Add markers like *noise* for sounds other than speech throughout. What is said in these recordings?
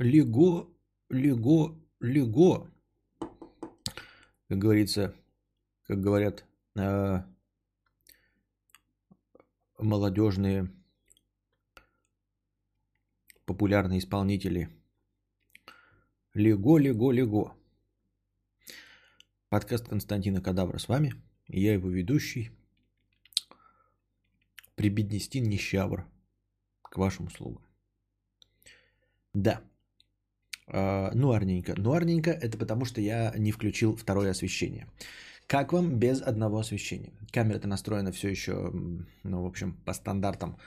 Лего, лего, лего. Как говорится, как говорят э, молодежные популярные исполнители. Лего, лего, лего. Подкаст Константина Кадавра с вами. Я его ведущий. Прибеднестин Нищавр. К вашим услугам. Да. А, нуарненько. Нуарненько это потому, что я не включил второе освещение. Как вам без одного освещения? Камера-то настроена все еще, ну, в общем, по стандартам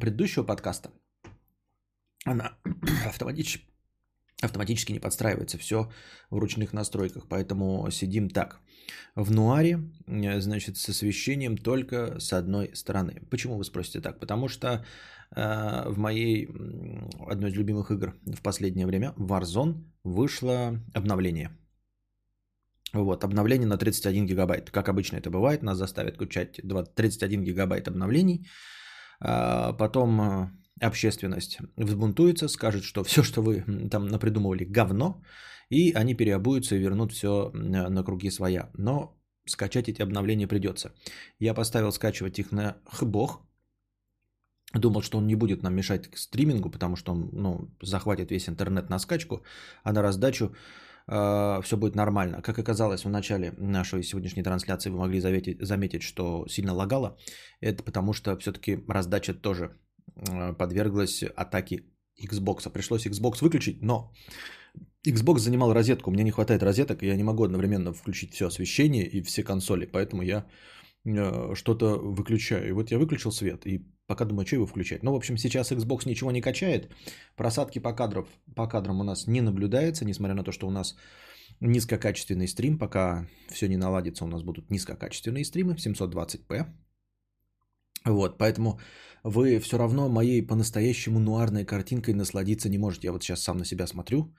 предыдущего подкаста. Она *clears throat* автоматически, автоматически не подстраивается. Все в ручных настройках. Поэтому сидим так. В нуаре, значит, с освещением только с одной стороны. Почему вы спросите так? Потому что э, в моей одной из любимых игр в последнее время, Warzone, вышло обновление – вот, обновление на 31 гигабайт. Как обычно это бывает, нас заставят включать 31 гигабайт обновлений. А, потом а, общественность взбунтуется, скажет, что все, что вы там напридумывали, говно, и они переобуются и вернут все на круги своя. Но скачать эти обновления придется. Я поставил скачивать их на хбог, Думал, что он не будет нам мешать к стримингу, потому что он ну, захватит весь интернет на скачку, а на раздачу э, все будет нормально. Как оказалось в начале нашей сегодняшней трансляции, вы могли заметить, заметить что сильно лагало. Это потому, что все-таки раздача тоже подверглась атаке Xbox. Пришлось Xbox выключить, но Xbox занимал розетку. Мне не хватает розеток, и я не могу одновременно включить все освещение и все консоли. Поэтому я э, что-то выключаю. И вот я выключил свет и Пока думаю, что его включать. Ну, в общем, сейчас Xbox ничего не качает. Просадки по, кадров, по кадрам у нас не наблюдается, несмотря на то, что у нас низкокачественный стрим. Пока все не наладится, у нас будут низкокачественные стримы в 720p. Вот, поэтому вы все равно моей по-настоящему нуарной картинкой насладиться не можете. Я вот сейчас сам на себя смотрю.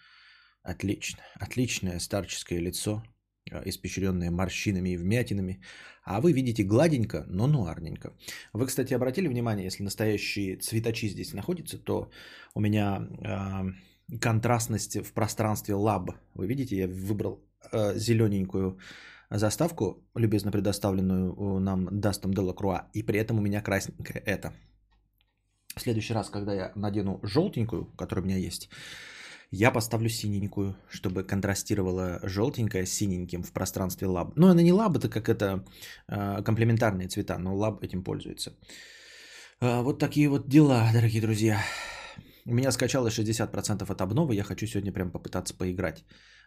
Отлично, отличное старческое лицо, Э, испещренные морщинами и вмятинами, а вы видите гладенько, но нуарненько. Вы, кстати, обратили внимание, если настоящие цветочи здесь находятся, то у меня э, контрастность в пространстве лаб. Вы видите, я выбрал э, зелененькую заставку, любезно предоставленную нам Дастом Делакруа, и при этом у меня красненькая это. В следующий раз, когда я надену желтенькую, которая у меня есть, я поставлю синенькую, чтобы контрастировала желтенькая с синеньким в пространстве Lab. Ну, она не Lab, это как это э, комплементарные цвета, но Lab этим пользуется. Э, вот такие вот дела, дорогие друзья. У меня скачалось 60% от обновы, я хочу сегодня прям попытаться поиграть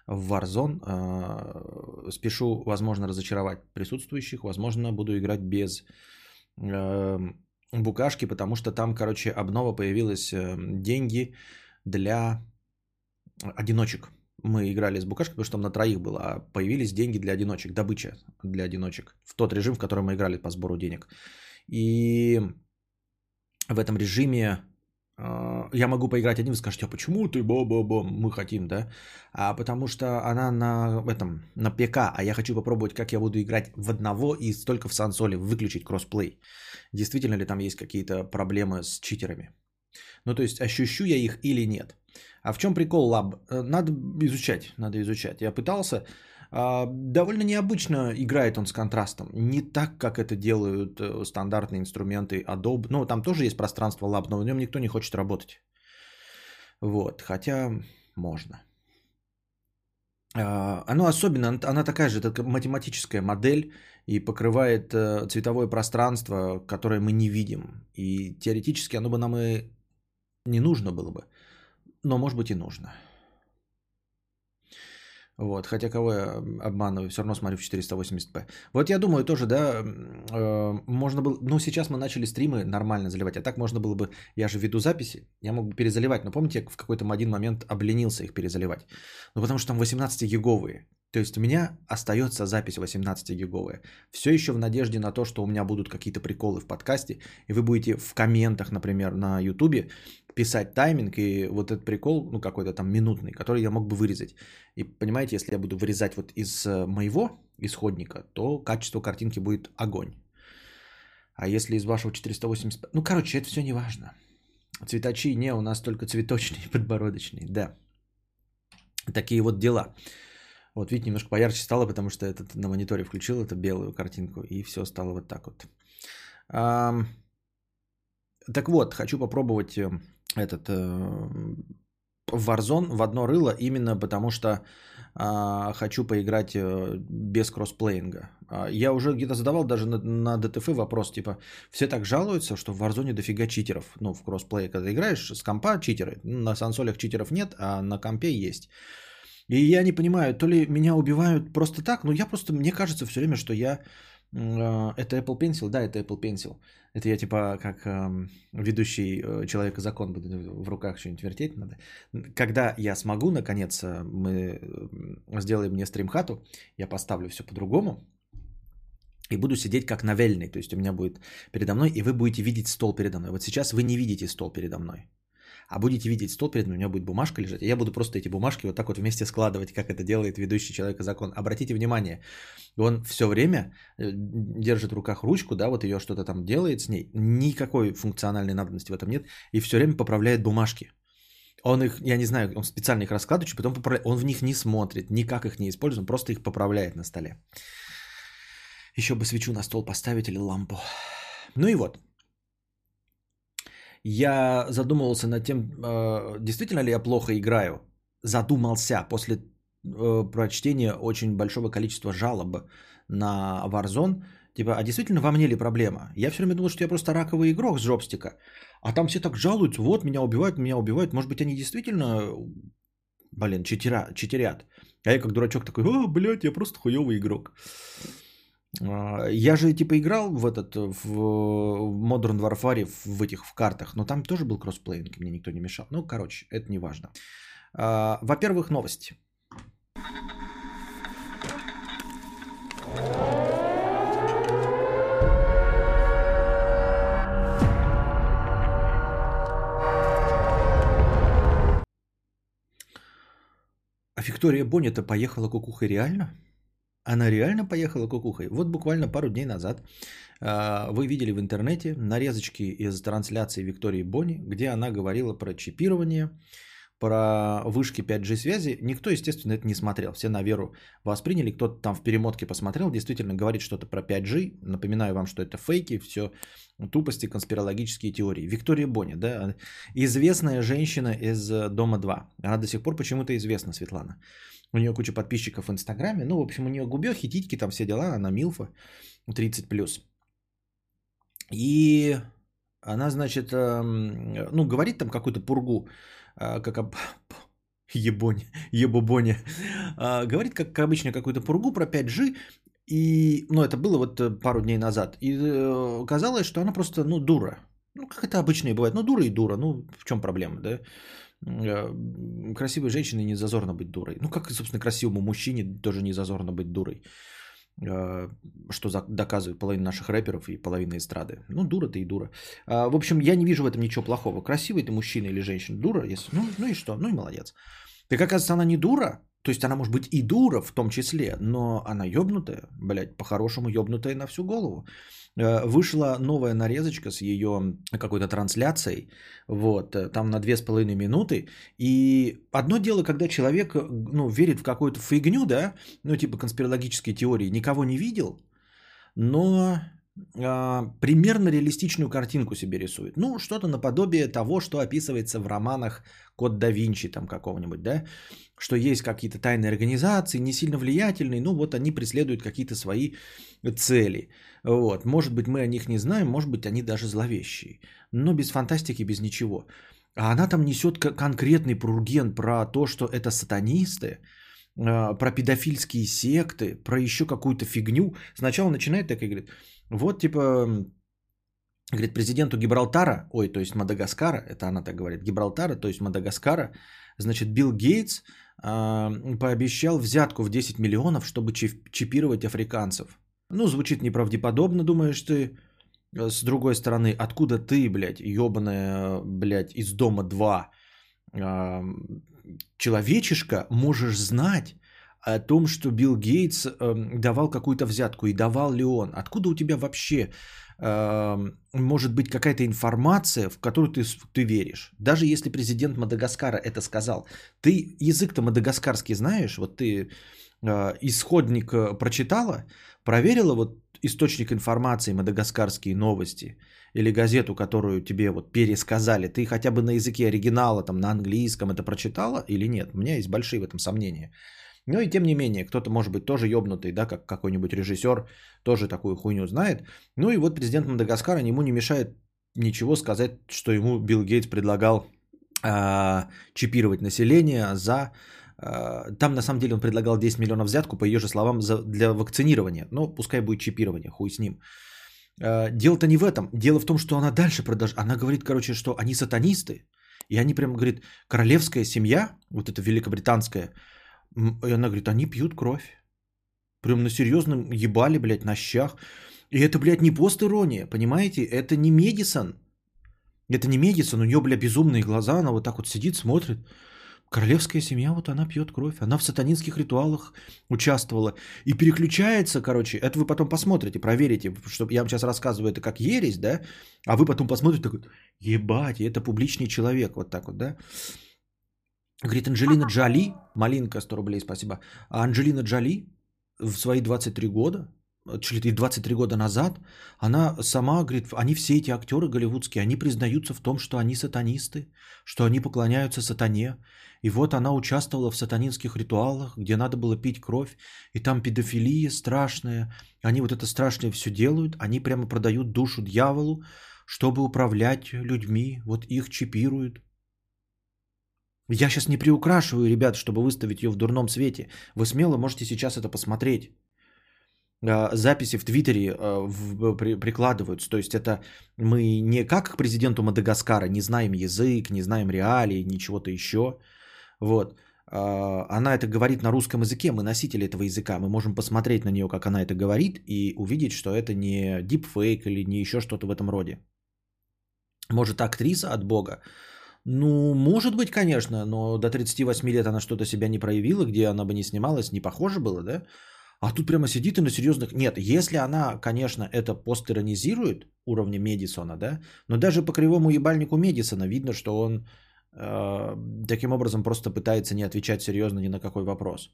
в Warzone. Э, спешу, возможно, разочаровать присутствующих, возможно, буду играть без э, букашки, потому что там, короче, обнова появилась э, деньги для одиночек. Мы играли с букашкой, потому что там на троих было, а появились деньги для одиночек, добыча для одиночек. В тот режим, в котором мы играли по сбору денег. И в этом режиме я могу поиграть один, вы скажете, а почему ты ба-ба-ба, мы хотим, да? А потому что она на этом, на ПК, а я хочу попробовать, как я буду играть в одного и только с консоли выключить кроссплей. Действительно ли там есть какие-то проблемы с читерами? Ну, то есть, ощущу я их или нет. А в чем прикол Lab? Э, надо изучать, надо изучать. Я пытался. А, довольно необычно играет он с контрастом. Не так, как это делают э, стандартные инструменты Adobe. Ну, там тоже есть пространство Lab, но в нем никто не хочет работать. Вот, хотя можно. А, оно особенно, она такая же, это математическая модель и покрывает э, цветовое пространство, которое мы не видим. И теоретически оно бы нам и не нужно было бы. Но может быть и нужно. Вот, хотя кого я обманываю, все равно смотрю в 480p. Вот я думаю тоже, да, э, можно было, ну сейчас мы начали стримы нормально заливать, а так можно было бы, я же веду записи, я мог бы перезаливать, но помните, я в какой-то один момент обленился их перезаливать. Ну потому что там 18-гиговые, то есть у меня остается запись 18-гиговая. Все еще в надежде на то, что у меня будут какие-то приколы в подкасте, и вы будете в комментах, например, на ютубе писать тайминг и вот этот прикол, ну какой-то там минутный, который я мог бы вырезать. И понимаете, если я буду вырезать вот из э, моего исходника, то качество картинки будет огонь. А если из вашего 480... Ну, короче, это все не важно. Цветочи не, у нас только цветочные и подбородочные, да. Такие вот дела. Вот видите, немножко поярче стало, потому что этот на мониторе включил эту белую картинку, и все стало вот так вот. Так вот, хочу попробовать э, этот э, Warzone в одно рыло именно потому, что а, хочу поиграть э, без кроссплеинга. А, я уже где-то задавал даже на, на DTF вопрос, типа, все так жалуются, что в Warzone дофига читеров. Ну, в кроссплее, когда играешь, с компа читеры. На сансолях читеров нет, а на компе есть. И я не понимаю, то ли меня убивают просто так, но я просто, мне кажется все время, что я... Э, это Apple Pencil? Да, это Apple Pencil. Это я типа как э, ведущий э, человека закон буду в руках что-нибудь вертеть надо. Когда я смогу, наконец, э, мы сделаем мне стримхату, я поставлю все по-другому, и буду сидеть как навельный. То есть у меня будет передо мной, и вы будете видеть стол передо мной. Вот сейчас вы не видите стол передо мной а будете видеть стол перед мной, у меня будет бумажка лежать, и я буду просто эти бумажки вот так вот вместе складывать, как это делает ведущий человек и закон. Обратите внимание, он все время э, держит в руках ручку, да, вот ее что-то там делает с ней, никакой функциональной надобности в этом нет, и все время поправляет бумажки. Он их, я не знаю, он специально их раскладывает, потом поправляет. Он в них не смотрит, никак их не использует, он просто их поправляет на столе. Еще бы свечу на стол поставить или лампу. Ну и вот, я задумывался над тем, э, действительно ли я плохо играю. Задумался после э, прочтения очень большого количества жалоб на Warzone. Типа, а действительно во мне ли проблема? Я все время думал, что я просто раковый игрок с жопстика. А там все так жалуются, вот, меня убивают, меня убивают. Может быть, они действительно, блин, читера, читерят. А я как дурачок такой, о, блядь, я просто хуёвый игрок. А, я же типа играл в этот в Modern Warfare в этих в картах, но там тоже был кроссплеинг, мне никто не мешал. Ну, короче, это не важно. А, во-первых, новости. А Виктория Бонни-то поехала кукухой реально? Она реально поехала кукухой. Вот буквально пару дней назад а, вы видели в интернете нарезочки из трансляции Виктории Бони, где она говорила про чипирование, про вышки 5G связи. Никто, естественно, это не смотрел. Все на веру восприняли. Кто-то там в перемотке посмотрел, действительно говорит что-то про 5G. Напоминаю вам, что это фейки, все тупости, конспирологические теории. Виктория Бони, да, известная женщина из Дома 2. Она до сих пор почему-то известна, Светлана. У нее куча подписчиков в Инстаграме. Ну, в общем, у нее губехи, титьки, там все дела. Она Милфа, 30+. плюс. И она, значит, эм, ну, говорит там какую-то пургу, э, как об... *laughs* Ебонь, ебобоня. А, говорит, как обычно, какую-то пургу про 5G. И, ну, это было вот э, пару дней назад. И э, казалось, что она просто, ну, дура. Ну, как это обычно и бывает. Ну, дура и дура. Ну, в чем проблема, да? Э, красивой женщине не зазорно быть дурой. Ну, как, собственно, красивому мужчине тоже не зазорно быть дурой. Э, что доказывает половина наших рэперов и половина эстрады. Ну, дура ты и дура. А, в общем, я не вижу в этом ничего плохого. Красивый ты мужчина или женщина, дура, если... ну, ну и что? Ну и молодец. Так оказывается, она не дура, то есть она может быть и дура в том числе, но она ёбнутая, блядь, по-хорошему ёбнутая на всю голову. Э, вышла новая нарезочка с ее какой-то трансляцией, вот, э, там на две с половиной минуты. И одно дело, когда человек, э, ну, верит в какую-то фигню, да, ну, типа конспирологические теории, никого не видел, но примерно реалистичную картинку себе рисует. Ну, что-то наподобие того, что описывается в романах Код да Винчи там какого-нибудь, да, что есть какие-то тайные организации, не сильно влиятельные, ну вот они преследуют какие-то свои цели. Вот. Может быть, мы о них не знаем, может быть, они даже зловещие, но без фантастики, без ничего. А она там несет конкретный пруген про то, что это сатанисты, а, про педофильские секты, про еще какую-то фигню. Сначала начинает так и говорит, вот типа, говорит, президенту Гибралтара, ой, то есть Мадагаскара, это она так говорит, Гибралтара, то есть Мадагаскара, значит, Билл Гейтс э, пообещал взятку в 10 миллионов, чтобы чипировать африканцев. Ну, звучит неправдеподобно, думаешь ты. С другой стороны, откуда ты, блядь, ебаная, блядь, из дома 2, э, человечишка, можешь знать о том, что Билл Гейтс э, давал какую-то взятку, и давал ли он. Откуда у тебя вообще э, может быть какая-то информация, в которую ты, ты веришь? Даже если президент Мадагаскара это сказал. Ты язык-то мадагаскарский знаешь? Вот ты э, исходник э, прочитала, проверила вот источник информации мадагаскарские новости или газету, которую тебе вот пересказали, ты хотя бы на языке оригинала, там на английском это прочитала или нет? У меня есть большие в этом сомнения. Ну и тем не менее, кто-то может быть тоже ёбнутый, да, как какой-нибудь режиссер тоже такую хуйню знает. Ну и вот президент Мадагаскара ему не мешает ничего сказать, что ему Билл Гейтс предлагал э, чипировать население за... Э, там на самом деле он предлагал 10 миллионов взятку, по ее же словам, за, для вакцинирования. Но пускай будет чипирование, хуй с ним. Э, дело-то не в этом. Дело в том, что она дальше продолжает. Она говорит, короче, что они сатанисты. И они прям говорит, королевская семья, вот эта великобританская, и она говорит, они пьют кровь. Прям на серьезном ебали, блядь, на щах. И это, блядь, не пост-ирония, понимаете? Это не Медисон. Это не Медисон, у нее, бля, безумные глаза, она вот так вот сидит, смотрит. Королевская семья, вот она пьет кровь. Она в сатанинских ритуалах участвовала. И переключается, короче, это вы потом посмотрите, проверите, что я вам сейчас рассказываю это как ересь, да, а вы потом посмотрите, такой, ебать, это публичный человек, вот так вот, да. Говорит, Анджелина Джоли, малинка 100 рублей, спасибо. А Анджелина Джоли в свои 23 года, чуть 23 года назад, она сама говорит, они все эти актеры голливудские, они признаются в том, что они сатанисты, что они поклоняются сатане. И вот она участвовала в сатанинских ритуалах, где надо было пить кровь, и там педофилия страшная. Они вот это страшное все делают, они прямо продают душу дьяволу, чтобы управлять людьми, вот их чипируют. Я сейчас не приукрашиваю, ребят, чтобы выставить ее в дурном свете. Вы смело можете сейчас это посмотреть. А, записи в Твиттере а, прикладываются. То есть это мы не как к президенту Мадагаскара, не знаем язык, не знаем реалии, ничего-то еще. Вот. А, она это говорит на русском языке, мы носители этого языка, мы можем посмотреть на нее, как она это говорит, и увидеть, что это не дипфейк или не еще что-то в этом роде. Может, актриса от Бога, ну, может быть, конечно, но до 38 лет она что-то себя не проявила, где она бы не снималась, не похоже было, да? А тут прямо сидит и на серьезных... Нет, если она, конечно, это постеронизирует уровня Медисона, да, но даже по кривому ебальнику Медисона видно, что он э, таким образом просто пытается не отвечать серьезно ни на какой вопрос.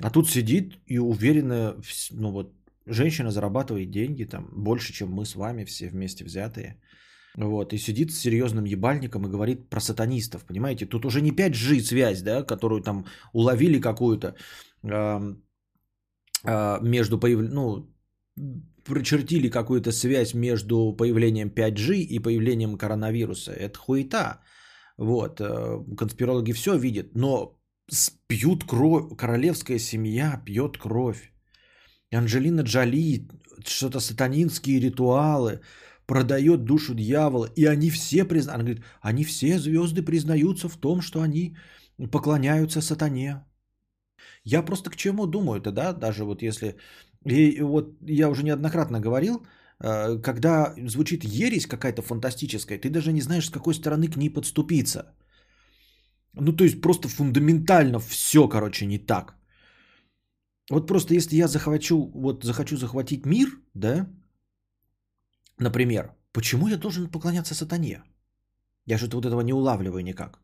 А тут сидит и уверенно, ну вот, женщина зарабатывает деньги там больше, чем мы с вами все вместе взятые. Вот, и сидит с серьезным ебальником и говорит про сатанистов, понимаете? Тут уже не 5G связь, да, которую там уловили какую-то э, э, между появлением, ну, прочертили какую-то связь между появлением 5G и появлением коронавируса. Это хуета. Вот, э, конспирологи все видят, но пьют кровь, королевская семья пьет кровь. Анджелина Джоли, что-то сатанинские ритуалы – продает душу дьявола, и они все признают, она говорит, они все звезды признаются в том, что они поклоняются сатане. Я просто к чему думаю-то, да, даже вот если, и вот я уже неоднократно говорил, э, когда звучит ересь какая-то фантастическая, ты даже не знаешь, с какой стороны к ней подступиться. Ну, то есть просто фундаментально все, короче, не так. Вот просто если я захвачу, вот захочу захватить мир, да, Например, почему я должен поклоняться сатане? Я же вот этого не улавливаю никак.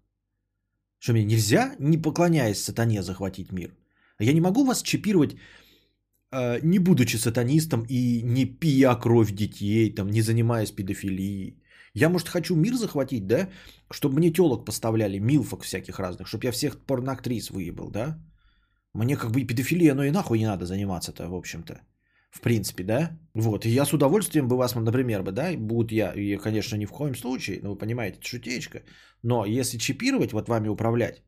Что мне нельзя, не поклоняясь сатане, захватить мир? Я не могу вас чипировать, э, не будучи сатанистом и не пия кровь детей, там, не занимаясь педофилией. Я, может, хочу мир захватить, да? Чтобы мне телок поставляли, милфок всяких разных, чтобы я всех порноактрис выебал, да? Мне как бы и педофилия, но и нахуй не надо заниматься-то, в общем-то. В принципе, да? Вот, и я с удовольствием бы вас, например, бы, да, будут я, и, конечно, ни в коем случае, ну, вы понимаете, это шутечка, но если чипировать, вот вами управлять,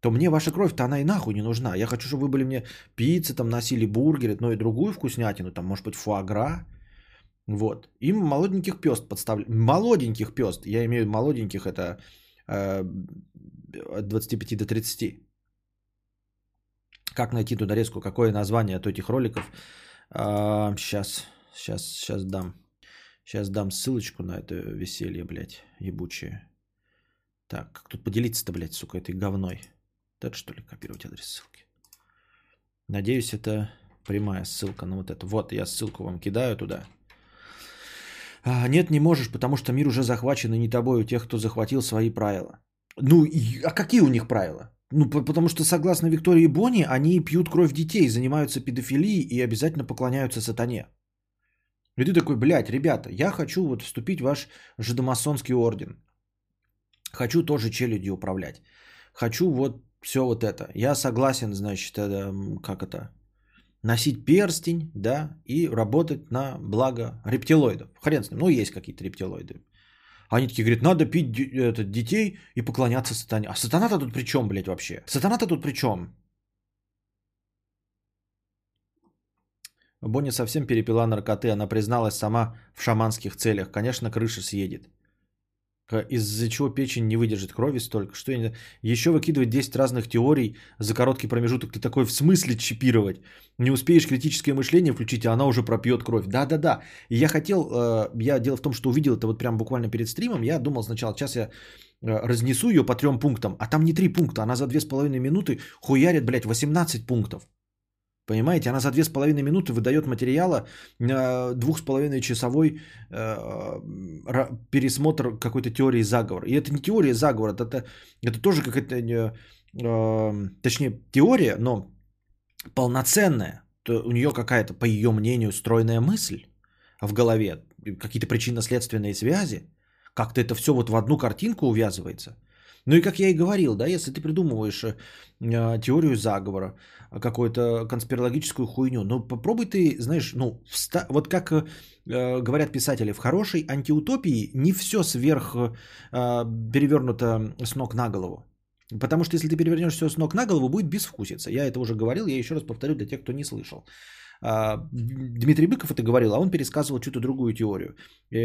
то мне ваша кровь-то она и нахуй не нужна. Я хочу, чтобы вы были мне пиццы, там, носили бургеры, но и другую вкуснятину, там, может быть, фуагра, вот. Им молоденьких пест подставляют. Молоденьких пест. Я имею в виду молоденьких, это э, от 25 до 30. Как найти туда резку? Какое название от этих роликов? А, сейчас, сейчас, сейчас дам. Сейчас дам ссылочку на это веселье, блядь, ебучее. Так, как тут поделиться-то, блядь, сука, этой говной? Это что ли, копировать адрес ссылки? Надеюсь, это прямая ссылка на вот это. Вот, я ссылку вам кидаю туда. А, нет, не можешь, потому что мир уже захвачен и не тобой, у тех, кто захватил свои правила. Ну, а какие у них правила? Ну, потому что, согласно Виктории Бонни, они пьют кровь детей, занимаются педофилией и обязательно поклоняются сатане. И ты такой, блядь, ребята, я хочу вот вступить в ваш жидомасонский орден. Хочу тоже челюдью управлять. Хочу вот все вот это. Я согласен, значит, это, как это, носить перстень, да, и работать на благо рептилоидов. Хрен с ним, ну есть какие-то рептилоиды. Они такие говорят, надо пить это, детей и поклоняться сатане. А сатана-то тут при чем, блядь, вообще? Сатана-то тут при чем? Бонни совсем перепила наркоты, она призналась сама в шаманских целях. Конечно, крыша съедет. Из-за чего печень не выдержит крови столько, что я. Еще выкидывать 10 разных теорий за короткий промежуток. Ты такой, в смысле чипировать? Не успеешь критическое мышление включить, а она уже пропьет кровь. Да-да-да. И я хотел, э, я дело в том, что увидел это вот прям буквально перед стримом. Я думал сначала, сейчас я э, разнесу ее по трем пунктам. А там не три пункта, она за две с половиной минуты хуярит, блядь, 18 пунктов. Понимаете, она за две с половиной минуты выдает материала с половиной часовой э, пересмотр какой-то теории заговора. И это не теория заговора, это, это тоже какая-то, э, точнее, теория, но полноценная. То у нее какая-то, по ее мнению, стройная мысль в голове, какие-то причинно-следственные связи. Как-то это все вот в одну картинку увязывается. Ну и как я и говорил, да, если ты придумываешь э, теорию заговора, какую-то конспирологическую хуйню. Но попробуй ты, знаешь, ну, вста... вот как э, говорят писатели, в хорошей антиутопии не все сверх э, перевернуто с ног на голову. Потому что если ты перевернешь все с ног на голову, будет безвкусица. Я это уже говорил, я еще раз повторю для тех, кто не слышал. А, Дмитрий Быков это говорил, а он пересказывал чью-то другую теорию.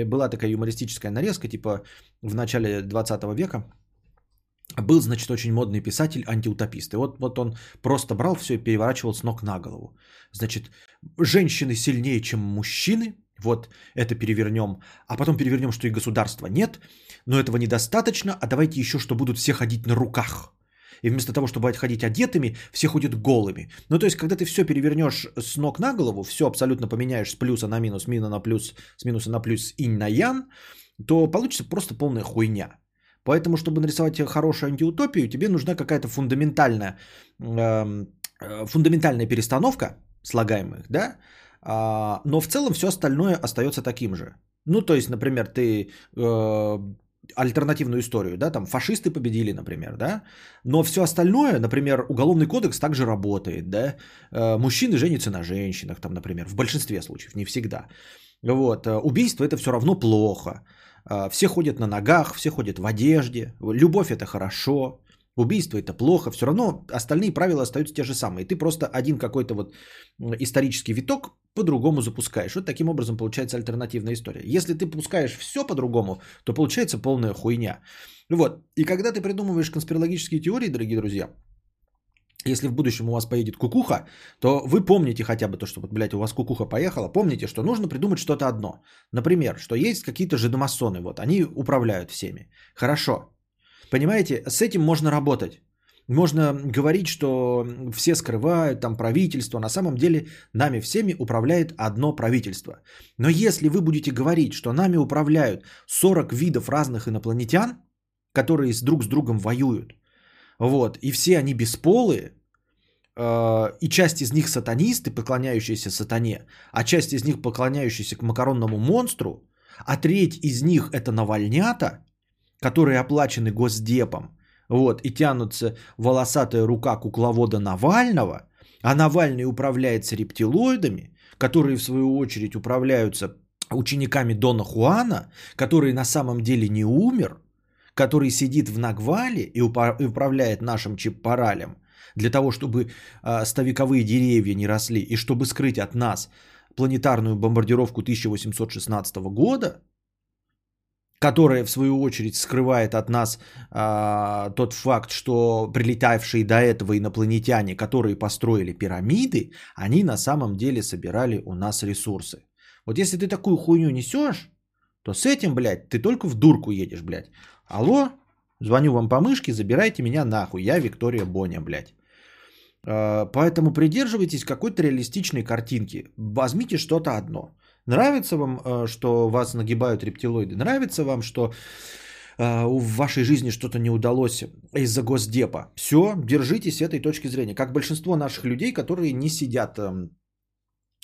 Была такая юмористическая нарезка, типа в начале 20 века был, значит, очень модный писатель, антиутопист. И вот, вот он просто брал все и переворачивал с ног на голову. Значит, женщины сильнее, чем мужчины, вот это перевернем, а потом перевернем, что и государства нет, но этого недостаточно, а давайте еще, что будут все ходить на руках. И вместо того, чтобы ходить одетыми, все ходят голыми. Ну, то есть, когда ты все перевернешь с ног на голову, все абсолютно поменяешь с плюса на минус, мина на плюс, с минуса на плюс, инь на ян, то получится просто полная хуйня. Поэтому, чтобы нарисовать хорошую антиутопию, тебе нужна какая-то фундаментальная, эм, э, фундаментальная перестановка слагаемых, да? А, но в целом все остальное остается таким же. Ну, то есть, например, ты э, альтернативную историю, да, там фашисты победили, например, да, но все остальное, например, уголовный кодекс также работает, да, э, мужчины женятся на женщинах, там, например, в большинстве случаев, не всегда. Вот, э, убийство это все равно плохо. А, все ходят на ногах, все ходят в одежде. Любовь это хорошо, убийство это плохо. Все равно остальные правила остаются те же самые. Ты просто один какой-то вот исторический виток по-другому запускаешь. Вот таким образом получается альтернативная история. Если ты пускаешь все по-другому, то получается полная хуйня. Вот. И когда ты придумываешь конспирологические теории, дорогие друзья, если в будущем у вас поедет кукуха, то вы помните хотя бы то, что, вот, блядь, у вас кукуха поехала, помните, что нужно придумать что-то одно. Например, что есть какие-то жидомасоны, вот, они управляют всеми. Хорошо. Понимаете, с этим можно работать. Можно говорить, что все скрывают, там правительство, на самом деле нами всеми управляет одно правительство. Но если вы будете говорить, что нами управляют 40 видов разных инопланетян, которые друг с другом воюют, вот. И все они бесполые. Э, и часть из них сатанисты, поклоняющиеся сатане, а часть из них поклоняющиеся к макаронному монстру, а треть из них это навальнята, которые оплачены госдепом, вот, и тянутся волосатая рука кукловода Навального, а Навальный управляется рептилоидами, которые в свою очередь управляются учениками Дона Хуана, который на самом деле не умер – который сидит в Нагвале и управляет нашим чиппаралем, для того, чтобы э, ставиковые деревья не росли и чтобы скрыть от нас планетарную бомбардировку 1816 года, которая в свою очередь скрывает от нас э, тот факт, что прилетавшие до этого инопланетяне, которые построили пирамиды, они на самом деле собирали у нас ресурсы. Вот если ты такую хуйню несешь, то с этим, блядь, ты только в дурку едешь, блядь. Алло, звоню вам по мышке, забирайте меня нахуй. Я Виктория Боня, блядь. Э, поэтому придерживайтесь какой-то реалистичной картинки. Возьмите что-то одно. Нравится вам, э, что вас нагибают рептилоиды? Нравится вам, что э, в вашей жизни что-то не удалось из-за госдепа? Все, держитесь этой точки зрения. Как большинство наших людей, которые не сидят эм,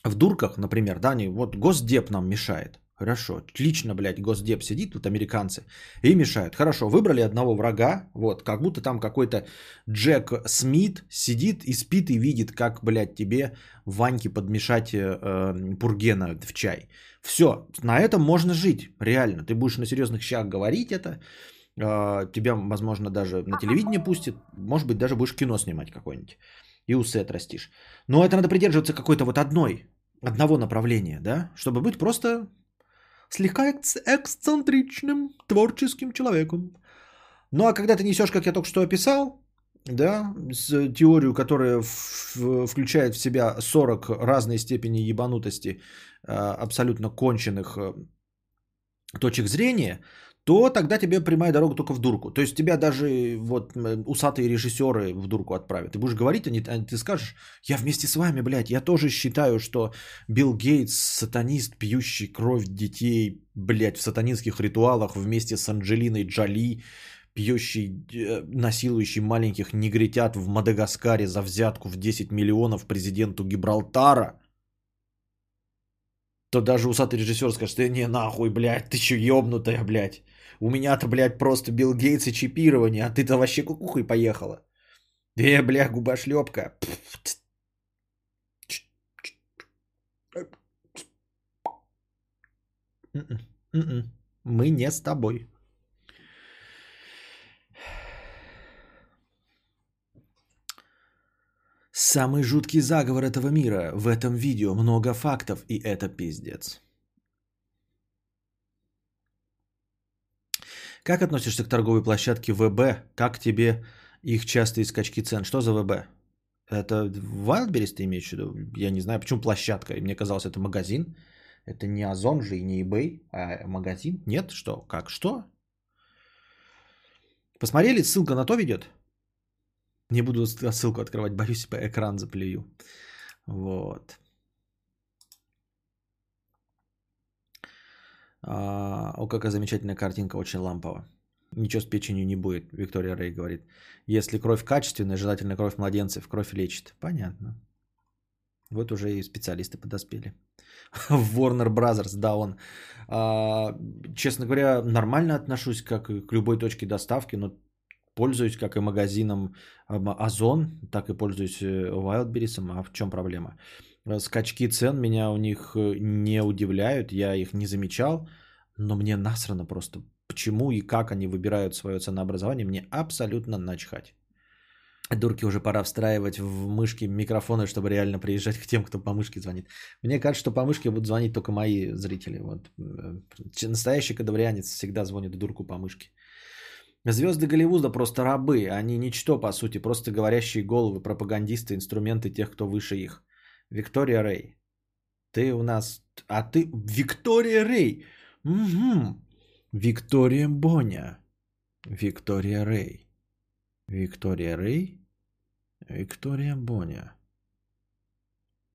в дурках, например, да, они, вот госдеп нам мешает. Хорошо, лично, блядь, госдеп сидит, тут американцы, и мешают. Хорошо, выбрали одного врага, вот, как будто там какой-то Джек Смит сидит и спит и видит, как, блядь, тебе Ваньке подмешать э, э, пургена в чай. Все, на этом можно жить, реально. Ты будешь на серьезных щах говорить это, э, тебя, возможно, даже на телевидение пустит, может быть, даже будешь кино снимать какое-нибудь, и усы отрастишь. Но это надо придерживаться какой-то вот одной, одного направления, да, чтобы быть просто слегка эксцентричным творческим человеком. Ну а когда ты несешь, как я только что описал, да, с теорию, которая в, включает в себя 40 разной степени ебанутости а, абсолютно конченых э, точек зрения, то тогда тебе прямая дорога только в дурку. То есть тебя даже вот усатые режиссеры в дурку отправят. Ты будешь говорить, не, а ты скажешь, я вместе с вами, блядь, я тоже считаю, что Билл Гейтс сатанист, пьющий кровь детей, блядь, в сатанинских ритуалах вместе с Анджелиной Джоли, пьющий, э, насилующий маленьких негритят в Мадагаскаре за взятку в 10 миллионов президенту Гибралтара – то даже усатый режиссер скажет, что не нахуй, блядь, ты чё ёбнутая, блядь. У меня-то, блядь, просто Билл Гейтс и чипирование, а ты-то вообще кукухой поехала. Э, бля, губошлепка. М-м, м-м. Мы не с тобой. Самый жуткий заговор этого мира. В этом видео много фактов, и это пиздец. Как относишься к торговой площадке ВБ? Как тебе их частые скачки цен? Что за ВБ? Это Wildberries ты имеешь в виду? Я не знаю, почему площадка. Мне казалось, это магазин. Это не Озон же и не eBay, а магазин. Нет? Что? Как? Что? Посмотрели? Ссылка на то ведет? Не буду ссылку открывать, *laughs* боюсь, по экран заплюю. Вот. А, о, какая замечательная картинка, очень лампово. Ничего с печенью не будет, Виктория Рей говорит. Если кровь качественная, желательно кровь младенцев, кровь лечит. Понятно. Вот уже и специалисты подоспели. *laughs* Warner Brothers, да, он. А, честно говоря, нормально отношусь как к любой точке доставки, но пользуюсь как и магазином Озон, так и пользуюсь э, Wildberries. А в чем проблема? Скачки цен меня у них э, не удивляют, я их не замечал, но мне насрано просто. Почему и как они выбирают свое ценообразование, мне абсолютно начхать. Дурки уже пора встраивать в мышки микрофоны, чтобы реально приезжать к тем, кто по мышке звонит. Мне кажется, что по мышке будут звонить только мои зрители. Вот. Настоящий кадаврианец всегда звонит дурку по мышке. Звезды Голливуда просто рабы, они ничто по сути, просто говорящие головы, пропагандисты, инструменты тех, кто выше их. Виктория Рэй. Ты у нас... А ты... Виктория Рэй. Угу. Виктория Боня. Виктория Рэй. Виктория Рэй. Виктория Боня.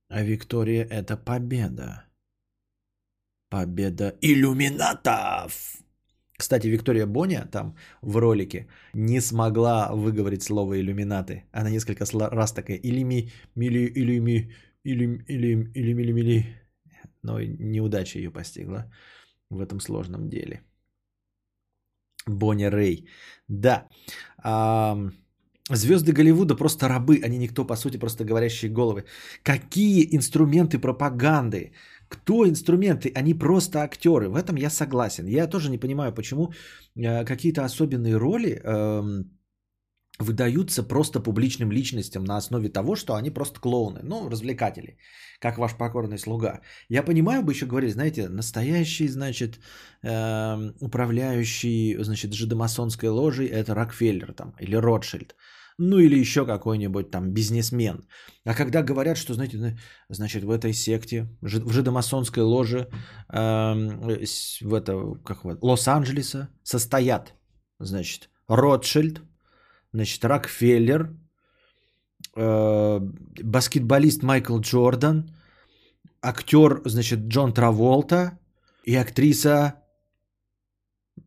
А Виктория это победа. Победа иллюминатов. Кстати, Виктория Боня там в ролике не смогла выговорить слово иллюминаты. Она несколько раз такая илими, мили, илими, или, или, или, мили, мили. Но неудача ее постигла в этом сложном деле. Бонни Рэй. Да. А, звезды Голливуда просто рабы, они никто, по сути, просто говорящие головы. Какие инструменты пропаганды? Кто инструменты? Они просто актеры. В этом я согласен. Я тоже не понимаю, почему э, какие-то особенные роли э, выдаются просто публичным личностям на основе того, что они просто клоуны, ну, развлекатели, как ваш покорный слуга. Я понимаю, бы еще говорили, знаете, настоящий, значит, э, управляющий, значит, жидомасонской ложей это Рокфеллер там, или Ротшильд, ну, или еще какой-нибудь там бизнесмен. А когда говорят, что, знаете, значит, в этой секте, в жидомасонской ложе, э, в это, как вот, Лос-Анджелеса состоят, значит, Ротшильд, значит, Рокфеллер, э, баскетболист Майкл Джордан, актер, значит, Джон Траволта и актриса,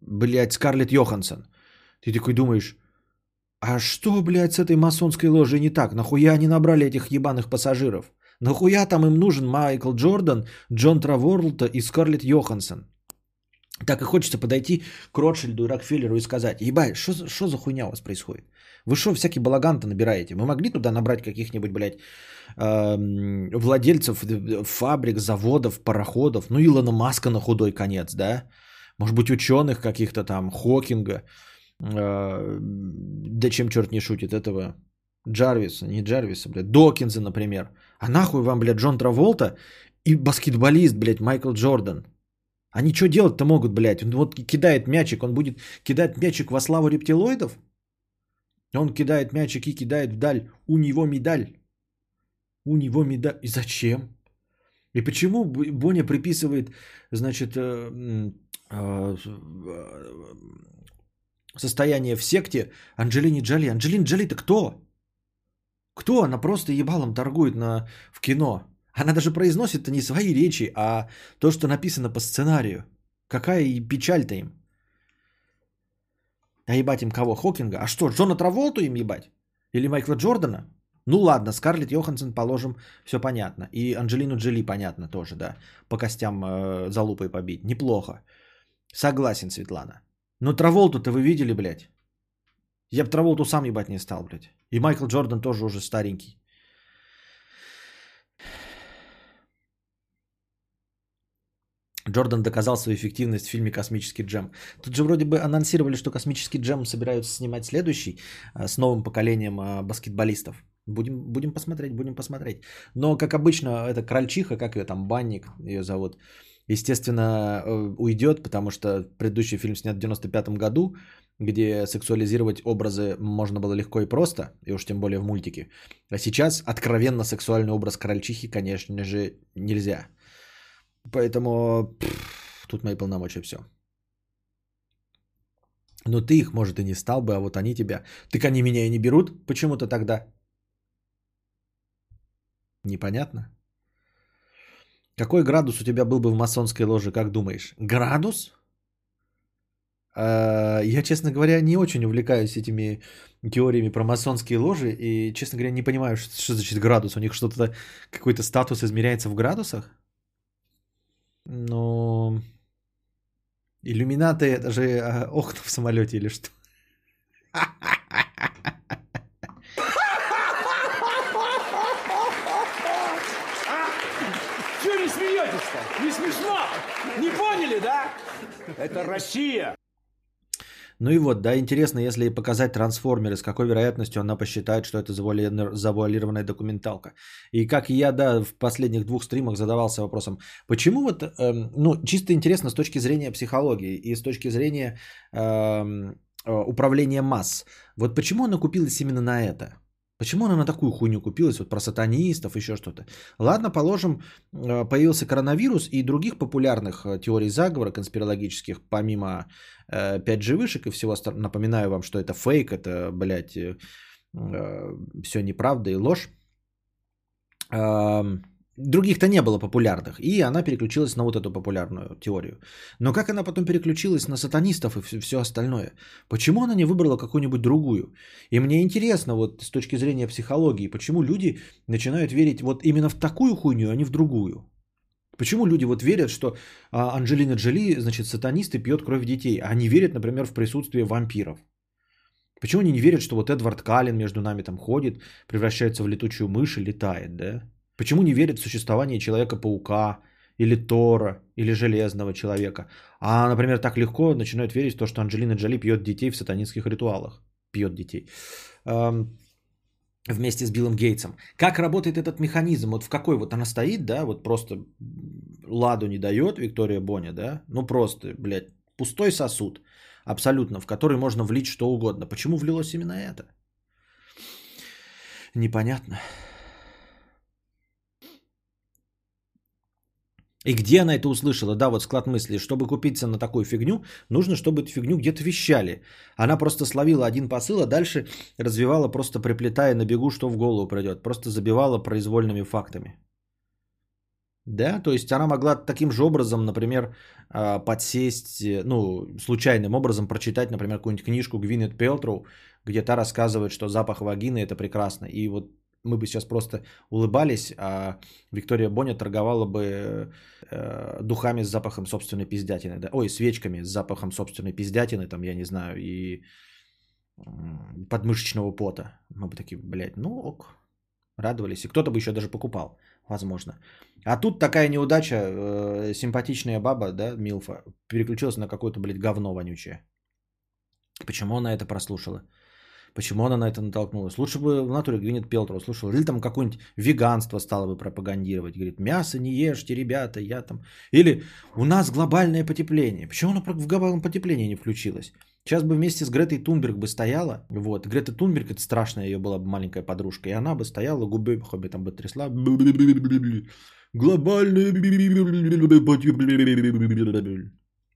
блядь, Скарлетт Йоханссон. Ты такой думаешь, а что, блядь, с этой масонской ложей не так? Нахуя они набрали этих ебаных пассажиров? Нахуя там им нужен Майкл Джордан, Джон Траволта и Скарлетт Йоханссон? Так и хочется подойти к Ротшильду и Рокфеллеру и сказать, ебать, что за хуйня у вас происходит? Вы что, всякий балаган-то набираете? Мы могли туда набрать каких-нибудь, блядь, э, владельцев фабрик, заводов, пароходов, ну, Илона Маска на худой конец, да? Может быть, ученых каких-то там, Хокинга, э, да чем черт не шутит, этого Джарвиса, не Джарвиса, блядь, Докинза, например. А нахуй вам, блядь, Джон Траволта и баскетболист, блядь, Майкл Джордан? Они что делать-то могут, блядь? Он вот кидает мячик, он будет кидать мячик во славу рептилоидов? Он кидает мячик и кидает вдаль. У него медаль. У него медаль. И зачем? И почему Боня приписывает, значит, э, э, состояние в секте Анджелине Джоли? Анджелина Джоли-то кто? Кто? Она просто ебалом торгует на, в кино. Она даже произносит не свои речи, а то, что написано по сценарию. Какая печаль-то им. А ебать им кого? Хокинга? А что, Джона Траволту им ебать? Или Майкла Джордана? Ну ладно, Скарлетт Йоханссон положим, все понятно. И Анджелину Джоли понятно тоже, да. По костям э, залупой побить. Неплохо. Согласен, Светлана. Но Траволту-то вы видели, блядь? Я бы Траволту сам ебать не стал, блядь. И Майкл Джордан тоже уже старенький. Джордан доказал свою эффективность в фильме «Космический джем». Тут же вроде бы анонсировали, что «Космический джем» собираются снимать следующий а, с новым поколением а, баскетболистов. Будем, будем посмотреть, будем посмотреть. Но, как обычно, это крольчиха, как ее там, банник ее зовут, естественно, э, уйдет, потому что предыдущий фильм снят в 95 году, где сексуализировать образы можно было легко и просто, и уж тем более в мультике. А сейчас откровенно сексуальный образ крольчихи, конечно же, нельзя. Поэтому пфф, тут мои полномочия все. Но ты их, может, и не стал бы, а вот они тебя. Так они меня и не берут почему-то тогда. Непонятно. Какой градус у тебя был бы в масонской ложе, как думаешь? Градус? А, я, честно говоря, не очень увлекаюсь этими теориями про масонские ложи и, честно говоря, не понимаю, что, что значит градус. У них что-то, какой-то статус измеряется в градусах? Ну, иллюминаты это же а, окна в самолете или что? Чего не смеетесь-то? Не смешно? Не поняли, да? Это Россия. Ну и вот, да, интересно, если показать трансформеры, с какой вероятностью она посчитает, что это завуалированная документалка. И как я, да, в последних двух стримах задавался вопросом, почему вот, эм, ну, чисто интересно с точки зрения психологии и с точки зрения эм, э, управления масс, вот почему она купилась именно на это? Почему она на такую хуйню купилась, вот про сатанистов, еще что-то? Ладно, положим, э, появился коронавирус и других популярных э, теорий заговора конспирологических, помимо 5G э, вышек и всего остального. Напоминаю вам, что это фейк, это, блядь, все неправда и ложь. Других-то не было популярных, и она переключилась на вот эту популярную теорию. Но как она потом переключилась на сатанистов и все остальное? Почему она не выбрала какую-нибудь другую? И мне интересно вот с точки зрения психологии, почему люди начинают верить вот именно в такую хуйню, а не в другую? Почему люди вот верят, что а, Анджелина Джоли, значит, сатанист и пьет кровь детей, а они верят, например, в присутствие вампиров? Почему они не верят, что вот Эдвард Каллен между нами там ходит, превращается в летучую мышь и летает, да? Почему не верят в существование Человека-паука, или Тора, или Железного Человека? А, например, так легко начинают верить в то, что Анджелина Джоли пьет детей в сатанинских ритуалах. Пьет детей. Эм, вместе с Биллом Гейтсом. Как работает этот механизм? Вот в какой вот она стоит, да, вот просто ладу не дает Виктория Боня, да? Ну просто, блядь, пустой сосуд абсолютно, в который можно влить что угодно. Почему влилось именно это? Непонятно. И где она это услышала? Да, вот склад мысли. Чтобы купиться на такую фигню, нужно, чтобы эту фигню где-то вещали. Она просто словила один посыл, а дальше развивала, просто приплетая на бегу, что в голову придет. Просто забивала произвольными фактами. Да, то есть она могла таким же образом, например, а, подсесть, э, ну, случайным образом прочитать, например, какую-нибудь книжку Гвинет Пелтроу, где та рассказывает, что запах вагины это прекрасно. И вот мы бы сейчас просто улыбались, а Виктория Боня торговала бы э, духами с запахом собственной пиздятины. Да? Ой, свечками с запахом собственной пиздятины, там, я не знаю, и подмышечного пота. Мы бы такие, блядь, ну ок, радовались. И кто-то бы еще даже покупал, возможно. А тут такая неудача, э, симпатичная баба, да, Милфа, переключилась на какое-то, блядь, говно вонючее. Почему она это прослушала? Почему она на это натолкнулась? Лучше бы в натуре Гвинет Пелтрова слушала. Или там какое-нибудь веганство стало бы пропагандировать. Говорит, мясо не ешьте, ребята, я там... Или у нас глобальное потепление. Почему она в глобальном потеплении не включилась? Сейчас бы вместе с Гретой Тунберг бы стояла. Вот. Грета Тунберг, это страшная ее была бы маленькая подружка. И она бы стояла, губы бы там бы трясла. Глобальное потепление.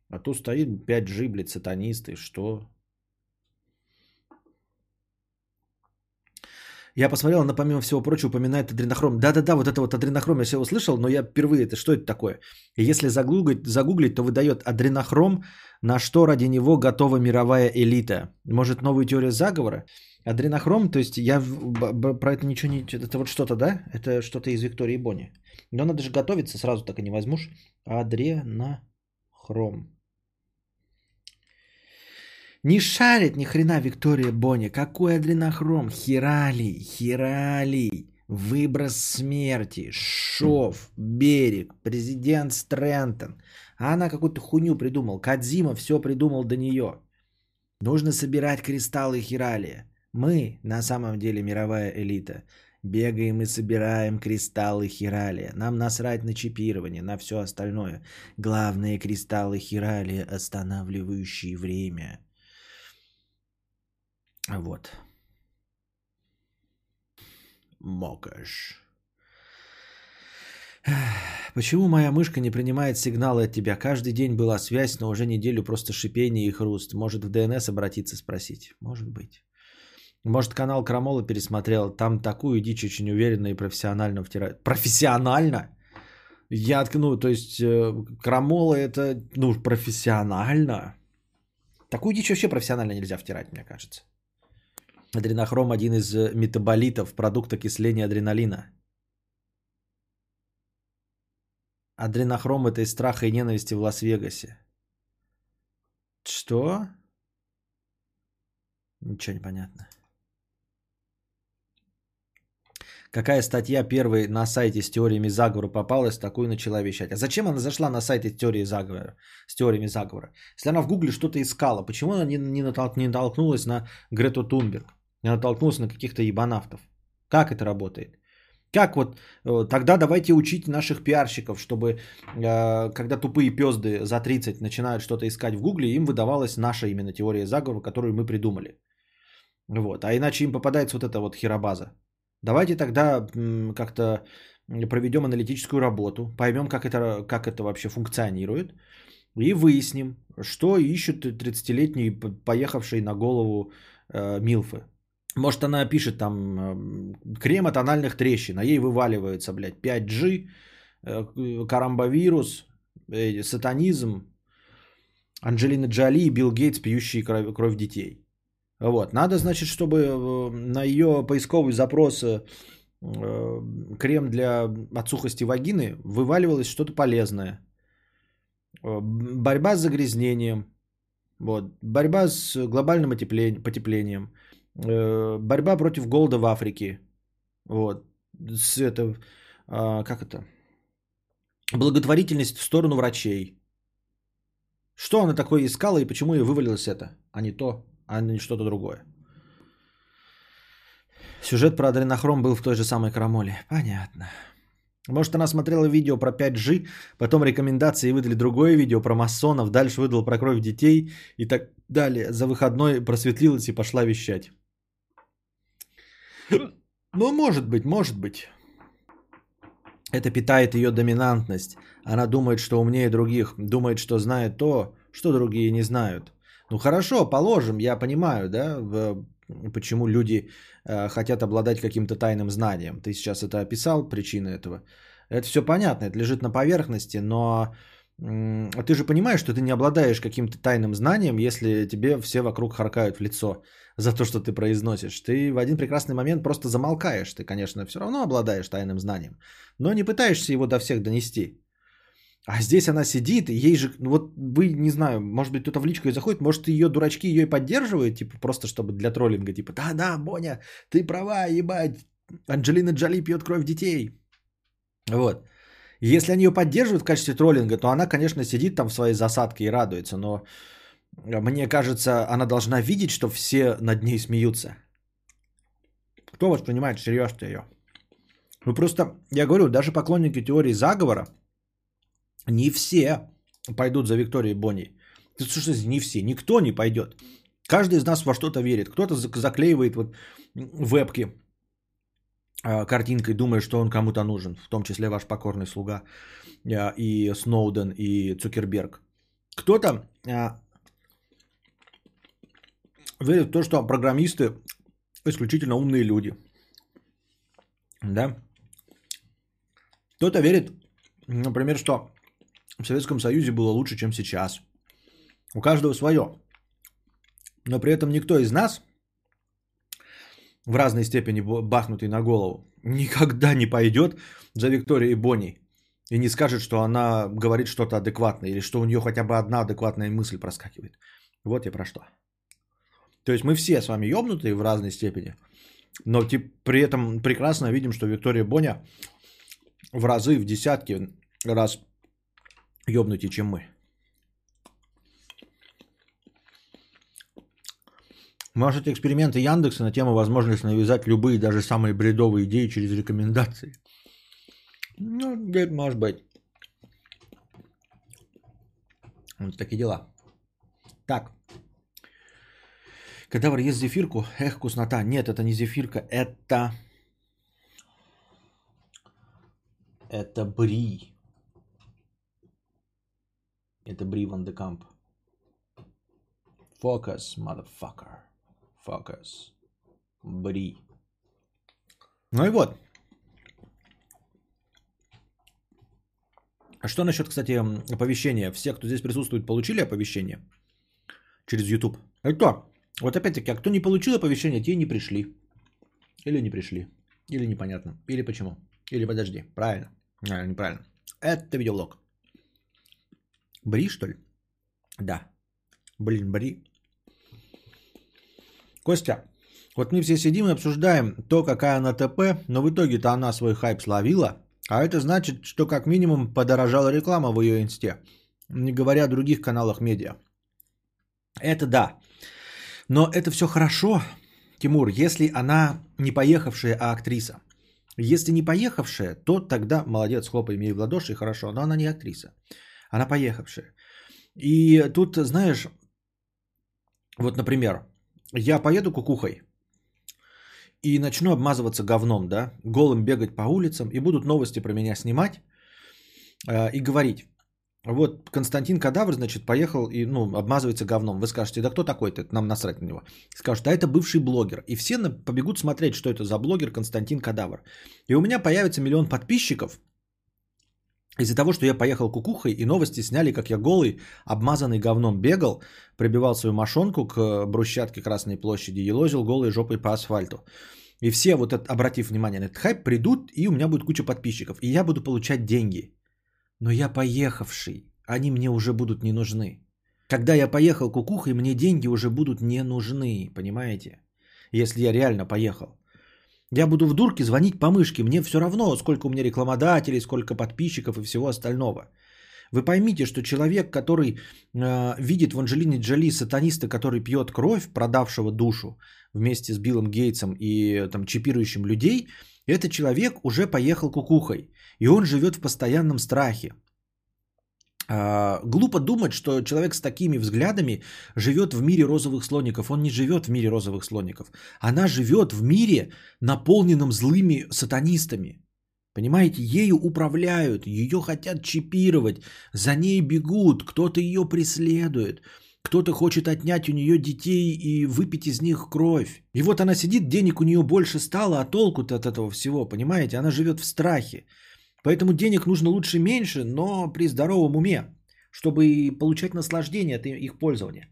А то стоит 5G, блядь, сатанисты. Что? Я посмотрел, она помимо всего прочего упоминает адренохром. Да-да-да, вот это вот адренохром я все услышал, но я впервые, это что это такое? И если загуглить, загуглить, то выдает адренохром, на что ради него готова мировая элита. Может, новую теорию заговора? Адренохром, то есть я про это ничего не... Это вот что-то, да? Это что-то из Виктории Бони. Но надо же готовиться, сразу так и не возьмешь. Адренохром. Не шарит ни хрена Виктория Боня. Какой адренохром? Хиралий, хиралий. Выброс смерти, шов, берег, президент Стрэнтон. А она какую-то хуйню придумал. Кадзима все придумал до нее. Нужно собирать кристаллы хиралия. Мы на самом деле мировая элита. Бегаем и собираем кристаллы хиралия. Нам насрать на чипирование, на все остальное. Главные кристаллы хиралия, останавливающие время. Вот. Мокаш. Почему моя мышка не принимает сигналы от тебя? Каждый день была связь, но уже неделю просто шипение и хруст. Может в ДНС обратиться спросить? Может быть. Может канал Крамола пересмотрел. Там такую дичь очень уверенно и профессионально втирает. Профессионально? Я, ну, то есть э, Крамола это, ну, профессионально. Такую дичь вообще профессионально нельзя втирать, мне кажется. Адренохром один из э, метаболитов, продукт окисления адреналина. Адренохром это из страха и ненависти в Лас-Вегасе. Что? Ничего не понятно. Какая статья первой на сайте с теориями заговора попалась, такую начала вещать. А зачем она зашла на сайт с теорией заговора, с теориями заговора? Если она в гугле что-то искала, почему она не, не, натолк, не натолкнулась на Грету Тунберг? Я натолкнулся на каких-то ебанавтов. Как это работает? Как вот э, тогда давайте учить наших пиарщиков, чтобы э, когда тупые пезды за 30 начинают что-то искать в Гугле, им выдавалась наша именно теория заговора, которую мы придумали. Вот. А иначе им попадается вот эта вот херобаза. Давайте тогда как-то проведем аналитическую работу, поймем, как это, как это вообще функционирует, и выясним, что ищут 30-летние поехавшие на голову э, Милфы. Может, она пишет там крем от анальных трещин, а ей вываливается, блядь, 5G, э, карамбовирус, э, сатанизм, Анджелина Джоли и Билл Гейтс, пьющие кровь, кровь детей. Вот. Надо, значит, чтобы э, на ее поисковый запрос крем для от сухости вагины вываливалось что-то полезное. Борьба с загрязнением. Вот. Борьба с глобальным потеплением. Э, борьба против голода в Африке. Вот. С это, а, как это? Благотворительность в сторону врачей. Что она такое искала и почему ей вывалилось это, а не то, а не что-то другое. Сюжет про адренохром был в той же самой крамоле. Понятно. Может, она смотрела видео про 5G, потом рекомендации выдали другое видео про масонов, дальше выдал про кровь детей и так далее. За выходной просветлилась и пошла вещать. Ну, может быть, может быть. Это питает ее доминантность. Она думает, что умнее других, думает, что знает то, что другие не знают. Ну хорошо, положим, я понимаю, да, почему люди э, хотят обладать каким-то тайным знанием. Ты сейчас это описал, причины этого. Это все понятно, это лежит на поверхности, но ты же понимаешь, что ты не обладаешь каким-то тайным знанием, если тебе все вокруг харкают в лицо за то, что ты произносишь. Ты в один прекрасный момент просто замолкаешь. Ты, конечно, все равно обладаешь тайным знанием, но не пытаешься его до всех донести. А здесь она сидит, ей же, ну вот вы, не знаю, может быть, кто-то в личку и заходит, может, ее дурачки ее и поддерживают, типа, просто чтобы для троллинга, типа, да-да, Боня, ты права, ебать, Анджелина Джоли пьет кровь детей. Вот. Если они ее поддерживают в качестве троллинга, то она, конечно, сидит там в своей засадке и радуется, но мне кажется, она должна видеть, что все над ней смеются. Кто воспринимает серьезно ее? Ну просто, я говорю, даже поклонники теории заговора – не все пойдут за Викторией Бонни. Что, не все, никто не пойдет. Каждый из нас во что-то верит. Кто-то заклеивает вот вебки картинкой, думая, что он кому-то нужен, в том числе ваш покорный слуга а, и Сноуден, и Цукерберг. Кто-то а, верит в то, что программисты исключительно умные люди. Да? Кто-то верит, например, что в Советском Союзе было лучше, чем сейчас. У каждого свое. Но при этом никто из нас, в разной степени бахнутый на голову, никогда не пойдет за Викторией Бонни и не скажет, что она говорит что-то адекватное или что у нее хотя бы одна адекватная мысль проскакивает. Вот я про что. То есть мы все с вами ебнутые в разной степени, но типа, при этом прекрасно видим, что Виктория Боня в разы, в десятки раз ёбнутее, чем мы. Можете эксперименты Яндекса на тему возможности навязать любые, даже самые бредовые идеи через рекомендации. Ну, где может быть. Вот такие дела. Так. Кадавр ест зефирку. Эх, вкуснота. Нет, это не зефирка. Это... Это бри. Это Бри Ван де Камп. Focus, motherfucker. Focus. Бри. Ну и вот. А что насчет, кстати, оповещения? Все, кто здесь присутствует, получили оповещение через YouTube? Это вот опять-таки, а кто не получил оповещение, те не пришли. Или не пришли. Или непонятно. Или почему. Или подожди. Правильно. А, неправильно. Это видеолог. Бри, что ли? Да. Блин, Бри. Костя, вот мы все сидим и обсуждаем то, какая она ТП, но в итоге-то она свой хайп словила, а это значит, что как минимум подорожала реклама в ее инсте, не говоря о других каналах медиа. Это да. Но это все хорошо, Тимур, если она не поехавшая, а актриса. Если не поехавшая, то тогда молодец, хлопай мне в ладоши, хорошо, но она не актриса. Она поехавшая. И тут, знаешь, вот, например, я поеду кукухой и начну обмазываться говном, да, голым бегать по улицам, и будут новости про меня снимать э, и говорить. Вот Константин Кадавр, значит, поехал и, ну, обмазывается говном. Вы скажете, да кто такой-то, нам насрать на него. Скажут, а это бывший блогер. И все побегут смотреть, что это за блогер Константин Кадавр. И у меня появится миллион подписчиков, из-за того, что я поехал кукухой, и новости сняли, как я голый, обмазанный говном бегал, прибивал свою мошонку к брусчатке Красной площади, и лозил голой жопой по асфальту. И все, вот это, обратив внимание на этот хайп, придут, и у меня будет куча подписчиков, и я буду получать деньги. Но я поехавший, они мне уже будут не нужны. Когда я поехал кукухой, мне деньги уже будут не нужны, понимаете? Если я реально поехал. Я буду в дурке звонить по мышке. Мне все равно, сколько у меня рекламодателей, сколько подписчиков и всего остального. Вы поймите, что человек, который э, видит в Анджелине Джоли сатаниста, который пьет кровь, продавшего душу вместе с Биллом Гейтсом и там чипирующим людей, этот человек уже поехал кукухой. И он живет в постоянном страхе. А, глупо думать, что человек с такими взглядами живет в мире розовых слоников. Он не живет в мире розовых слоников. Она живет в мире, наполненном злыми сатанистами. Понимаете, ею управляют, ее хотят чипировать, за ней бегут, кто-то ее преследует, кто-то хочет отнять у нее детей и выпить из них кровь. И вот она сидит, денег у нее больше стало, а толку-то от этого всего, понимаете? Она живет в страхе. Поэтому денег нужно лучше меньше, но при здоровом уме, чтобы получать наслаждение от их пользования.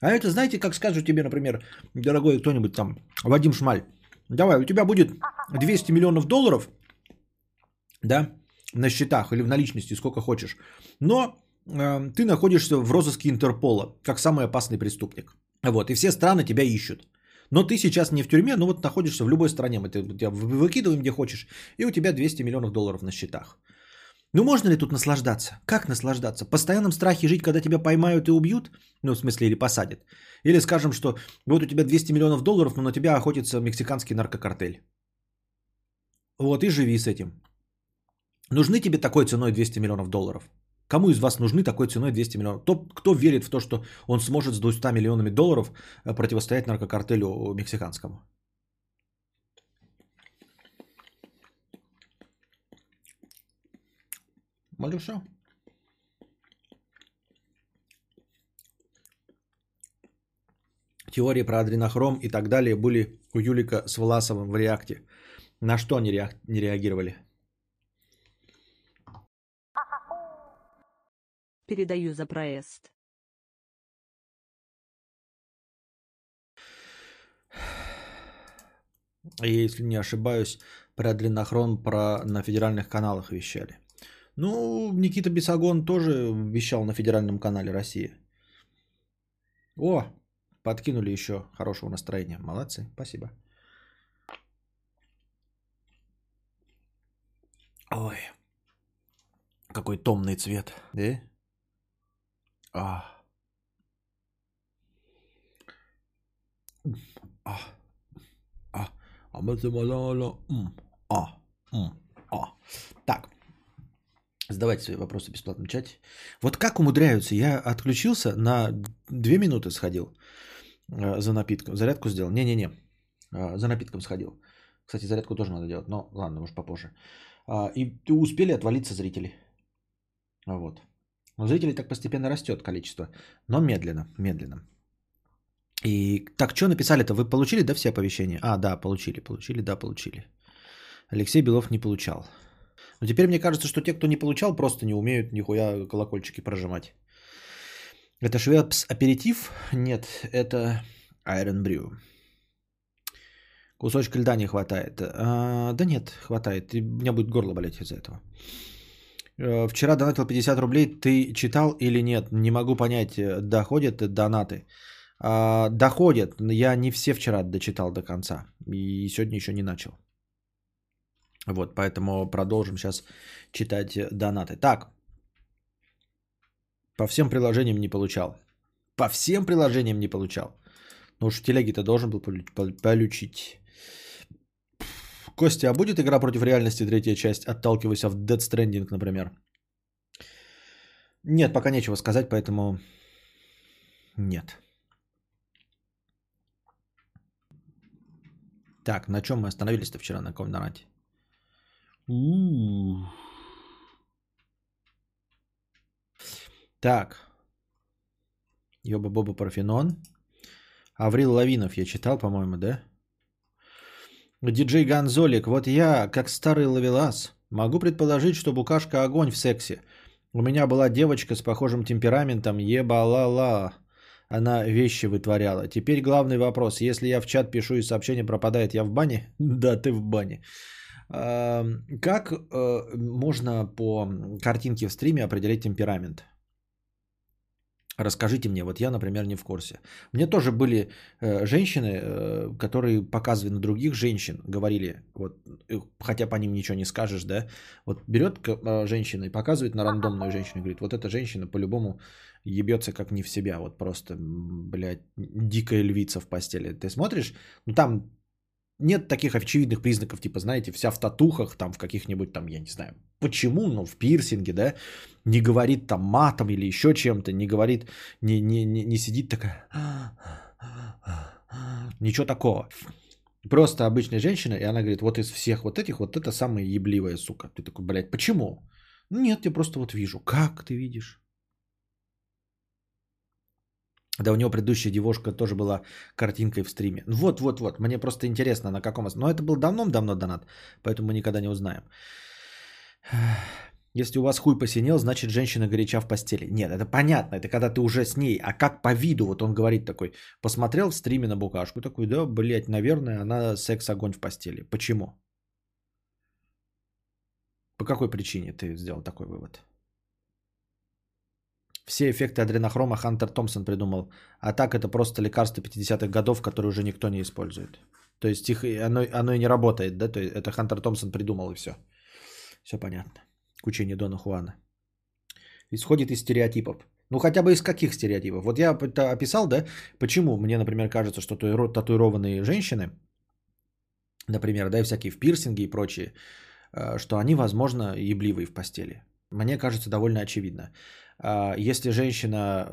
А это, знаете, как скажут тебе, например, дорогой кто-нибудь там, Вадим Шмаль, давай, у тебя будет 200 миллионов долларов, да, на счетах или в наличности, сколько хочешь, но э, ты находишься в розыске Интерпола, как самый опасный преступник. Вот, и все страны тебя ищут. Но ты сейчас не в тюрьме, но вот находишься в любой стране. Мы тебя выкидываем где хочешь, и у тебя 200 миллионов долларов на счетах. Ну можно ли тут наслаждаться? Как наслаждаться? В постоянном страхе жить, когда тебя поймают и убьют? Ну, в смысле, или посадят. Или скажем, что вот у тебя 200 миллионов долларов, но на тебя охотится мексиканский наркокартель. Вот и живи с этим. Нужны тебе такой ценой 200 миллионов долларов? Кому из вас нужны такой ценой 200 миллионов? Кто, кто верит в то, что он сможет с 200 миллионами долларов э, противостоять наркокартелю мексиканскому? Вот и все. Теории про адренохром и так далее были у Юлика с Власовым в реакте. На что они не реагировали? Передаю за проезд. Если не ошибаюсь, про адренохрон про на федеральных каналах вещали. Ну, Никита Бесогон тоже вещал на федеральном канале России. О, подкинули еще хорошего настроения. Молодцы, спасибо. Ой, какой томный цвет, да? А. А. А. А. А. А. Так. Задавайте свои вопросы в бесплатном чате. Вот как умудряются? Я отключился, на две минуты сходил э, за напитком. Зарядку сделал. Не-не-не. Э, за напитком сходил. Кстати, зарядку тоже надо делать, но ладно, может попозже. А, и успели отвалиться зрители. Вот. Но зрителей так постепенно растет количество, но медленно, медленно. И так, что написали-то? Вы получили, да, все оповещения? А, да, получили, получили, да, получили. Алексей Белов не получал. Но теперь мне кажется, что те, кто не получал, просто не умеют нихуя колокольчики прожимать. Это швепс аперитив? Нет, это Iron Brew. Кусочка льда не хватает. А, да нет, хватает. И у меня будет горло болеть из-за этого. Э, вчера донатил 50 рублей. Ты читал или нет? Не могу понять, э, доходят донаты. А, доходят. Я не все вчера дочитал до конца. И сегодня еще не начал. Вот, поэтому продолжим сейчас читать донаты. Так, по всем приложениям не получал. По всем приложениям не получал. Ну уж в телеге-то должен был получить. Костя, а будет игра против реальности третья часть, отталкиваясь от Dead Stranding, например? Нет, пока нечего сказать, поэтому нет. Так, на чем мы остановились-то вчера, на каком донате? Так. Йоба-боба Парфенон. Аврил Лавинов я читал, по-моему, да? Диджей Гонзолик. Вот я, как старый ловелас, могу предположить, что букашка огонь в сексе. У меня была девочка с похожим темпераментом, ебала-ла. Она вещи вытворяла. Теперь главный вопрос. Если я в чат пишу и сообщение пропадает, я в бане? *laughs* Да, ты в бане. Как э, можно по картинке в стриме определить темперамент? Расскажите мне, вот я, например, не в курсе. Мне тоже были э, женщины, э, которые показывали на других женщин, говорили, вот, хотя по ним ничего не скажешь, да, вот берет э, женщина и показывает на рандомную женщину, говорит, вот эта женщина по-любому ебется как не в себя, вот просто, блядь, дикая львица в постели. Ты смотришь, ну там нет таких очевидных признаков, типа, знаете, вся в татухах, там, в каких-нибудь там, я не знаю, почему, но в пирсинге, да, не говорит там матом или еще чем-то, не говорит, не, не, не, не сидит такая, ничего такого. Просто обычная женщина, и она говорит, вот из всех вот этих, вот это самая ебливая сука. Ты такой, блядь, почему? Нет, я просто вот вижу. Как ты видишь? Да, у него предыдущая девушка тоже была картинкой в стриме. Вот, вот, вот. Мне просто интересно, на каком... Но это был давно-давно донат, поэтому мы никогда не узнаем. *sighs* Если у вас хуй посинел, значит женщина горяча в постели. Нет, это понятно, это когда ты уже с ней. А как по виду, вот он говорит такой, посмотрел в стриме на букашку, такой, да, блядь, наверное, она секс-огонь в постели. Почему? По какой причине ты сделал такой вывод? Все эффекты адренохрома Хантер Томпсон придумал. А так это просто лекарство 50-х годов, которое уже никто не использует. То есть их, оно, оно и не работает, да? То есть это Хантер Томпсон придумал и все. Все понятно. К учению Дона Хуана. Исходит из стереотипов. Ну хотя бы из каких стереотипов? Вот я описал, да, почему мне, например, кажется, что татуированные женщины, например, да, и всякие в пирсинге и прочие, э, что они, возможно, ебливые в постели. Мне кажется довольно очевидно. А, если женщина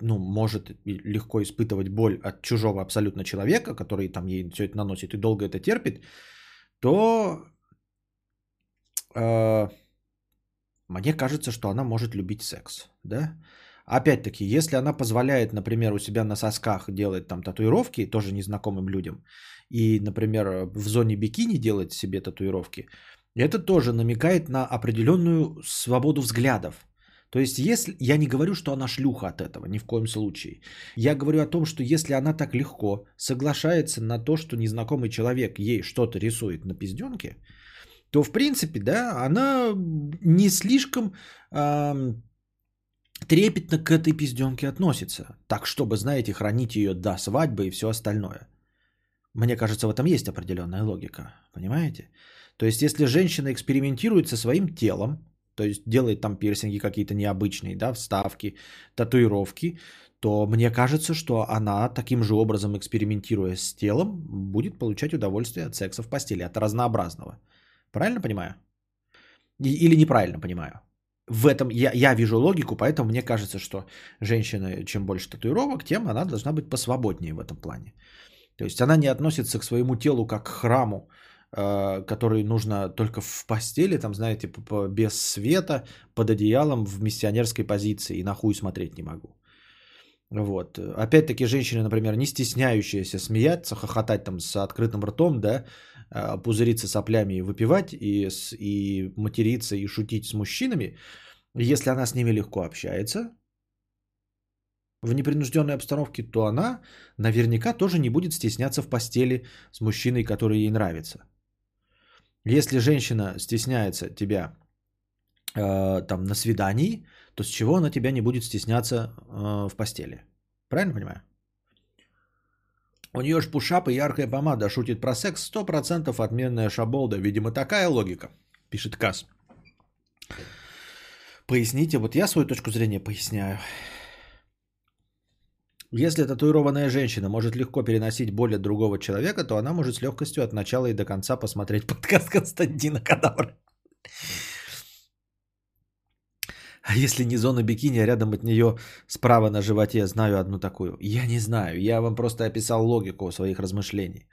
ну, может легко испытывать боль от чужого абсолютно человека, который там ей все это наносит и долго это терпит, то э, мне кажется, что она может любить секс. Да? Опять-таки, если она позволяет, например, у себя на сосках делать там татуировки, тоже незнакомым людям, и, например, в зоне бикини делать себе татуировки, это тоже намекает на определенную свободу взглядов. То есть, если я не говорю, что она шлюха от этого, ни в коем случае. Я говорю о том, что если она так легко соглашается на то, что незнакомый человек ей что-то рисует на пизденке, то в принципе, да, она не слишком э, трепетно к этой пизденке относится. Так, чтобы, знаете, хранить ее до свадьбы и все остальное. Мне кажется, в этом есть определенная логика. Понимаете? То есть, если женщина экспериментирует со своим телом, то есть делает там пирсинги какие-то необычные, да, вставки, татуировки, то мне кажется, что она таким же образом, экспериментируя с телом, будет получать удовольствие от секса в постели, от разнообразного. Правильно понимаю? Или неправильно понимаю? В этом я, я вижу логику, поэтому мне кажется, что женщина, чем больше татуировок, тем она должна быть посвободнее в этом плане. То есть она не относится к своему телу как к храму, который нужно только в постели, там, знаете, без света, под одеялом, в миссионерской позиции, и на хуй смотреть не могу. Вот. Опять-таки, женщины, например, не стесняющиеся смеяться, хохотать там с открытым ртом, да, а, пузыриться соплями и выпивать, и, и материться, и шутить с мужчинами, если она с ними легко общается, в непринужденной обстановке, то она наверняка тоже не будет стесняться в постели с мужчиной, который ей нравится. Если женщина стесняется тебя э, там на свидании, то с чего она тебя не будет стесняться э, в постели? Правильно понимаю? У нее ж пушап и яркая помада, шутит про секс, 100% отменная шаболда. Видимо, такая логика, пишет Кас. Поясните, вот я свою точку зрения поясняю. Если татуированная женщина может легко переносить боль от другого человека, то она может с легкостью от начала и до конца посмотреть *laughs* подкаст Константина Кадавра. А если не зона бикини, а рядом от нее справа на животе, знаю одну такую. Я не знаю, я вам просто описал логику своих размышлений.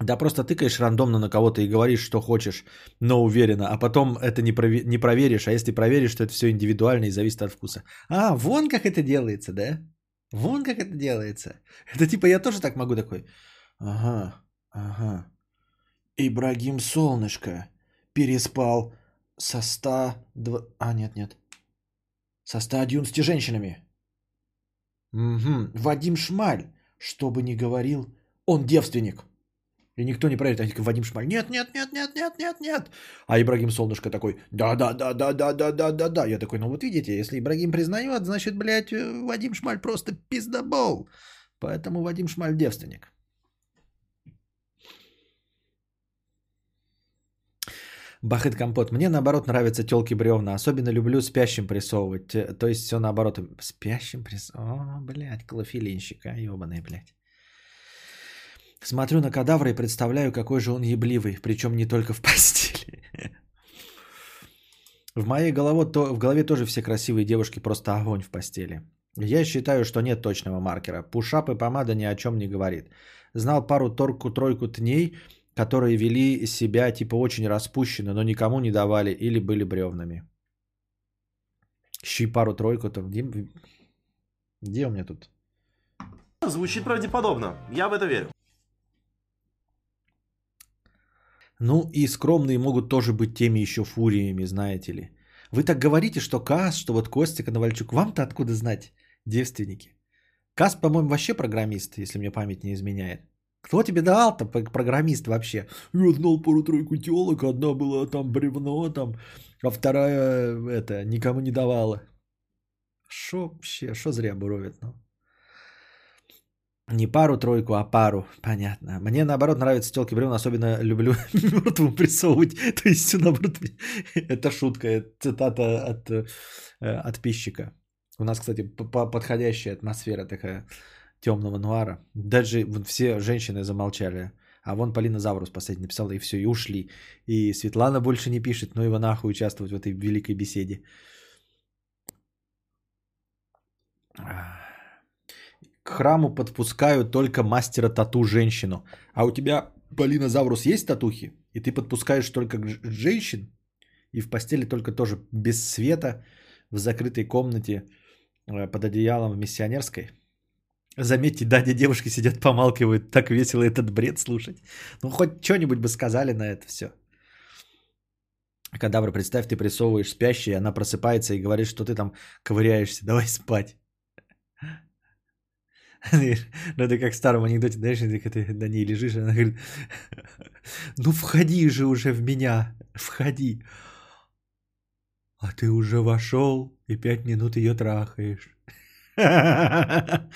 Да просто тыкаешь рандомно на кого-то и говоришь, что хочешь, но уверенно, а потом это не, прове- не проверишь, а если проверишь, то это все индивидуально и зависит от вкуса. А, вон как это делается, да? Вон как это делается. Это типа я тоже так могу такой. Ага, ага. Ибрагим Солнышко переспал со 100... А, нет, нет. Со 111 женщинами. Угу. Вадим Шмаль, что бы ни говорил, он девственник. И никто не проверит. Они такой, Вадим Шмаль, нет, нет, нет, нет, нет, нет, нет. А Ибрагим Солнышко такой, да, да, да, да, да, да, да, да, да. Я такой, ну вот видите, если Ибрагим признает, значит, блядь, Вадим Шмаль просто пиздобол. Поэтому Вадим Шмаль девственник. Бахет компот. Мне наоборот нравятся телки бревна. Особенно люблю спящим прессовывать. Э, то есть все наоборот. Спящим прессовывать. О, блядь, клофелинщик, ебаный, блядь. Смотрю на кадавра и представляю, какой же он ебливый. Причем не только в *laughs* постели. В моей голове, то, в голове тоже все красивые девушки просто огонь в постели. Я считаю, что нет точного маркера. Пушап и помада ни о чем не говорит. Знал пару торку-тройку тней, которые вели себя типа очень распущенно, но никому не давали или были бревнами. Щи пару-тройку там. Где, где у меня тут? Звучит правдеподобно. Я в это верю. Ну и скромные могут тоже быть теми еще фуриями, знаете ли. Вы так говорите, что Кас, что вот Костя Коновальчук. Вам-то откуда знать, девственники? Кас, по-моему, вообще программист, если мне память не изменяет. Кто тебе давал-то программист вообще? Я знал пару-тройку телок, одна была там бревно, там, а вторая это никому не давала. Шо вообще, шо зря буровит, ну? Не пару-тройку, а пару, понятно. Мне наоборот нравятся телки бревна, особенно люблю *laughs* мертвым прессовывать. *laughs* То есть все наоборот. *laughs* Это шутка, это цитата от э, подписчика. У нас, кстати, подходящая атмосфера такая темного нуара. Даже вот все женщины замолчали. А вон Полина Заврус последний написала, и все, и ушли. И Светлана больше не пишет, но его нахуй участвовать в этой великой беседе. К храму подпускают только мастера тату женщину. А у тебя, Полина Заврус, есть татухи? И ты подпускаешь только женщин? И в постели только тоже без света, в закрытой комнате, э, под одеялом в миссионерской? Заметьте, да, где девушки сидят, помалкивают. Так весело этот бред слушать. Ну, хоть что-нибудь бы сказали на это все. Кадавр, представь, ты прессовываешь спящей, она просыпается и говорит, что ты там ковыряешься. Давай спать. *laughs* Ну, это как в старом анекдоте, знаешь, когда ты на ней лежишь, она говорит, *laughs* ну, входи же уже в меня, входи. А ты уже вошел и пять минут ее трахаешь. *laughs*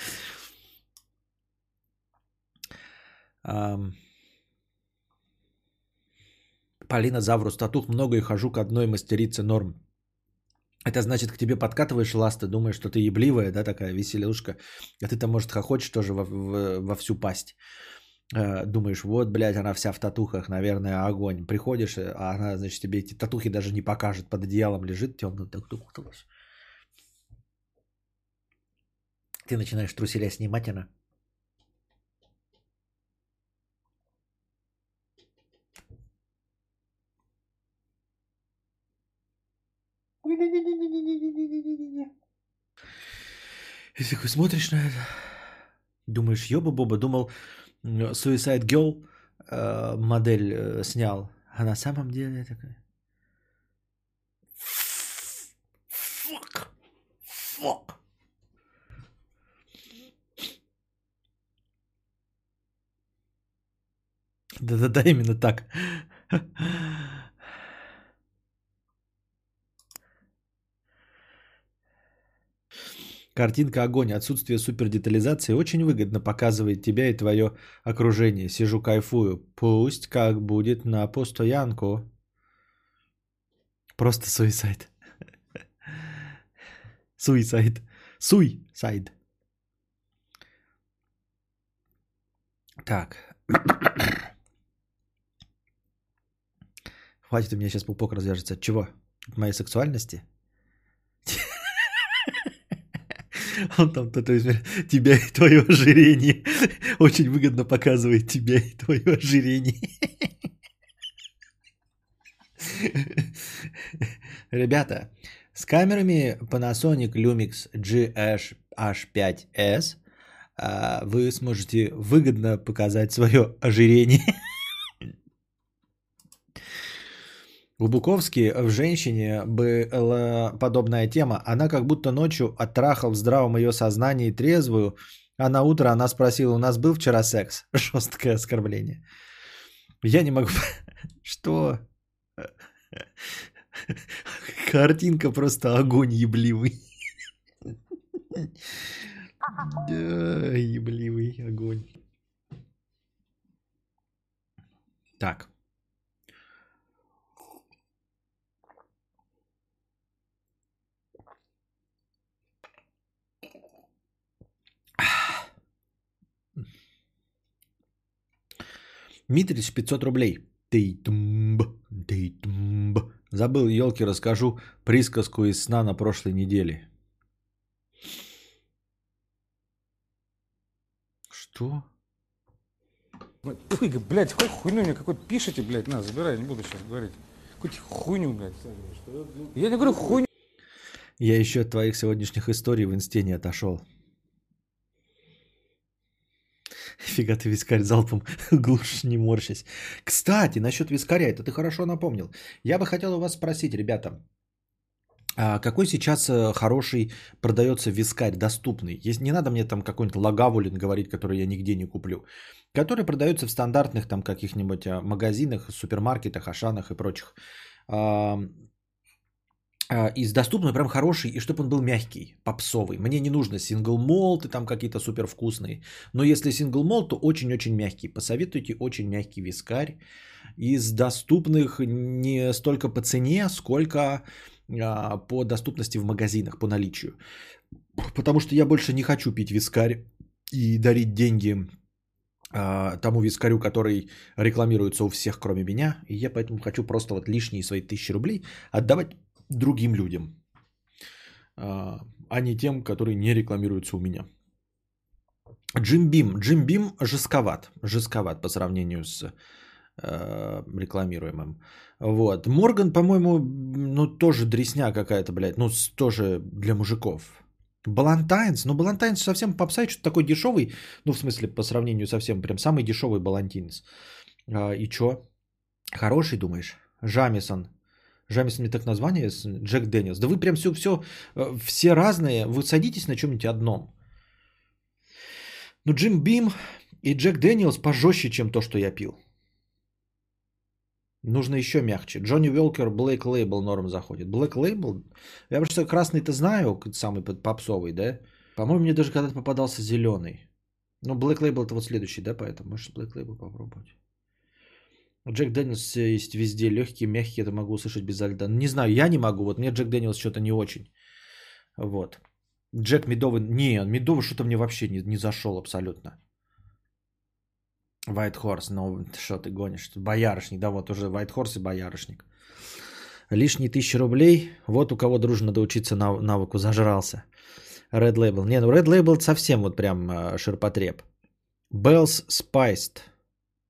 Полина Заврус, татух много и хожу к одной мастерице норм. Это значит, к тебе подкатываешь ласты, думаешь, что ты ебливая, да, такая веселушка, а ты там, может, хохочешь тоже во, во, во всю пасть. Э, думаешь, вот, блядь, она вся в татухах, наверное, огонь. Приходишь, а она, значит, тебе эти татухи даже не покажет, под одеялом лежит темно, так укуталась. Ты начинаешь труселя снимать она. И такой смотришь на это, думаешь, ёба-боба, думал, Suicide Girl модель снял, а на самом деле такая... Fuck. Fuck. Да-да-да, именно так. Картинка огонь, отсутствие супердетализации очень выгодно показывает тебя и твое окружение. Сижу кайфую. Пусть как будет на постоянку. Просто суицид. Суицид. Суицид. Так. *coughs* Хватит у меня сейчас пупок развяжется. От чего? От моей сексуальности? Он там, то, то есть, *laughs* тебя и твое ожирение. *laughs* Очень выгодно показывает тебя и твое ожирение. *laughs* Ребята, с камерами Panasonic Lumix GH5S а, вы сможете выгодно показать свое ожирение. У Буковски в женщине была подобная тема. Она как будто ночью оттрахал в здравом ее сознании трезвую, а на утро она спросила, у нас был вчера секс? *laughs* Жесткое оскорбление. Я не могу... *laughs* Что? *laughs* Картинка просто огонь ебливый. Ебливый огонь. Так. Митрич 500 рублей. Ты тумб. Забыл, елки, расскажу присказку из сна на прошлой неделе. Что? Ой, блядь, хоть хуйню мне какой-то пишите, блядь, на, забирай, не буду сейчас говорить. Какую-то хуйню, блядь. Я не говорю хуйню. Я еще от твоих сегодняшних историй в инсте не отошел. Фига ты вискарь залпом *laughs* глушишь, не морщись. Кстати, насчет вискаря, это ты хорошо напомнил. Я бы хотел у вас спросить, ребята, а какой сейчас э, хороший продается вискарь, доступный? Есть, не надо мне там какой-нибудь лагавулин говорить, который я нигде не куплю. Который продается в стандартных там каких-нибудь а, магазинах, супермаркетах, ашанах и прочих. А, из доступного прям хороший, и чтобы он был мягкий, попсовый. Мне не нужно сингл молты там какие-то супер вкусные. Но если сингл молт, то очень-очень мягкий. Посоветуйте очень мягкий вискарь. Из доступных не столько по цене, сколько а, по доступности в магазинах, по наличию. Потому что я больше не хочу пить вискарь и дарить деньги а, тому вискарю, который рекламируется у всех, кроме меня. И я поэтому хочу просто вот лишние свои тысячи рублей отдавать другим людям, а, а не тем, которые не рекламируются у меня. Джим Бим. Джим Бим жестковат. Жестковат по сравнению с э, рекламируемым. Вот. Morgan, по-моему, ну тоже дресня какая-то, блядь. Ну, тоже для мужиков. Ballantine's. Ну, Ballantine's совсем попса, что такой дешевый. Ну, в смысле, по сравнению совсем прям самый дешевый Ballantine's. А, и чё? Хороший, думаешь? Jameson. Jameson мне так название, Jack Daniel's. Да вы прям все, все, э, все разные. Вы садитесь на чем-нибудь одном. Ну, Jim Beam и Jack Daniel's пожестче, чем то, что я пил. Нужно еще мягче. Johnnie Walker, Black Label норм заходит. Black Label? Я просто красный-то знаю, самый попсовый, да? По-моему, мне даже когда-то попадался зеленый. Ну, Black Label это вот следующий, да, поэтому можешь Black Label попробовать. Jack Daniel's есть везде, легкий, мягкий, это могу услышать без льда. Не знаю, я не могу, вот мне Jack Daniel's что-то не очень. Вот. Джек Медовый, не, Медовый что-то мне вообще не, не зашел абсолютно. White Horse, ну что ты гонишь? Боярышник, да, вот уже White Horse и боярышник. Лишние тысячи рублей. Вот у кого дружно надо учиться нав- навыку зажрался. Red Label. Не, ну Red Label совсем вот прям э, ширпотреб. Bells Spiced.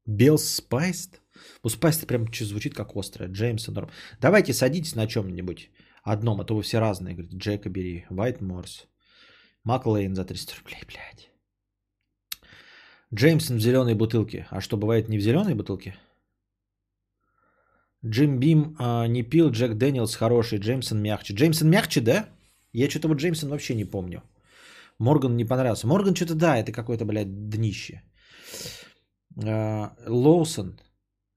Bells Spiced? Ну, прям звучит как острое. Джеймса Норм. Давайте садитесь на чем-нибудь одном, а то вы все разные. Говорит, Джека бери. White Morse. Маклейн за 300 рублей, блядь. Джеймсон в зеленой бутылке. А что, бывает не в зеленой бутылке? Джим Бим а, не пил, Джек Дэниелс хороший, Джеймсон мягче. Джеймсон мягче, да? Я что-то вот Джеймсон вообще не помню. Морган не понравился. Морган что-то да, это какое-то, блядь, днище. А, Лоусон,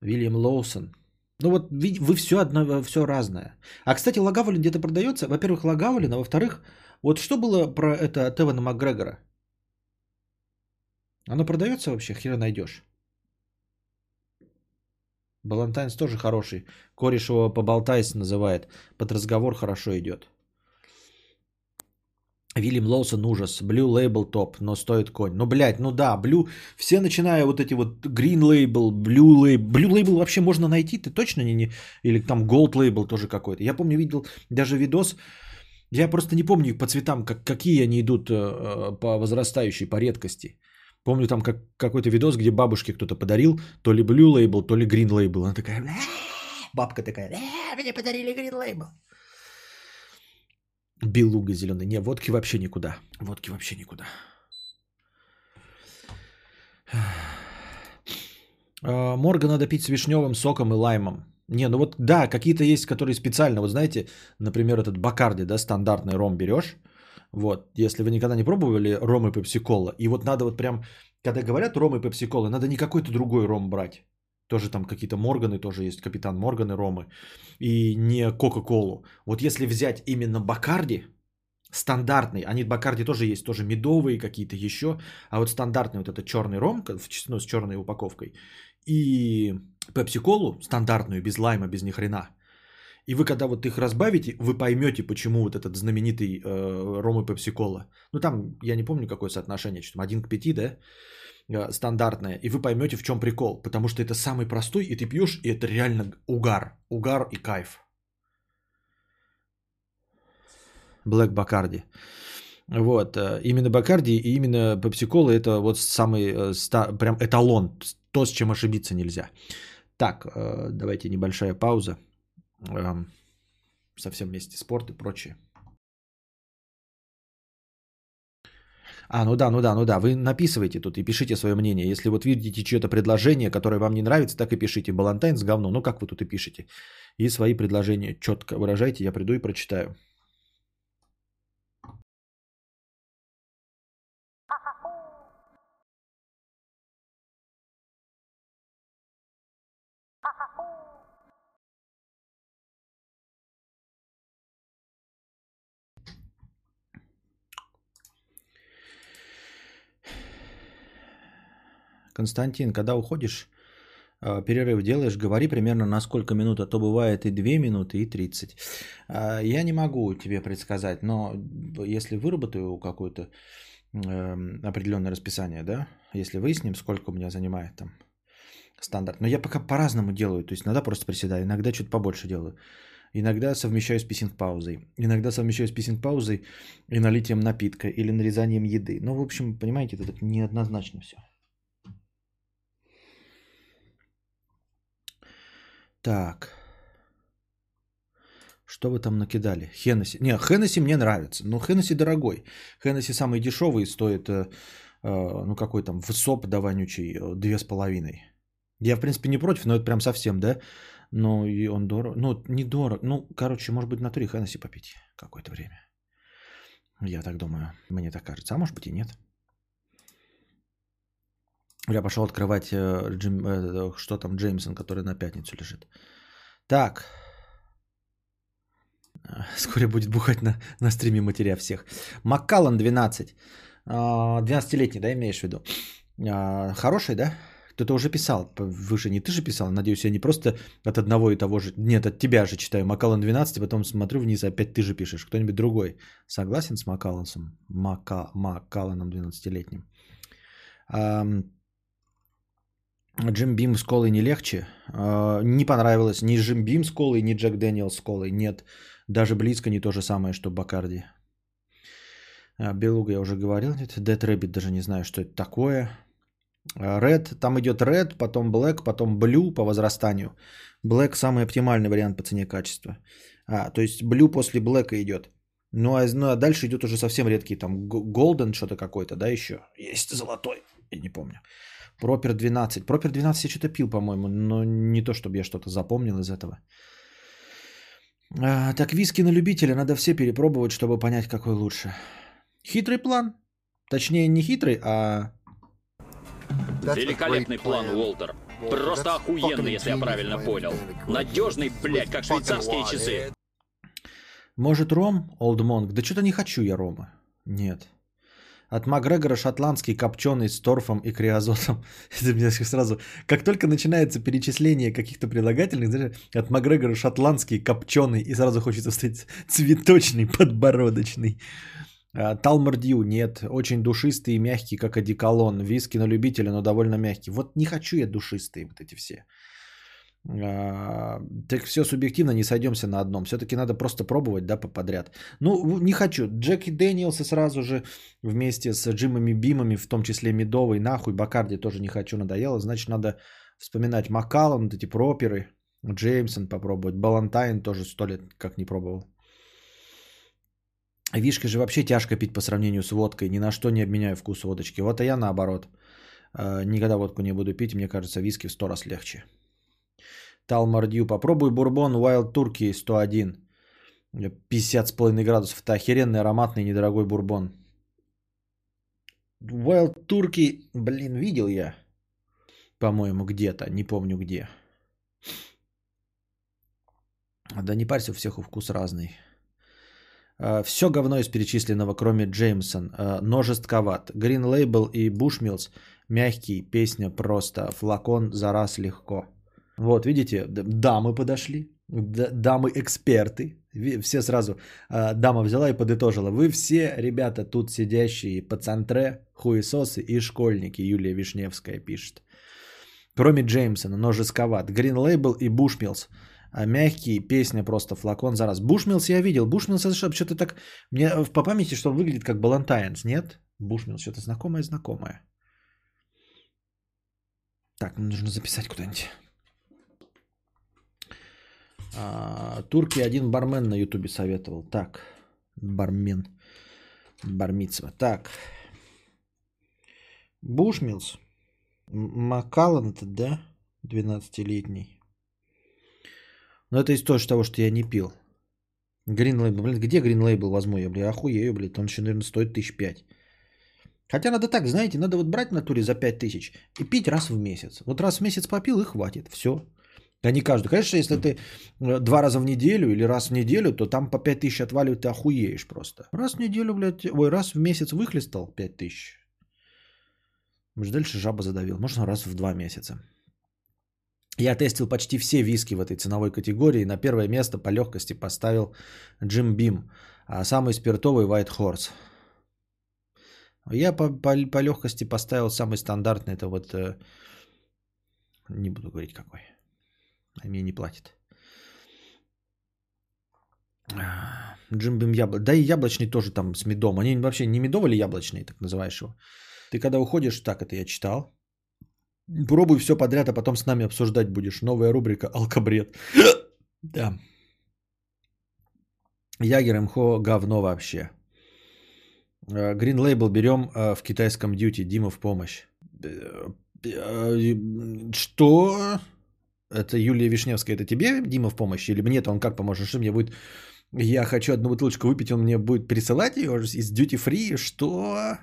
Вильям Лоусон. Ну вот вы все одно, все разное. А, кстати, Лагавалин где-то продается. Во-первых, Лагавалин, а во-вторых, вот что было про это Тевана Макгрегора? Оно продается вообще? Хера найдешь. Балантайнс тоже хороший. Кореш его поболтайся называет. Под разговор хорошо идет. Вильям Лоусон ужас. Blue Label топ, но стоит конь. Ну, блядь, ну да, Blue... Все начиная вот эти вот Green Label, Blue Label. Blue Label вообще можно найти, ты точно не... не... Или там Gold Label тоже какой-то. Я помню, видел даже видос. Я просто не помню по цветам, как, какие они идут э, э по возрастающей, по редкости. Помню там как, какой-то видос, где бабушке кто-то подарил то ли Blue Label, то ли Green Label. Она такая, бабка такая, мне подарили Green Label. Белуга зеленый. Не, водки вообще никуда. Водки вообще никуда. А, Морга надо пить с вишневым соком и лаймом. Не, ну вот да, какие-то есть, которые специально, вот знаете, например, этот Бакарди, да, стандартный ром берешь, вот, если вы никогда не пробовали ром и пепси-кола, и вот надо вот прям, когда говорят ром и пепси-кола, надо не какой-то другой ром брать. Тоже там какие-то Морганы, тоже есть капитан Морганы, Ромы. И не Кока-Колу. Вот если взять именно Бакарди, стандартный, они Бакарди тоже есть, тоже медовые какие-то еще, а вот стандартный вот это черный ром, ну, с черной упаковкой, и пепси-колу стандартную, без лайма, без ни хрена – и вы когда вот их разбавите, вы поймете, почему вот этот знаменитый э, ром и пепси-кола. Ну там, я не помню, какое соотношение, что там 1 к 5, да, э, стандартное. И вы поймете, в чем прикол. Потому что это самый простой, и ты пьешь, и это реально угар. Угар и кайф. Блэк Бакарди. Вот, э, именно Бакарди и именно Пепсикола это вот самый э, прям эталон, то, с чем ошибиться нельзя. Так, давайте небольшая пауза. Эм, Совсем вместе спорт и прочее. А, ну да, ну да, ну да, вы написывайте тут и пишите свое мнение. Если вот видите чье-то предложение, которое вам не нравится, так и пишите. Балантайн с говно, ну как вы тут и пишете. И свои предложения четко выражайте, я приду и прочитаю. Константин, когда уходишь, э, перерыв делаешь, говори примерно на сколько минут, а то бывает и 2 минуты, и 30. А, Я не могу тебе предсказать, но если выработаю какое-то эм, определенное расписание, да, если выясним, сколько у меня занимает там стандарт. Но я пока по-разному делаю, то есть иногда просто приседаю, иногда чуть побольше делаю. Иногда совмещаю с писинг-паузой. Иногда совмещаю с писинг-паузой и налитием напитка или нарезанием еды. Ну, в общем, понимаете, это так неоднозначно все. Так. Что вы там накидали? Хеннесси. Не, Хеннесси мне нравится. Но Хеннесси дорогой. Хеннесси самый дешевый стоит, э, э, ну какой там, высоп да вонючий, э, две с половиной. Я, в принципе, не против, но это прям совсем, да? Но и он дорог. Ну, не дорог. Ну, короче, может быть, на три Хеннесси попить какое-то время. Я так думаю. Мне так кажется. А может быть и нет. Я пошел открывать, э, Джим, э, что там, Джеймсон, который на пятницу лежит. Так. Э, *laughs* Скоро будет бухать на, на стриме матеря всех. Маккаллан 12. А, 12-летний, да, имеешь в виду? А, Хороший, да? Кто-то уже писал. Выше не ты же писал. Надеюсь, я не просто от одного и того же... Нет, от тебя же читаю. Маккаллан 12, потом смотрю вниз, опять ты же пишешь. Кто-нибудь другой согласен с Маккаллансом? Мака... Маккалланом 12-летним. Джим Бим с колой не легче. А, Не понравилось ни Джим Бим с колой, ни Джек Дэниел с колой. Нет, даже близко не то же самое, что Бакарди. А, Белуга я уже говорил. Нет, Dead Rabbit даже не знаю, что это такое. А, Red, там идет Red, потом Black, потом Blue по возрастанию. Black самый оптимальный вариант по цене качества. А, то есть Blue после Black идет. Ну а, ну, а дальше идет уже совсем редкий, там Golden что-то какой-то, да, еще. Есть золотой, я не помню. Пропер 12. Пропер 12 я что-то пил, по-моему, но не то, чтобы я что-то запомнил из этого. А, так, виски на любителя надо все перепробовать, чтобы понять, какой лучше. Хитрый план. Точнее, не хитрый, а... Великолепный план, Уолтер. Просто охуенный, если я правильно понял. Надежный, блядь, как швейцарские часы. Может, ром, Олд Монг? Да что-то не хочу я рома. Нет. От Макгрегора шотландский копченый с торфом и криозотом. *laughs* Это меня сразу... Как только начинается перечисление каких-то прилагательных, знаешь, от Макгрегора шотландский копченый, и сразу хочется встать *laughs* цветочный, подбородочный. А, Талмардью нет. Очень душистый и мягкий, как одеколон. Виски на любителя, но довольно мягкий. Вот не хочу я душистые вот эти все. А, Так все субъективно, не сойдемся на одном. Все-таки надо просто пробовать, да, подряд. Ну, не хочу. Джеки Дэниелса сразу же вместе с Джимами Бимами, в том числе Медовый, нахуй, Бакарди тоже не хочу, надоело. Значит, надо вспоминать Маккаллан, вот эти проперы, Джеймсон попробовать, Балантайн тоже сто лет как не пробовал. Вишки же вообще тяжко пить по сравнению с водкой, ни на что не обменяю вкус водочки. Вот а я наоборот. Э, Никогда водку не буду пить, мне кажется, виски в сто раз легче. Талмардью. Попробуй бурбон Wild Turkey 101. 50 с половиной градусов. Это охеренный ароматный недорогой бурбон. Wild Turkey, блин, видел я. По-моему, где-то. Не помню где. Да не парься, у всех вкус разный. Все говно из перечисленного, кроме Джеймсон. А, Но жестковат. Green Label и Bushmills мягкий. Песня просто. Флакон за раз легко. Вот, видите, дамы подошли. Д- дамы эксперты. Ви- Все сразу. а, Дама взяла и подытожила. Вы все, ребята, тут сидящие пацантре, хуесосы и школьники. Юлия Вишневская пишет. Кроме Джеймсона, но жестковат. Green Label и Bushmills. А мягкий, песня просто флакон за раз. Бушмилс я видел. Бушмилс это что-то так... Мне по памяти, что он выглядит как Балантайнс, нет? Бушмилс что-то знакомое-знакомое. Так, нужно записать куда-нибудь. А, Турки один бармен на ютубе советовал. Так, бармен. Бармицва. Так. Бушмилс. Макалланд, да? 12-летний. Но это из тоже того, что я не пил. Green Label. Блин, где Green Label возьму я, блин, охуею, блин. Он еще, наверное, стоит тысяч пять. Хотя надо так, знаете, надо вот брать в натуре за 5 тысяч и пить раз в месяц. Вот раз в месяц попил и хватит, все. Да не каждый. Конечно, если ты э, два раза в неделю или раз в неделю, то там по 5 тысяч отваливают, ты охуеешь просто. Раз в неделю, блядь, ой, раз в месяц выхлестал 5 тысяч. Может, дальше жаба задавил. Можно раз в два месяца. Я тестил почти все виски в этой ценовой категории. На первое место по легкости поставил Джим Бим, а самый спиртовый White Horse. Я по, по, по легкости поставил самый стандартный, это вот, э, не буду говорить какой, а мне не платит. Джим Бим яблочный, да и яблочный тоже там с медом. Они вообще не медовый или яблочный, так называешь его. Ты когда уходишь, так это я читал. Пробуй все подряд, а потом с нами обсуждать будешь. Новая рубрика «Алкобред». *coughs* да. Ягер МХО говно вообще. Э, Green Label берем э, в китайском дьюти. Дима в помощь. Э, что? Это Юлия Вишневская. Это тебе, Дима, в помощь? Или мне-то он как поможет? Что мне будет... Я хочу одну бутылочку выпить, он мне будет присылать ее из duty free? Что?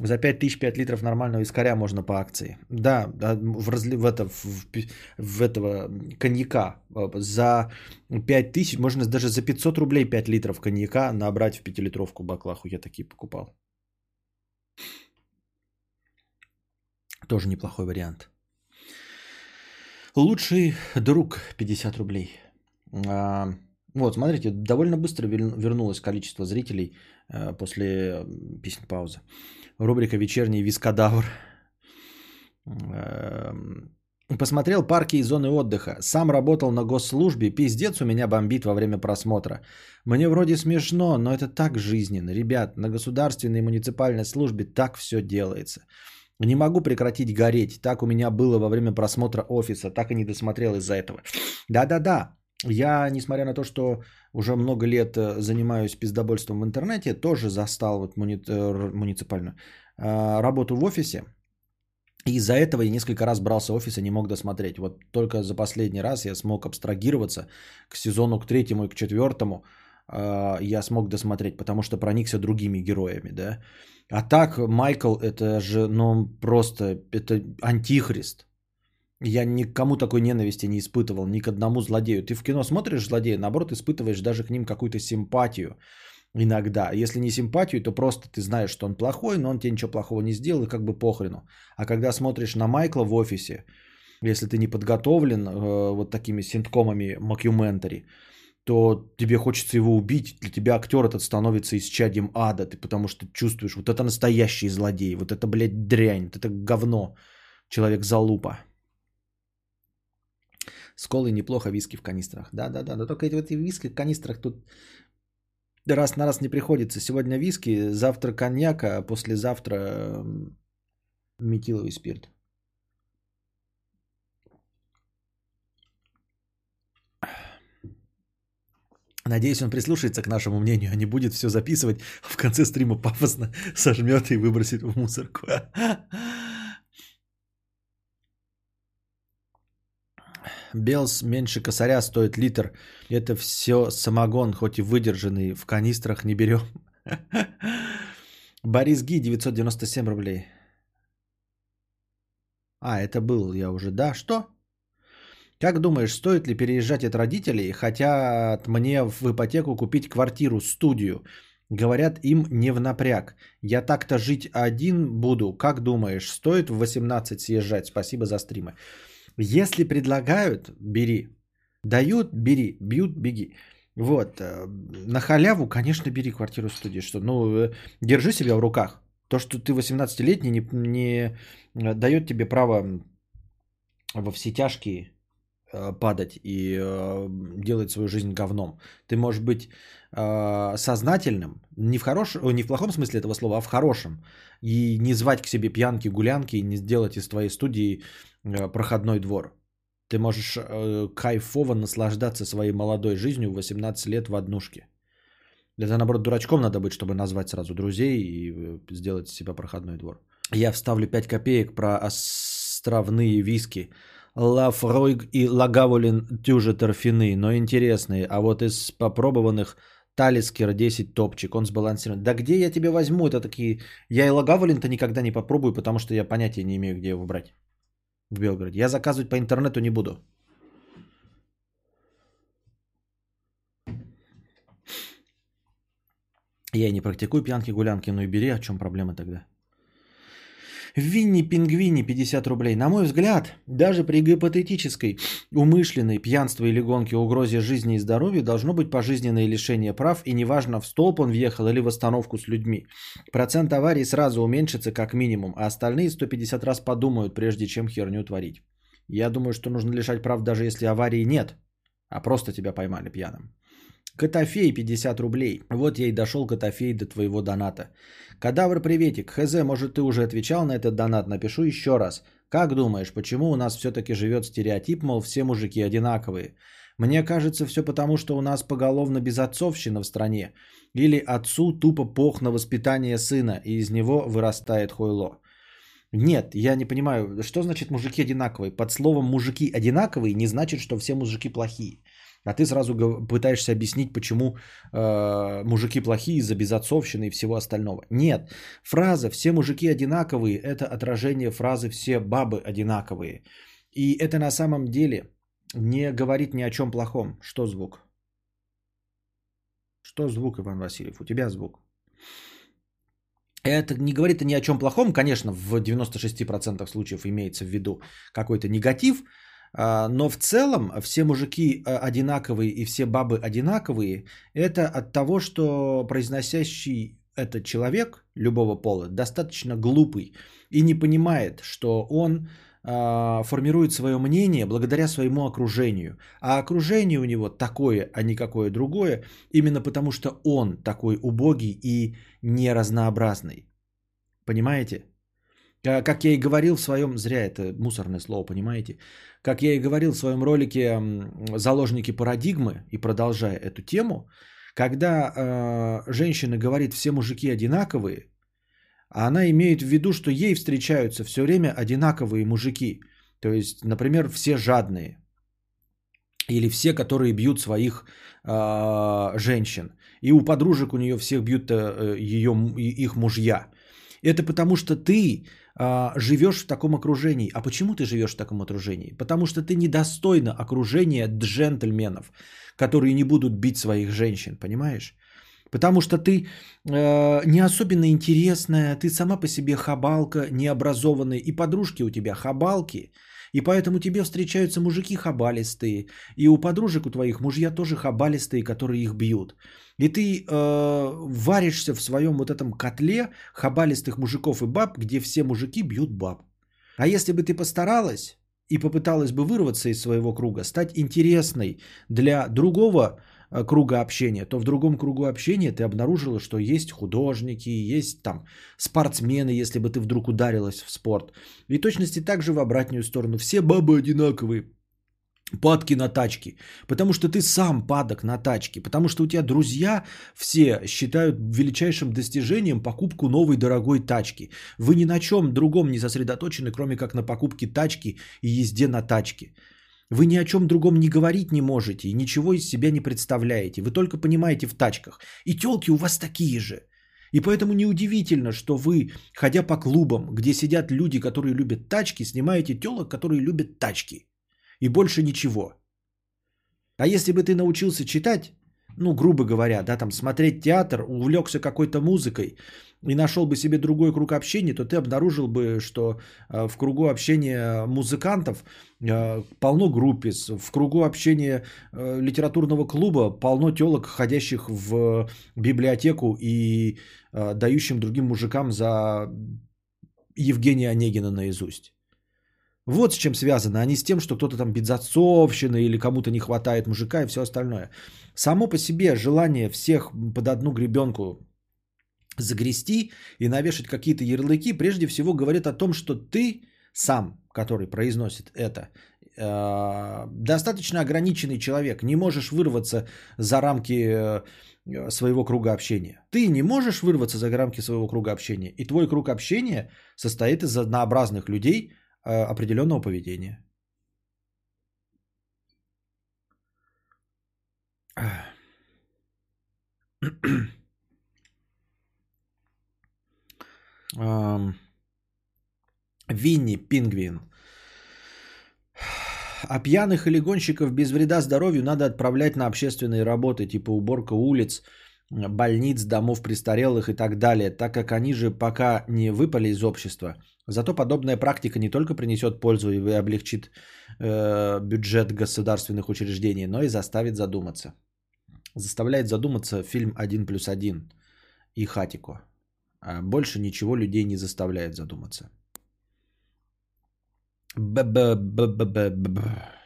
За 5000 5 литров нормального искоря можно по акции. Да, в, разли... в, это, в, в этого коньяка за 5000, можно даже за 500 рублей 5 литров коньяка набрать в 5-литровку баклаху. Я такие покупал. Тоже неплохой вариант. Лучший друг 50 рублей. А, вот, смотрите, довольно быстро вернулось количество зрителей э, после песен паузы. Рубрика «Вечерний вискадавр». Эм, посмотрел парки и зоны отдыха. Сам работал на госслужбе. Пиздец у меня бомбит во время просмотра. Мне вроде смешно, но это так жизненно. Ребят, на государственной и муниципальной службе так все делается. Не могу прекратить гореть. Так у меня было во время просмотра офиса. Так и не досмотрел из-за этого. Да-да-да. Я, несмотря на то, что уже много лет э, занимаюсь пиздобольством в интернете, тоже застал вот муни... Э, муниципальную а, работу в офисе. И из-за этого я несколько раз брался офис и не мог досмотреть. Вот только за последний раз я смог абстрагироваться к сезону, к третьему и к четвертому. А, я смог досмотреть, потому что проникся другими героями, да. А так Майкл это же, ну просто, это антихрист. Я никому такой ненависти не испытывал, ни к одному злодею. Ты в кино смотришь злодея, наоборот, испытываешь даже к ним какую-то симпатию иногда. Если не симпатию, то просто ты знаешь, что он плохой, но он тебе ничего плохого не сделал, и как бы похрену. А когда смотришь на Майкла в офисе, если ты не подготовлен э, вот такими синткомами макюментари, то тебе хочется его убить. Для тебя актер этот становится исчадием ада, ты потому что чувствуешь, вот это настоящий злодей, вот это, блядь, дрянь, вот это говно, человек-залупа. С колой неплохо виски в канистрах. Да-да-да, но только эти вот виски в канистрах тут раз на раз не приходится. Сегодня виски, завтра коньяк, а послезавтра метиловый спирт. Надеюсь, он прислушается к нашему мнению, а не будет все записывать, в конце стрима пафосно *laughs* сожмет и выбросит в мусорку. Белс меньше косаря стоит литр. Это все самогон, хоть и выдержанный. В канистрах не берем. *laughs* Борис Ги, 997 рублей. А, это был я уже. Да, что? Как думаешь, стоит ли переезжать от родителей? Хотят мне в ипотеку купить квартиру, студию. Говорят, им не в напряг. Я так-то жить один буду. Как думаешь, стоит в 18 съезжать? Спасибо за стримы. Если предлагают, бери. Дают, бери. Бьют, беги. Вот. Э, на халяву, конечно, бери квартиру студии. Что, ну, э, держи себя в руках. То, что ты 18-летний, не, не э, дает тебе право во все тяжкие падать и э, делать свою жизнь говном. Ты можешь быть э, сознательным, не в, хорош... не в плохом смысле этого слова, а в хорошем. И не звать к себе пьянки, гулянки, и не сделать из твоей студии э, проходной двор. Ты можешь э, кайфово наслаждаться своей молодой жизнью в 18 лет в однушке. Это наоборот дурачком надо быть, чтобы назвать сразу друзей и э, сделать себя проходной двор. Я вставлю 5 копеек про островные виски. Лафройг и Лагавулин тюже торфяны, но интересные. А вот из попробованных Талискер 10 топчик, он сбалансирован. Да где я тебе возьму? Это такие... Я и Лагавулин-то никогда не попробую, потому что я понятия не имею, где его брать. В Белгороде. Я заказывать по интернету не буду. Я и не практикую пьянки-гулянки, ну и бери, о чем проблема тогда? Винни Пингвини 50 рублей. На мой взгляд, даже при гипотетической умышленной пьянства или гонке угрозе жизни и здоровью должно быть пожизненное лишение прав, и неважно, в столб он въехал или в остановку с людьми. Процент аварий сразу уменьшится как минимум, а остальные 150 раз подумают, прежде чем херню творить. Я думаю, что нужно лишать прав, даже если аварии нет, а просто тебя поймали пьяным. Котофей 50 рублей. Вот я и дошел, Котофей, до твоего доната. Кадавр, приветик. Хз, может ты уже отвечал на этот донат? Напишу еще раз. Как думаешь, почему у нас все-таки живет стереотип, мол, все мужики одинаковые? Мне кажется, все потому, что у нас поголовно безотцовщина в стране. Или отцу тупо пох на воспитание сына, и из него вырастает хойло. Нет, я не понимаю, что значит мужики одинаковые? Под словом мужики одинаковые не значит, что все мужики плохие. А ты сразу пытаешься объяснить, почему э, мужики плохие из-за безотцовщины и всего остального. Нет, фраза «все мужики одинаковые» – это отражение фразы «все бабы одинаковые». И это на самом деле не говорит ни о чем плохом. Что звук? Что звук, Иван Васильев? У тебя звук. Это не говорит ни о чем плохом, конечно, в 96% случаев имеется в виду какой-то негатив – но в целом все мужики а, одинаковые и все бабы одинаковые, это от того, что произносящий этот человек любого пола достаточно глупый и не понимает, что он а, формирует свое мнение благодаря своему окружению. А окружение у него такое, а не какое другое, именно потому что он такой убогий и неразнообразный. Понимаете? Как я и говорил в своем, зря это мусорное слово, понимаете? Как я и говорил в своем ролике «Заложники парадигмы» и продолжая эту тему, когда э, женщина говорит «все мужики одинаковые», она имеет в виду, что ей встречаются все время одинаковые мужики. То есть, например, все жадные. Или все, которые бьют своих э, женщин. И у подружек у нее всех бьют э, ее, их мужья. Это потому что ты а, живешь в таком окружении. А почему ты живешь в таком окружении? Потому что ты недостойна окружения джентльменов, которые не будут бить своих женщин, понимаешь? Потому что ты э, не особенно интересная, ты сама по себе хабалка, необразованная, и подружки у тебя хабалки, и поэтому тебе встречаются мужики хабалистые, и у подружек у твоих мужья тоже хабалистые, которые их бьют. И ты э, варишься в своем вот этом котле хабалистых мужиков и баб, где все мужики бьют баб. А если бы ты постаралась и попыталась бы вырваться из своего круга, стать интересной для другого круга общения, то в другом кругу общения ты обнаружила, что есть художники, есть там спортсмены, если бы ты вдруг ударилась в спорт. И точности также в обратную сторону. Все бабы одинаковые. Падки на тачки. Потому что ты сам падок на тачки. Потому что у тебя друзья все считают величайшим достижением покупку новой дорогой тачки. Вы ни на чем другом не сосредоточены, кроме как на покупке тачки и езде на тачке. Вы ни о чем другом не говорить не можете и ничего из себя не представляете. Вы только понимаете в тачках. И телки у вас такие же. И поэтому неудивительно, что вы, ходя по клубам, где сидят люди, которые любят тачки, снимаете телок, которые любят тачки и больше ничего. А если бы ты научился читать, ну, грубо говоря, да, там смотреть театр, увлекся какой-то музыкой и нашел бы себе другой круг общения, то ты обнаружил бы, что э, в кругу общения музыкантов э, полно группис, в кругу общения э, литературного клуба полно телок, ходящих в библиотеку и дающим другим мужикам за Евгения Онегина наизусть. Вот с чем связано, а не с тем, что кто-то там безотцовщина или кому-то не хватает мужика и все остальное. Само по себе желание всех под одну гребенку загрести и навешать какие-то ярлыки, прежде всего говорит о том, что ты сам, который произносит это, э, достаточно ограниченный человек, не можешь вырваться за рамки э, своего круга общения. Ты не можешь вырваться за рамки своего круга общения, и твой круг общения состоит из однообразных людей определенного поведения. Винни Пингвин. А пьяных или гонщиков без вреда здоровью надо отправлять на общественные работы, типа уборка улиц, больниц, домов престарелых и так далее, так как они же пока не выпали из общества. Зато подобная практика не только принесет пользу и облегчит э, бюджет государственных учреждений, но и заставит задуматься. Заставляет задуматься фильм «Один плюс один» и «Хатико». А больше ничего людей не заставляет задуматься. Б-б-б-б-б-б.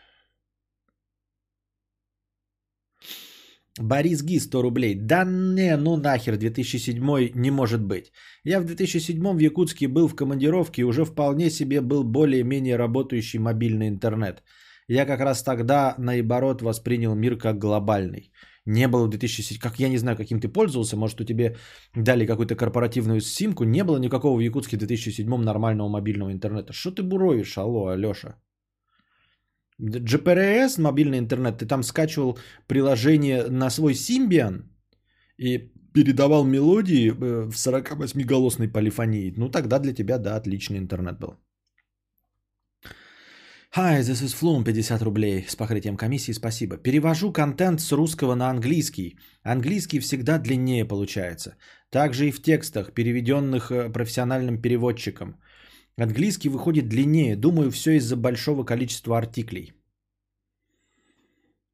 Борис Ги, 100 рублей. Да не, ну нахер, 2007 не может быть. Я в 2007 в Якутске был в командировке и уже вполне себе был более-менее работающий мобильный интернет. Я как раз тогда, наоборот, воспринял мир как глобальный. Не было в 2007, как я не знаю, каким ты пользовался, может, у тебе дали какую-то корпоративную симку, не было никакого в Якутске в 2007 нормального мобильного интернета. Что ты буровишь, алло, Алеша? GPRS, мобильный интернет, ты там скачивал приложение на свой Symbian и передавал мелодии э, в 48-голосной полифонии. Ну, тогда для тебя, да, отличный интернет был. Hi, this is Flum, 50 рублей с покрытием комиссии, спасибо. Перевожу контент с русского на английский. Английский всегда длиннее получается. Также и в текстах, переведенных э, профессиональным переводчиком. Английский выходит длиннее, думаю, все из-за большого количества артиклей.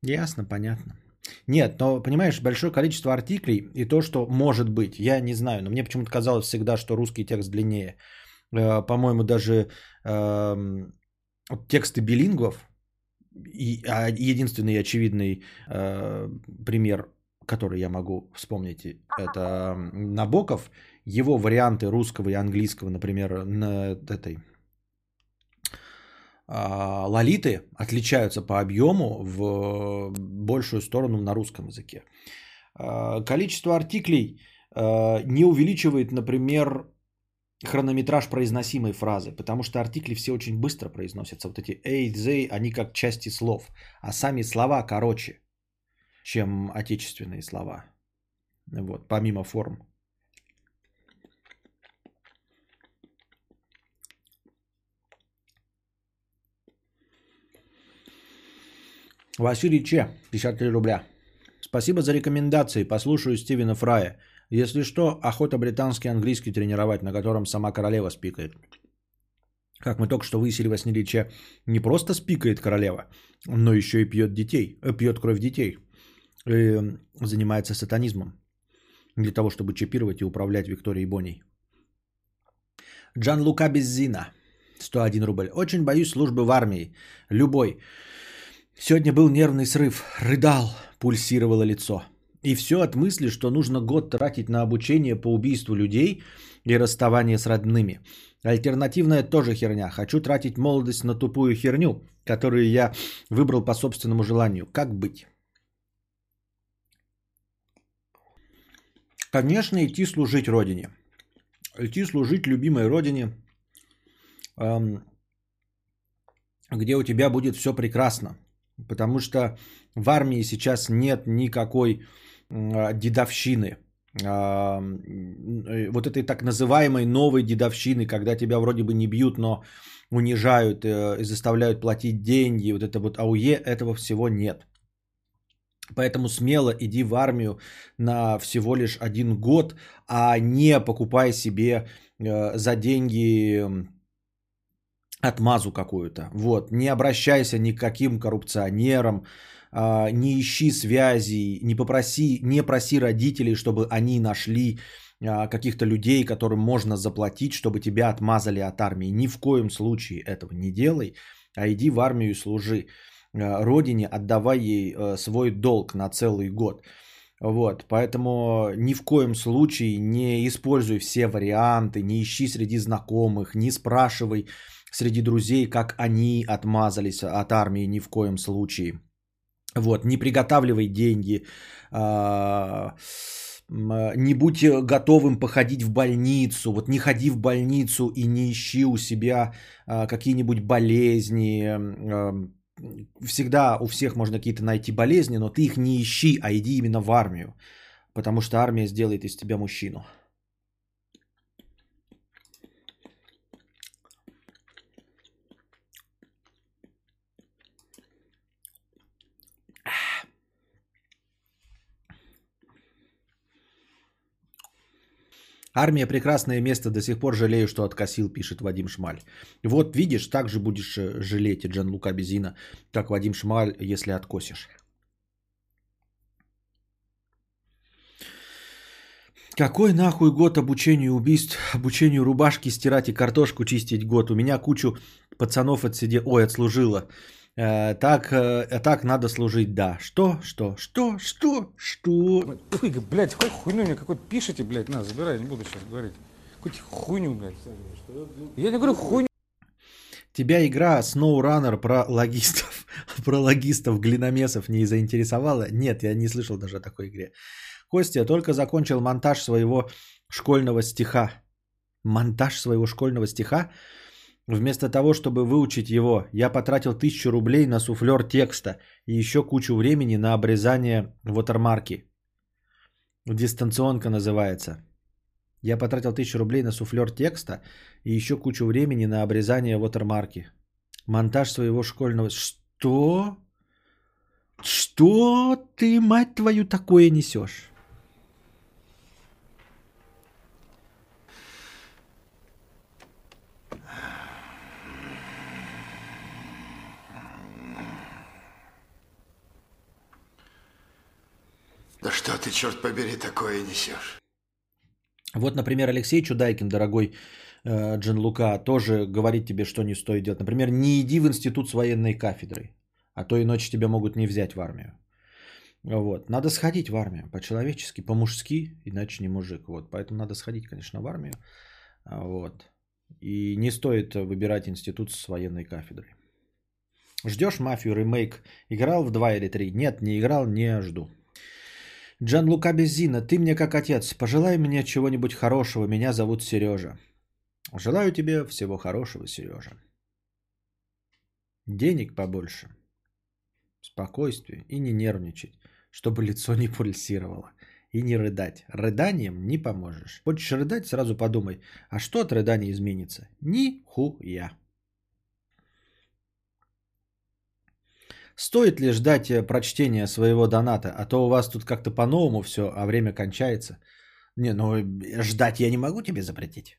Ясно, понятно. Нет, но понимаешь, большое количество артиклей и то, что может быть, я не знаю, но мне почему-то казалось всегда, что русский текст длиннее. Э, по-моему, даже эм, тексты билингвов, и, а единственный очевидный э, пример, который я могу вспомнить, это Набоков. Его варианты русского и английского, например, на этой э, Лолиты отличаются по объему в большую сторону на русском языке. Э, количество артиклей э, не увеличивает, например, хронометраж произносимой фразы, потому что артикли все очень быстро произносятся. Вот эти эй, they, они как части слов, а сами слова короче, чем отечественные слова. Вот, помимо форм. Василий Че, 53 рубля. Спасибо за рекомендации. Послушаю Стивена Фрая. Если что, охота британский английский тренировать, на котором сама королева спикает. Как мы только что выяснили во Сниличе, не просто спикает королева, но еще и пьет детей, э, пьет кровь детей. И занимается сатанизмом. Для того, чтобы чипировать и управлять Викторией Боней. Джан Лука Беззина. 101 рубль. Очень боюсь службы в армии. Любой. Сегодня был нервный срыв. Рыдал. Пульсировало лицо. И все от мысли, что нужно год тратить на обучение по убийству людей и расставание с родными. Альтернативная тоже херня. Хочу тратить молодость на тупую херню, которую я выбрал по собственному желанию. Как быть? Конечно, идти служить родине. Идти служить любимой родине, эм, где у тебя будет все прекрасно. Потому что в армии сейчас нет никакой а, дедовщины. А, вот этой так называемой новой дедовщины, когда тебя вроде бы не бьют, но унижают э, и заставляют платить деньги, вот это вот АУЕ, этого всего нет. Поэтому смело иди в армию на всего лишь один год, а не покупай себе э, за деньги отмазу какую-то. Вот, не обращайся ни к каким коррупционерам, а, не ищи связей, не попроси, не проси родителей, чтобы они нашли а, каких-то людей, которым можно заплатить, чтобы тебя отмазали от армии. Ни в коем случае этого не делай, а иди в армию и служи а, родине, отдавай ей свой долг на целый год. Вот, поэтому ни в коем случае не используй все варианты, не ищи среди знакомых, не спрашивай среди друзей, как они отмазались от армии ни в коем случае. Вот, не приготавливай деньги, а, не будь готовым походить в больницу, вот не ходи в больницу и не ищи у себя а, какие-нибудь болезни. Всегда у всех можно какие-то найти болезни, но ты их не ищи, а иди именно в армию, потому что армия сделает из тебя мужчину. Армия прекрасное место, до сих пор жалею, что откосил, пишет Вадим Шмаль. Вот видишь, так же будешь э, жалеть и Джан Лука Безина, как Вадим Шмаль, если откосишь. Какой нахуй год обучению убийств, обучению рубашки стирать и картошку чистить год? У меня кучу пацанов отсидел, ой, отслужила. Э, так, э, так надо служить, да. Что, что, что, что, что? Ой, блядь, хоть хуйню мне какой-то пишите, блядь, на, забирай, не буду сейчас говорить. Какую хуйню, блядь. Я не говорю хуйню. Тебя игра SnowRunner про логистов, *laughs* про логистов глиномесов не заинтересовала? Нет, я не слышал даже о такой игре. Костя только закончил монтаж своего школьного стиха. Монтаж своего школьного стиха? Вместо того, чтобы выучить его, я потратил тысячу рублей на суфлер текста и еще кучу времени на обрезание watermarки. Дистанционка называется. Я потратил тысячу рублей на суфлер текста и еще кучу времени на обрезание watermarки. Монтаж своего школьного... Что? Что ты, мать твою, такое несешь? Да что ты, черт побери, такое несешь? Вот, например, Алексей Чудайкин, дорогой э, Джин Лука, тоже говорит тебе, что не стоит делать. Например, не иди в институт с военной кафедрой, а то иначе тебя могут не взять в армию. Вот. Надо сходить в армию по-человечески, по-мужски, иначе не мужик. Вот. Поэтому надо сходить, конечно, в армию. А, вот. И не стоит выбирать институт с военной кафедрой. Ждешь мафию ремейк? Играл в 2 или 3? Нет, не играл, не жду. Джан Лука Беззина, ты мне как отец. Пожелай мне чего-нибудь хорошего. Меня зовут Сережа. Желаю тебе всего хорошего, Сережа. Денег побольше. Спокойствие и не нервничать, чтобы лицо не пульсировало. И не рыдать. Рыданием не поможешь. Хочешь рыдать, сразу подумай, а что от рыдания изменится? Ни Стоит ли ждать э, прочтения своего доната? А то у вас тут как-то по-новому все, а время кончается. Не, ну э, ждать я не могу тебе запретить.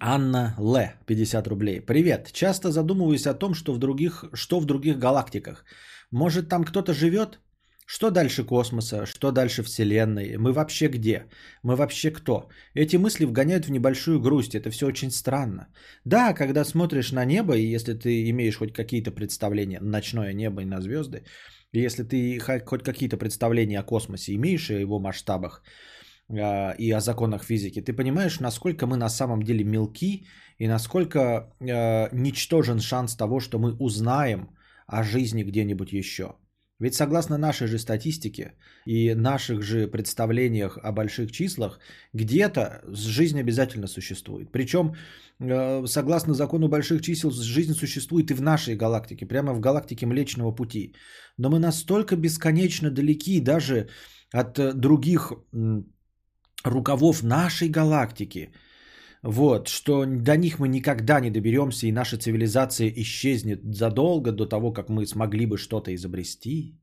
Анна Л. 50 рублей. Привет. Часто задумываюсь о том, что в других, что в других галактиках. Может там кто-то живет? Что дальше космоса? Что дальше Вселенной? Мы вообще где? Мы вообще кто? Эти мысли вгоняют в небольшую грусть. Это все очень странно. Да, когда смотришь на небо, и если ты имеешь хоть какие-то представления, ночное небо и на звезды, и если ты хоть какие-то представления о космосе имеешь и о его масштабах, а, и о законах физики, ты понимаешь, насколько мы на самом деле мелки и насколько э, ничтожен шанс того, что мы узнаем о жизни где-нибудь еще. Ведь согласно нашей же статистике и наших же представлениях о больших числах, где-то жизнь обязательно существует. Причем, э, согласно закону больших чисел, жизнь существует и в нашей галактике, прямо в галактике Млечного Пути. Но мы настолько бесконечно далеки даже от э, других рукавов нашей галактики, вот, что до них мы никогда не доберемся, и наша цивилизация исчезнет задолго до того, как мы смогли бы что-то изобрести.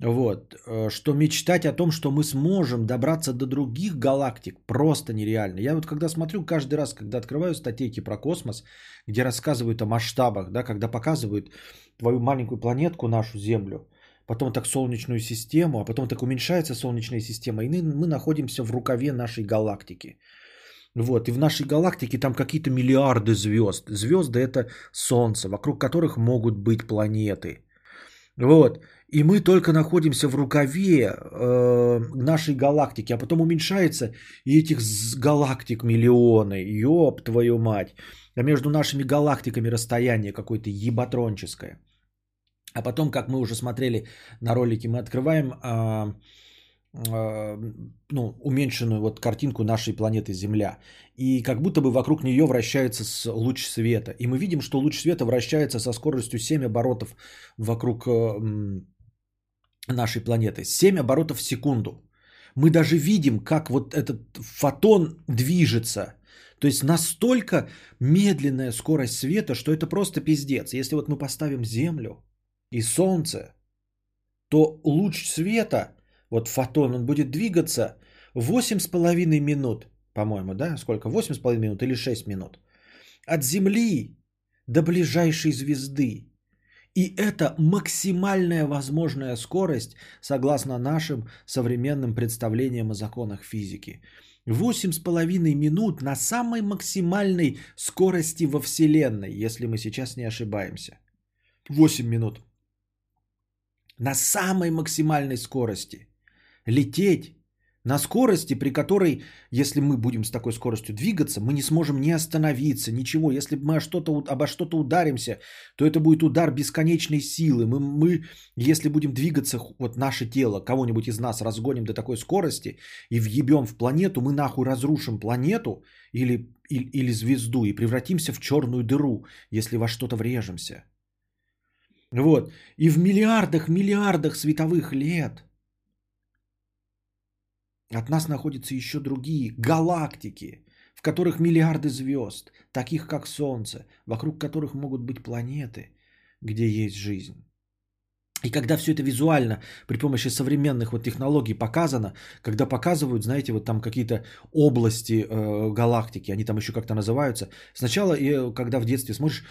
Вот, э, что мечтать о том, что мы сможем добраться до других галактик, просто нереально. Я вот когда смотрю каждый раз, когда открываю статейки про космос, где рассказывают о масштабах, да, когда показывают твою маленькую планетку, нашу Землю, потом так Солнечную систему, а потом так уменьшается Солнечная система, и мы, мы находимся в рукаве нашей галактики. Вот, и в нашей галактике там какие-то миллиарды звезд. Звезды это Солнце, вокруг которых могут быть планеты. Вот. И мы только находимся в рукаве э, нашей галактики, а потом уменьшается, и этих галактик миллионы. Ёб твою мать. А между нашими галактиками расстояние какое-то ебатронческое. А потом, как мы уже смотрели на ролике, мы открываем а, ну, уменьшенную вот картинку нашей планеты Земля. И как будто бы вокруг нее вращается луч света. И мы видим, что луч света вращается со скоростью 7 оборотов вокруг нашей планеты. 7 оборотов в секунду. Мы даже видим, как вот этот фотон движется. То есть настолько медленная скорость света, что это просто пиздец. Если вот мы поставим Землю и Солнце, то луч света, вот фотон, он будет двигаться 8,5 минут, по-моему, да? Сколько? 8,5 минут или 6 минут. От Земли до ближайшей звезды. И это максимальная возможная скорость, согласно нашим современным представлениям о законах физики. 8,5 минут на самой максимальной скорости во Вселенной, если мы сейчас не ошибаемся. 8 минут. На самой максимальной скорости. Лететь на скорости, при которой, если мы будем с такой скоростью двигаться, мы не сможем не остановиться, ничего. Если мы что-то, обо что-то ударимся, то это будет удар бесконечной силы. Мы, мы, если будем двигаться, вот наше тело, кого-нибудь из нас разгоним до такой скорости и въебем в планету, мы нахуй разрушим планету или, или, или звезду и превратимся в черную дыру, если во что-то врежемся. Вот. И в миллиардах, миллиардах световых лет от нас находятся еще другие галактики, в которых миллиарды звезд, таких как Солнце, вокруг которых могут быть планеты, где есть жизнь. И когда все это визуально при помощи современных вот технологий показано, когда показывают, знаете, вот там какие-то области э, галактики, они там еще как-то называются. Сначала, и, когда в детстве смотришь,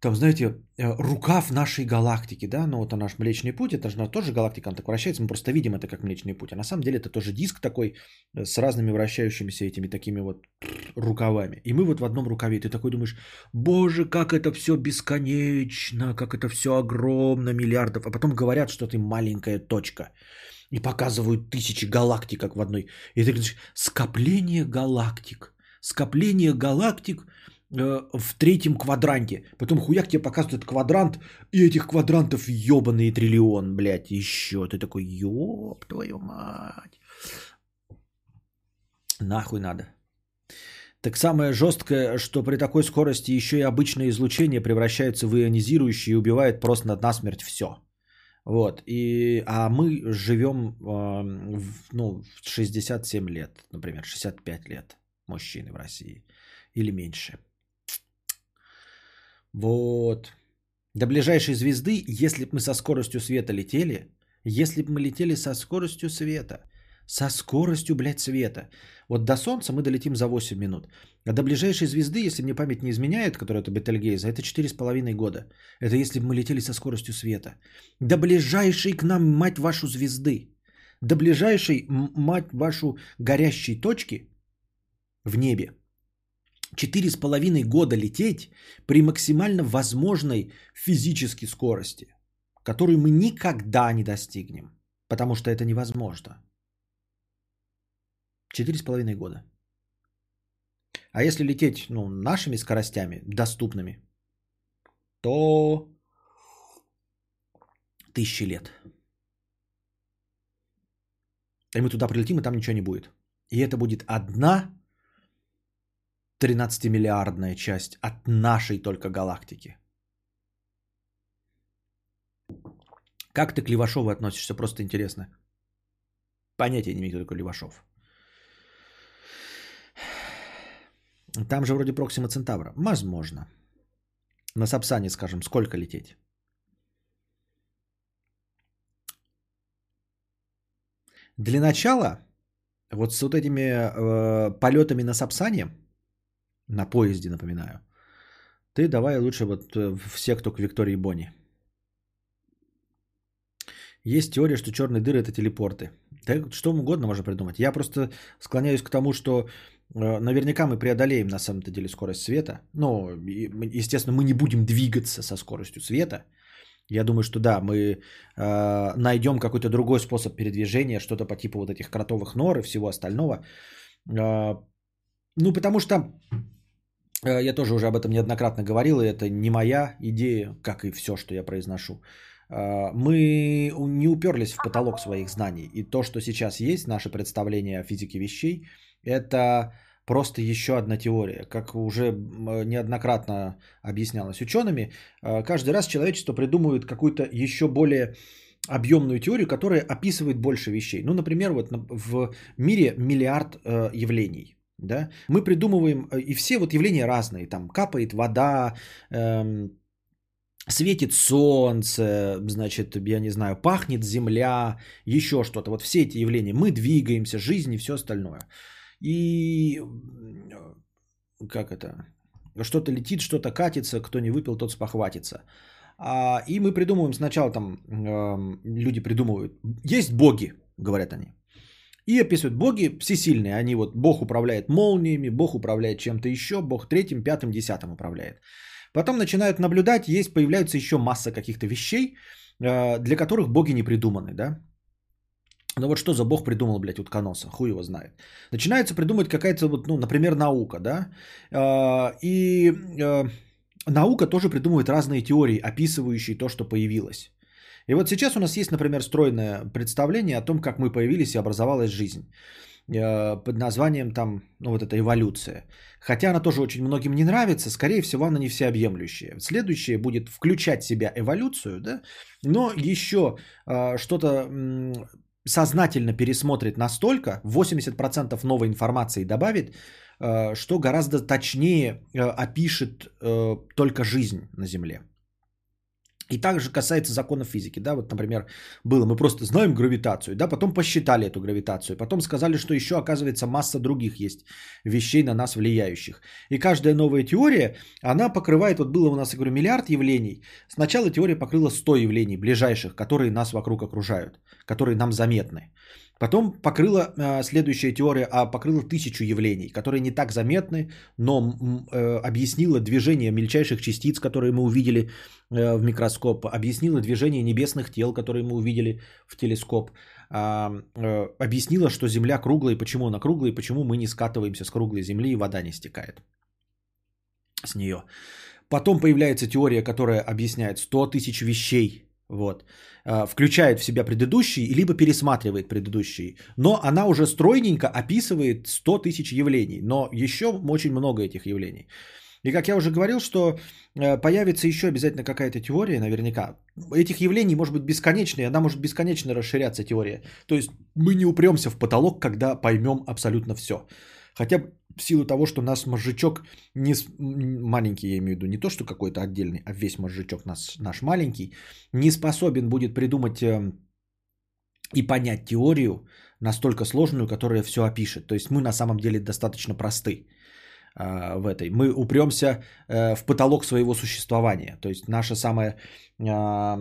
там, знаете, э, рукав нашей галактики, да, ну, это наш Млечный Путь, это же тоже галактика, она так вращается, мы просто видим это как Млечный Путь, а на самом деле это тоже диск такой э, с разными вращающимися этими такими вот рукавами. И мы вот в одном рукаве, ты такой думаешь, боже, как это все бесконечно, как это все огромно, миллиардов, а потом говорят, что ты маленькая точка, и показывают тысячи галактик как в одной. И ты говоришь, скопление галактик, скопление галактик – в третьем квадранте. Потом хуяк тебе показывают квадрант, и этих квадрантов ебаный триллион, блядь, еще. Ты такой, ёб твою мать. Нахуй надо. Так самое жесткое, что при такой скорости еще и обычное излучение превращается в ионизирующее и убивает просто на насмерть все. Вот. И, а мы живем э, в, ну, в 67 лет, например, 65 лет мужчины в России или меньше. Вот. До ближайшей звезды, если бы мы со скоростью света летели, если бы мы летели со скоростью света, со скоростью, блядь, света. Вот до Солнца мы долетим за 8 минут. А до ближайшей звезды, если мне память не изменяет, которая это Бетельгейза, это 4,5 года. Это если бы мы летели со скоростью света. До ближайшей к нам, мать вашу, звезды. До ближайшей, мать вашу, горящей точки в небе. Четыре с половиной года лететь при максимально возможной физической скорости, которую мы никогда не достигнем, потому что это невозможно. Четыре с половиной года. А если лететь ну, нашими скоростями, доступными, то тысячи лет. И мы туда прилетим, и там ничего не будет. И это будет одна 13-миллиардная часть от нашей только галактики. Как ты к Левашову относишься? Просто интересно. Понятия не имею, кто такой Левашов. Там же вроде Проксима Центавра. Возможно. На Сапсане, скажем, сколько лететь? Для начала, вот с вот этими э, полетами на Сапсане, на поезде, напоминаю, ты давай лучше вот э, все, кто к Виктории Бони. Есть теория, что черные дыры это телепорты. Да, что угодно можно придумать. Я просто склоняюсь к тому, что э, наверняка мы преодолеем на самом-то деле скорость света. Ну, естественно, мы не будем двигаться со скоростью света. Я думаю, что да, мы э, найдем какой-то другой способ передвижения, что-то по типу вот этих кротовых нор и всего остального. Э, ну, потому что я тоже уже об этом неоднократно говорил, и это не моя идея, как и все, что я произношу. Э, Мы не уперлись в потолок своих знаний. И то, что сейчас есть, наше представление о физике вещей, это просто еще одна теория. Как уже неоднократно объяснялось учеными, э, каждый раз человечество придумывает какую-то еще более объемную теорию, которая описывает больше вещей. Ну, например, вот в мире миллиард э, явлений. Да? Мы придумываем, э, и все вот явления разные. Там капает вода, эм, светит солнце, значит, я не знаю, пахнет земля, еще что-то. Вот все эти явления. Мы двигаемся, жизнь и все остальное. И как это? Что-то летит, что-то катится, кто не выпил, тот спохватится. А, и мы придумываем сначала там, эм, люди придумывают, есть боги, говорят они. И описывают боги всесильные. Они вот, Бог управляет молниями, Бог управляет чем-то еще, Бог третьим, пятым, десятым управляет. Потом начинают наблюдать, есть, появляются еще масса каких-то вещей, э, для которых боги не придуманы, да. Ну вот что за бог придумал, блядь, утконоса, хуй его знает. Начинается придумывать какая-то, вот, ну, например, наука, да. Э, И э, наука тоже придумывает разные теории, описывающие то, что появилось. И вот сейчас у нас есть, например, стройное представление о том, как мы появились и образовалась жизнь э, под названием там, ну вот эта эволюция. Хотя она тоже очень многим не нравится, скорее всего, она не всеобъемлющая. Следующее будет включать в себя эволюцию, да, но еще э, что-то м, сознательно пересмотрит настолько, 80% новой информации добавит, э, что гораздо точнее э, опишет э, только жизнь на Земле. И также касается законов физики, да, вот, например, было, мы просто знаем гравитацию, да, потом посчитали эту гравитацию, потом сказали, что еще, оказывается, масса других есть вещей на нас влияющих. И каждая новая теория, она покрывает, вот было у нас, я говорю, миллиард явлений, сначала теория покрыла 100 явлений ближайших, которые нас вокруг окружают, которые нам заметны. Потом покрыла э, следующая теория, а покрыла тысячу явлений, которые не так заметны, но э, объяснила движение мельчайших частиц, которые мы увидели в микроскоп, объяснила движение небесных тел, которые мы увидели в телескоп, а, э, объяснила, что Земля круглая, почему она круглая, и почему мы не скатываемся с круглой Земли, и вода не стекает с нее. Потом появляется теория, которая объясняет 100 тысяч вещей, вот, а, включает в себя предыдущие, либо пересматривает предыдущие. Но она уже стройненько описывает 100 тысяч явлений, но еще очень много этих явлений. И как я уже говорил, что э, появится еще обязательно какая-то теория, наверняка. Этих явлений может быть бесконечно, и она может бесконечно расширяться, теория. То есть мы не упремся в потолок, когда поймем абсолютно все. Хотя бы в силу того, что наш мозжечок не маленький, я имею в виду, не то, что какой-то отдельный, а весь мозжечок наш, наш маленький, не способен будет придумать эм, и понять теорию настолько сложную, которая все опишет. То есть мы на самом деле достаточно просты в этой. Мы упремся э, в потолок своего существования. То есть наша самая, а,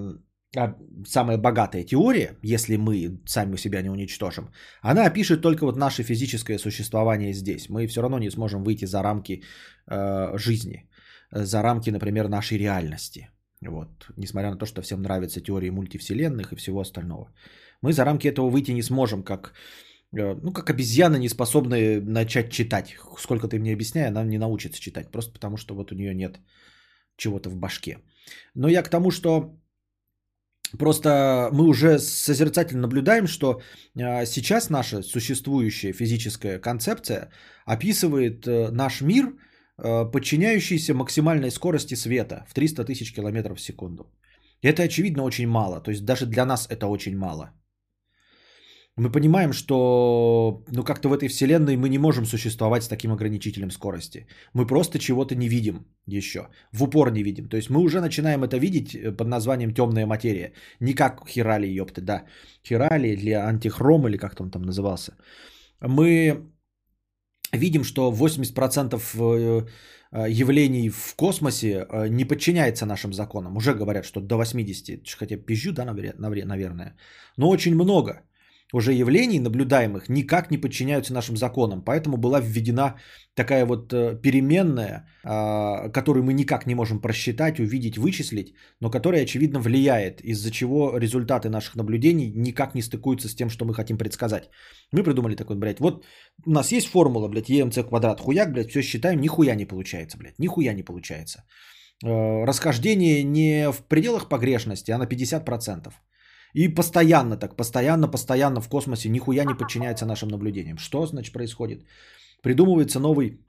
а, самая богатая теория, если мы сами себя не уничтожим, она опишет только вот наше физическое существование здесь. Мы все равно не сможем выйти за рамки э, жизни, за рамки, например, нашей реальности. Вот. Несмотря на то, что всем нравятся теории мультивселенных и всего остального. Мы за рамки этого выйти не сможем, как, ну, как обезьяна, не способная начать читать. Сколько ты мне объясняй, она не научится читать. Просто потому, что вот у нее нет чего-то в башке. Но я к тому, что просто мы уже созерцательно наблюдаем, что э, сейчас наша существующая физическая концепция описывает э, наш мир, э, подчиняющийся максимальной скорости света в 300 тысяч километров в секунду. Это, очевидно, очень мало. То есть даже для нас это очень мало. Мы понимаем, что ну, как-то в этой вселенной мы не можем существовать с таким ограничителем скорости. Мы просто чего-то не видим еще. В упор не видим. То есть мы уже начинаем это видеть э, под названием темная материя. Не как Хирали, ёпты, да. Хирали или антихром, или как он там назывался. Мы видим, что 80% э, э, явлений в космосе не подчиняется нашим законам. Уже говорят, что до 80, хотя пизжу, да, навре- наверное. Но очень много уже явлений наблюдаемых никак не подчиняются нашим законам. Поэтому была введена такая вот э, переменная, а, которую мы никак не можем просчитать, увидеть, вычислить, но которая, очевидно, влияет, из-за чего результаты наших наблюдений никак не стыкуются с тем, что мы хотим предсказать. Мы придумали такой, блядь, вот у нас есть формула, блядь, ЕМЦ квадрат, хуяк, блядь, все считаем, нихуя не получается, блядь, нихуя не получается. Э, Расхождение не в пределах погрешности, а на 50%. И постоянно так, постоянно, постоянно в космосе нихуя не подчиняется нашим наблюдениям. Что, значит, происходит? Придумывается новый,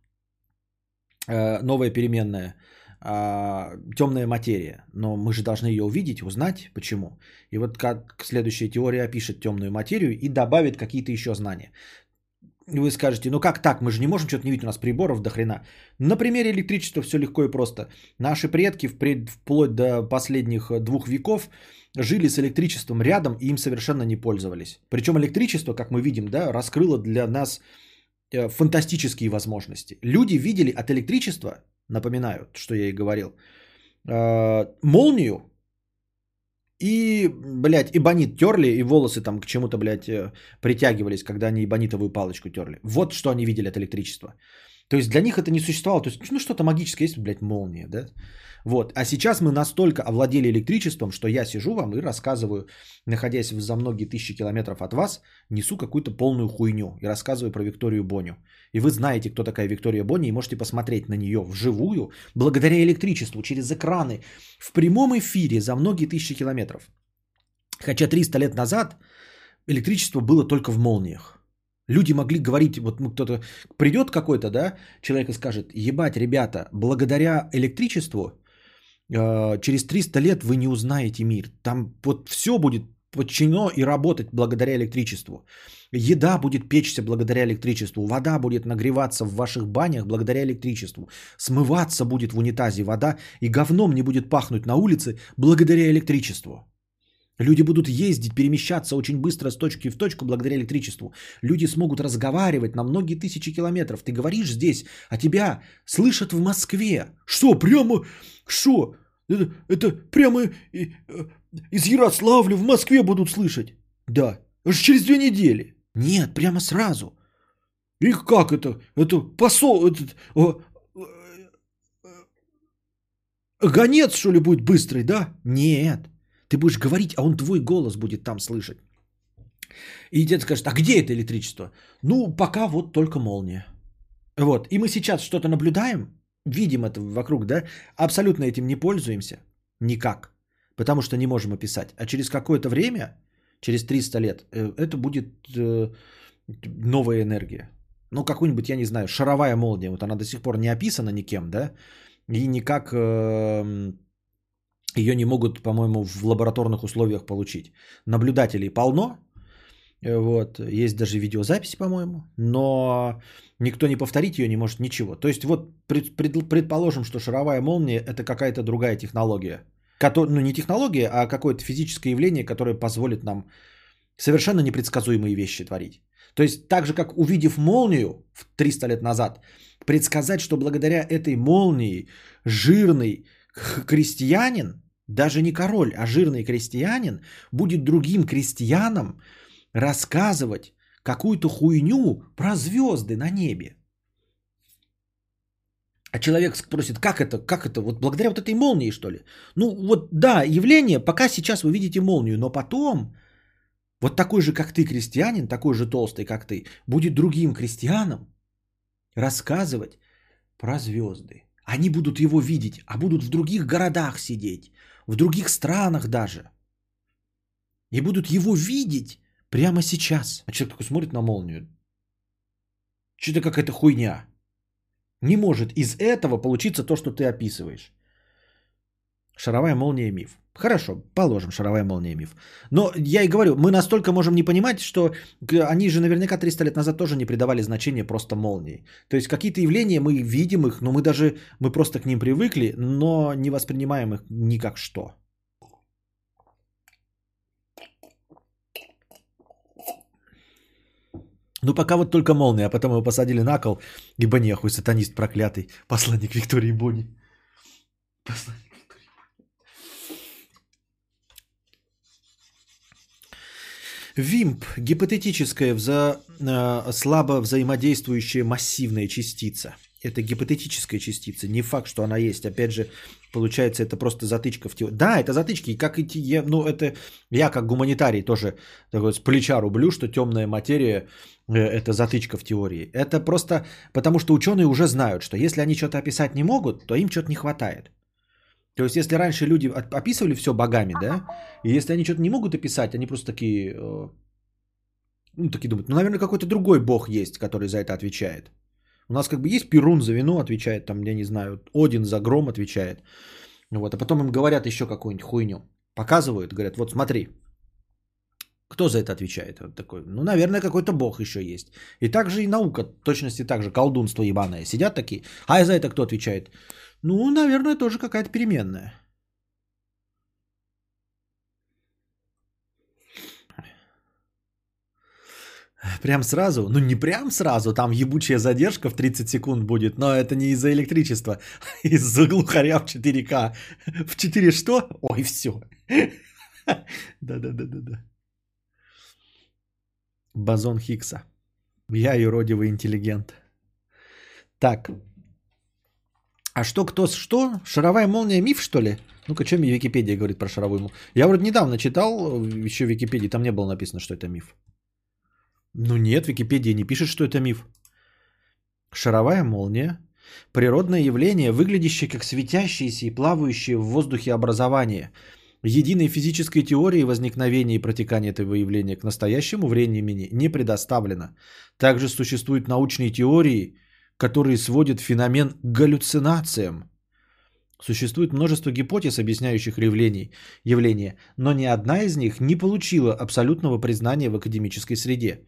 э, новая переменная, а, темная материя. Но мы же должны ее увидеть, узнать, почему. И вот как следующая теория опишет темную материю и добавит какие-то еще знания. Вы скажете, ну как так, мы же не можем что-то не видеть, у нас приборов до хрена. На примере электричества все легко и просто. Наши предки впред- вплоть до последних э, двух веков жили с электричеством рядом и им совершенно не пользовались. Причем электричество, как мы видим, да, раскрыло для нас э, фантастические возможности. Люди видели от электричества, напоминаю, что я и говорил, э, молнию и, блядь, эбонит терли, и волосы там к чему-то, блядь, э, притягивались, когда они эбонитовую палочку терли. Вот что они видели от электричества. То есть для них это не существовало. То есть, ну что-то магическое есть, блядь, молния, да? Вот. А сейчас мы настолько овладели электричеством, что я сижу вам и рассказываю, находясь за многие тысячи километров от вас, несу какую-то полную хуйню и рассказываю про Викторию Боню. И вы знаете, кто такая Виктория Бонни, и можете посмотреть на нее вживую, благодаря электричеству, через экраны, в прямом эфире за многие тысячи километров. Хотя 300 лет назад электричество было только в молниях. Люди могли говорить, вот ну, кто-то придет какой-то, да, человек и скажет, ебать, ребята, благодаря электричеству э, через 300 лет вы не узнаете мир. Там вот все будет подчинено и работать благодаря электричеству. Еда будет печься благодаря электричеству, вода будет нагреваться в ваших банях благодаря электричеству, смываться будет в унитазе вода и говном не будет пахнуть на улице благодаря электричеству. Люди будут ездить, перемещаться очень быстро с точки в точку благодаря электричеству. Люди смогут разговаривать на многие тысячи километров. Ты говоришь здесь, а тебя слышат в Москве. Что, прямо, что? Это, это прямо и- э, из Ярославля в Москве будут слышать? Да. Аж через две недели. Нет, прямо сразу. И как это? Это посол, этот, э, э, э, гонец, что ли, будет быстрый, да? Нет. Ты будешь говорить, а он твой голос будет там слышать. И дед скажет, а где это электричество? Ну, пока вот только молния. Вот. И мы сейчас что-то наблюдаем, видим это вокруг, да? Абсолютно этим не пользуемся. Никак. Потому что не можем описать. А через какое-то время, через 300 лет, э, это будет э, новая энергия. Ну, какую-нибудь, я не знаю, шаровая молния. Вот она до сих пор не описана никем, да? И никак э, ее не могут, по-моему, в лабораторных условиях получить. Наблюдателей полно, э, вот, есть даже видеозаписи, по-моему, но никто не повторить ее не может ничего. То есть вот пред- пред- предположим, что шаровая молния это какая-то другая технология. Кото- ну не технология, а какое-то физическое явление, которое позволит нам совершенно непредсказуемые вещи творить. То есть так же, как увидев молнию в 300 лет назад, предсказать, что благодаря этой молнии жирный крестьянин, даже не король, а жирный крестьянин, будет другим крестьянам рассказывать какую-то хуйню про звезды на небе. А человек спросит, как это, как это, вот благодаря вот этой молнии, что ли? Ну вот да, явление, пока сейчас вы видите молнию, но потом вот такой же, как ты, крестьянин, такой же толстый, как ты, будет другим крестьянам рассказывать про звезды. Они будут его видеть, а будут в других городах сидеть, в других странах даже. И будут его видеть прямо сейчас. А человек такой смотрит на молнию. Что-то какая-то хуйня. Не может из этого получиться то, что ты описываешь. Шаровая молния миф. Хорошо, положим, шаровая молния миф. Но я и говорю, мы настолько можем не понимать, что они же наверняка 300 лет назад тоже не придавали значения просто молнии. То есть какие-то явления мы видим их, но мы даже, мы просто к ним привыкли, но не воспринимаем их ни как что. Ну, пока вот только молния, а потом его посадили на кол, ибо нехуй, сатанист проклятый, посланник Виктории Бони. Посланник Виктории Бони. Вимп – гипотетическая, вза... э, слабо взаимодействующая массивная частица. Это гипотетическая частица, не факт, что она есть. Опять же, получается, это просто затычка в теории. Да, это затычки, как идти, я, ну, это я как гуманитарий тоже такой с плеча рублю, что темная материя э, это затычка в теории. Это просто потому, что ученые уже знают, что если они что-то описать не могут, то им что-то не хватает. То есть, если раньше люди описывали все богами, да, и если они что-то не могут описать, они просто такие, э, ну, такие думают, ну, наверное, какой-то другой бог есть, который за это отвечает. У нас как бы есть Перун за вину отвечает, там, я не знаю, Один за гром отвечает. Вот, а потом им говорят еще какую-нибудь хуйню. Показывают, говорят, вот смотри, кто за это отвечает? Вот такой, ну, наверное, какой-то бог еще есть. И также и наука, точности так же, колдунство ебаное. Сидят такие, а за это кто отвечает? Ну, наверное, тоже какая-то переменная. Прям сразу? Ну, не прям сразу, там ебучая задержка в 30 секунд будет, но это не из-за электричества, *laughs* из-за глухаря в 4К. В 4 что? Ой, все. *laughs* Да-да-да-да-да. Бозон Хиггса. Я юродивый интеллигент. Так. А что, кто, что? Шаровая молния миф, что ли? Ну-ка, что мне Википедия говорит про шаровую молнию? Я вроде недавно читал еще в Википедии, там не было написано, что это миф. Ну нет, Википедия не пишет, что это миф. Шаровая молния – природное явление, выглядящее как светящееся и плавающее в воздухе образование. Единой физической теории возникновения и протекания этого явления к настоящему времени не предоставлено. Также существуют научные теории, которые сводят феномен к галлюцинациям. Существует множество гипотез, объясняющих явлений, явления, но ни одна из них не получила абсолютного признания в академической среде.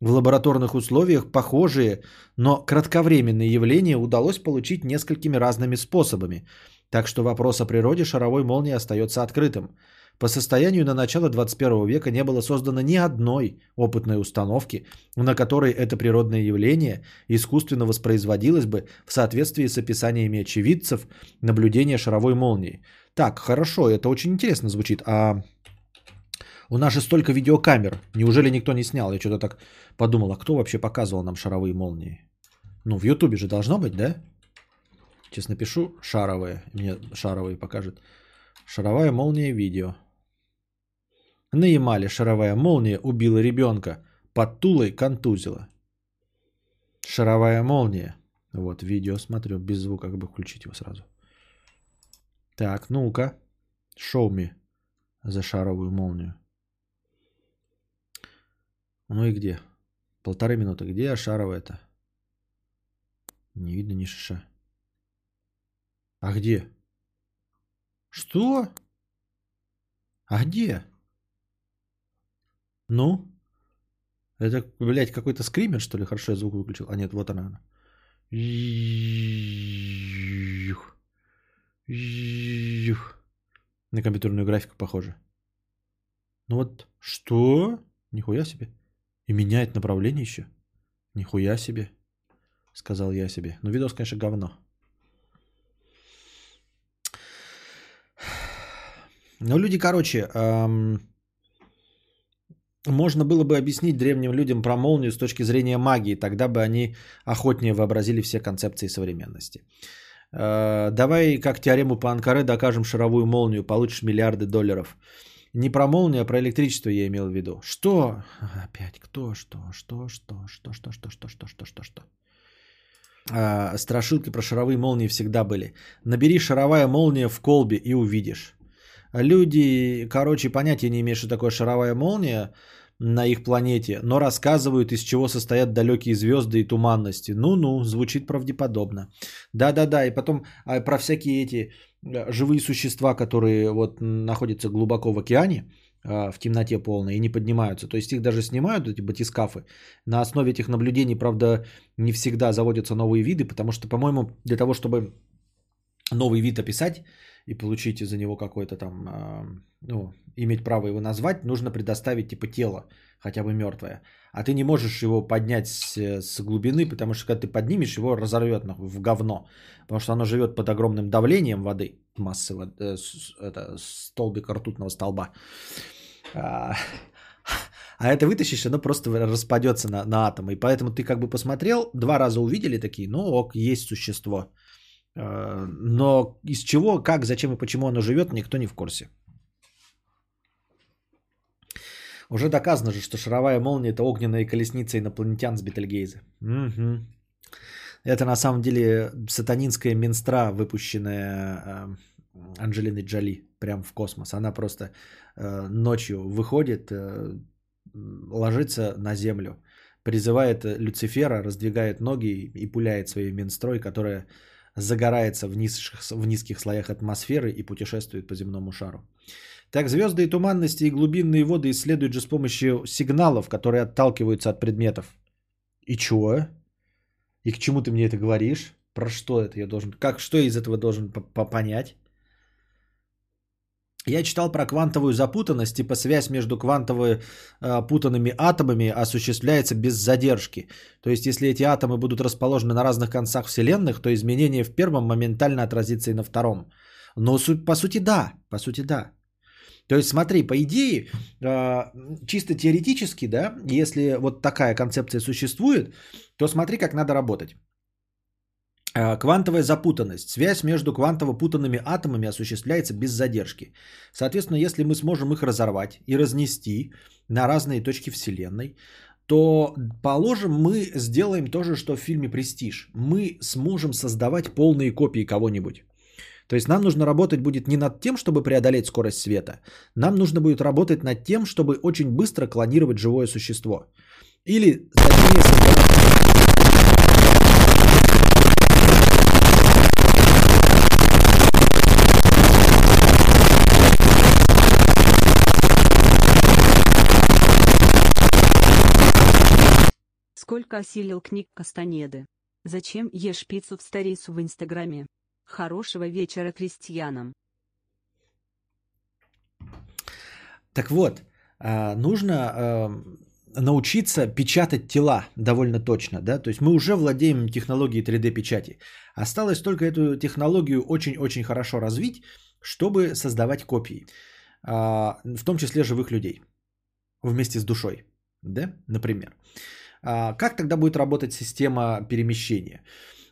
В лабораторных условиях похожие, но кратковременные явления удалось получить несколькими разными способами, так что вопрос о природе шаровой молнии остается открытым. По состоянию на начало 21 века не было создано ни одной опытной установки, на которой это природное явление искусственно воспроизводилось бы в соответствии с описаниями очевидцев наблюдения шаровой молнии. Так, хорошо, это очень интересно звучит. А у нас же столько видеокамер. Неужели никто не снял? Я что-то так подумал, а кто вообще показывал нам шаровые молнии? Ну, в Ютубе же должно быть, да? Сейчас напишу шаровые. Мне шаровые покажет. Шаровая молния видео. На Ямале шаровая молния убила ребенка. Под Тулой контузила. Шаровая молния. Вот, видео смотрю. Без звука, как бы включить его сразу. Так, ну-ка. Шоу ми за шаровую молнию. Ну и где? Полторы минуты. Где шаровая-то? Не видно ни шиша. А где? Что? А где? Ну? Это, блядь, какой-то скример, что ли? Хорошо, я звук выключил. А нет, вот она. Юх. На компьютерную графику похоже. Ну вот, что? Нихуя себе. И меняет направление еще. Нихуя себе. Сказал я себе. Ну, видос, конечно, говно. Ну, люди, короче, эм, можно было бы объяснить древним людям про молнию с точки зрения магии, тогда бы они охотнее вообразили все концепции современности. Э, давай как теорему по Анкаре докажем шаровую молнию, получишь миллиарды долларов. Не про молнию, а про электричество я имел в виду. Что? Опять кто? Что? Что? Что? Что? Что? Что? Что? Что? Что? Что? Что? А, страшилки про шаровые молнии всегда были. Набери шаровая молния в колбе и увидишь. Люди, короче, понятия не имеют, что такое шаровая молния на их планете, но рассказывают, из чего состоят далекие звезды и туманности. Ну-ну, звучит правдеподобно. Да-да-да, и потом а, про всякие эти э, живые существа, которые вот находятся глубоко в океане, а, в темноте полной и не поднимаются. То есть их даже снимают, эти батискафы. На основе этих наблюдений, правда, не всегда заводятся новые виды, потому что, по-моему, для того, чтобы новый вид описать, и получить за него какой-то там, ну, иметь право его назвать, нужно предоставить типа тело, хотя бы мертвое. А ты не можешь его поднять с, с глубины, потому что когда ты поднимешь, его разорвет нахуй, в говно. Потому что оно живет под огромным давлением воды, массы воды, э, это, столбика ртутного столба. А, *laughs* а это вытащишь, оно просто распадется на, на атомы. И поэтому ты как бы посмотрел, два раза увидели такие, ну ок, есть существо. Э, Но из чего, как, зачем и почему оно живет, никто не в курсе. Уже доказано же, что шаровая молния это огненная колесница инопланетян с Бетельгейза. Мгм. Это на самом деле сатанинская минстра, выпущенная э, Анджелиной Джоли прямо в космос. Она просто э, ночью выходит, ложится на землю, призывает Люцифера, раздвигает ноги и пуляет своей минстрой, которая загорается в, низших, в низких слоях атмосферы и путешествует по земному шару. Так звезды и туманности и глубинные воды исследуют же с помощью сигналов, которые отталкиваются от предметов. И чего? И к чему ты мне это говоришь? Про что это я должен? Как что я из этого должен по- по- понять? Я читал про квантовую запутанность, типа связь между квантово э, путанными атомами осуществляется без задержки. То есть, если эти атомы будут расположены на разных концах Вселенных, то изменение в первом моментально отразится и на втором. Но по сути да, по сути да. То есть смотри, по идее, э, чисто теоретически, да, если вот такая концепция существует, то смотри, как надо работать. Э, Квантовая запутанность. Связь между квантово-путанными атомами осуществляется без задержки. Соответственно, если мы сможем их разорвать и разнести на разные точки Вселенной, то, положим, мы сделаем то же, что в фильме «Престиж». Мы сможем создавать полные копии кого-нибудь. То есть нам нужно работать будет не над тем, чтобы преодолеть скорость света. Нам нужно будет работать над тем, чтобы очень быстро клонировать живое существо. Или точнее создавать... Сколько осилил книг Кастанеды? Зачем ешь пиццу в Старицу в Инстаграме? Хорошего вечера крестьянам. Так вот, а, нужно а, научиться печатать тела довольно точно, да, то есть мы уже владеем технологией 3D печати. Осталось только эту технологию очень-очень хорошо развить, чтобы создавать копии, а, в том числе живых людей, вместе с душой, да, например. А, Как тогда будет работать система перемещения?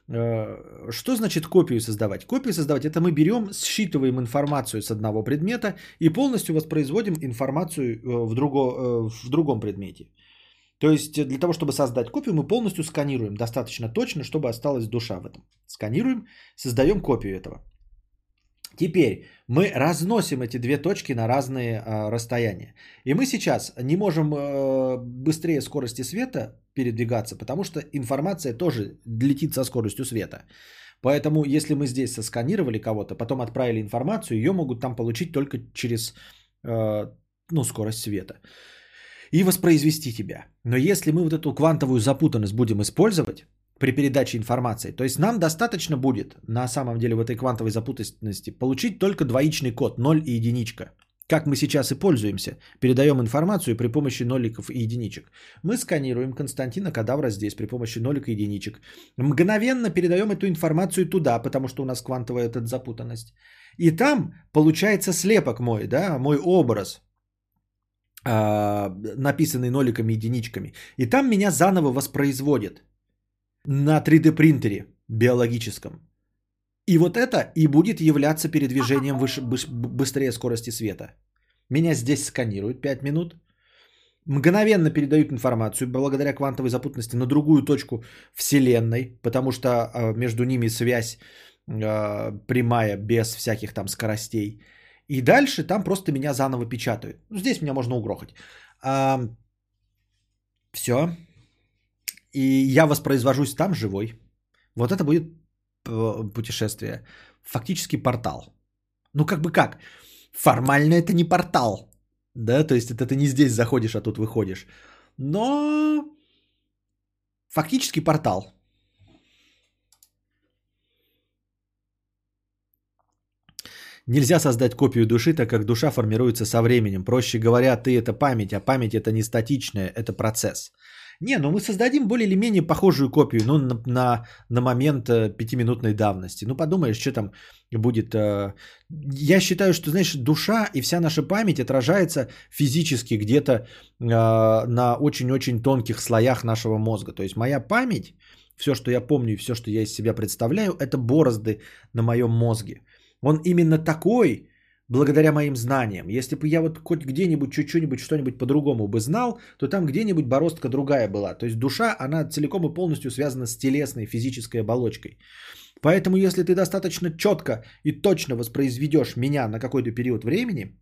Э, Что значит копию создавать? Копию создавать это мы берем, считываем информацию с одного предмета и полностью воспроизводим информацию э, в, друго, э, в другом предмете. То есть для того, чтобы создать копию, мы полностью сканируем достаточно точно, чтобы осталась душа в этом. Сканируем, создаем копию этого. Теперь мы разносим эти две точки на разные э, расстояния. И мы сейчас не можем э, быстрее скорости света передвигаться, потому что информация тоже летит со скоростью света. Поэтому, если мы здесь сосканировали кого-то, потом отправили информацию, ее могут там получить только через э, ну, скорость света. И воспроизвести тебя. Но если мы вот эту квантовую запутанность будем использовать при передаче информации, то есть нам достаточно будет на самом деле в этой квантовой запутанности получить только двоичный код 0 и единичка. Как мы сейчас и пользуемся. Передаем информацию при помощи ноликов и единичек. Мы сканируем Константина Кадавра здесь при помощи нолика и единичек. Мгновенно передаем эту информацию туда, потому что у нас квантовая эта запутанность. И там получается слепок мой, да, мой образ, а, написанный ноликами и единичками. И там меня заново воспроизводят на 3D принтере биологическом. И вот это и будет являться передвижением выше, быс- быстрее скорости света. Меня здесь сканируют 5 минут, мгновенно передают информацию благодаря квантовой запутанности на другую точку Вселенной, потому что а, между ними связь а, прямая, без всяких там скоростей. И дальше там просто меня заново печатают. Здесь меня можно угрохать. все. И я воспроизвожусь там живой. Вот это будет п- путешествие. Фактически портал. Ну как бы как? Формально это не портал. Да, то есть это ты не здесь заходишь, а тут выходишь. Но фактически портал. Нельзя создать копию души, так как душа формируется со временем. Проще говоря, ты это память, а память это не статичная, это процесс. Не, ну мы создадим более или менее похожую копию, ну, на, на, на момент э, пятиминутной давности. Ну, подумаешь, что там будет. Э, я считаю, что, знаешь, душа и вся наша память отражается физически где-то э, на очень-очень тонких слоях нашего мозга. То есть моя память, все, что я помню и все, что я из себя представляю, это борозды на моем мозге. Он именно такой, благодаря моим знаниям. Если бы я вот хоть где-нибудь чуть-чуть что-нибудь по-другому бы знал, то там где-нибудь бороздка другая была. То есть душа, она целиком и полностью связана с телесной физической оболочкой. Поэтому если ты достаточно четко и точно воспроизведешь меня на какой-то период времени,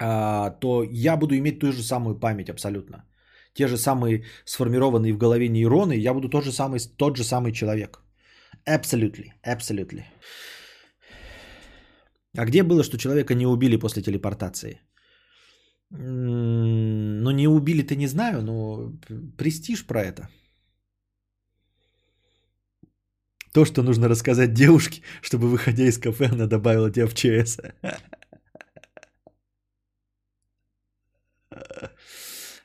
а, то я буду иметь ту же самую память абсолютно. Те же самые сформированные в голове нейроны, я буду тот же самый, тот же самый человек. Absolutely, absolutely. А где было, что человека не убили после телепортации? Ну, не убили-то не знаю, но престиж про это. То, что нужно рассказать девушке, *laughs* чтобы, выходя из кафе, она добавила тебя в ЧС. *laughs*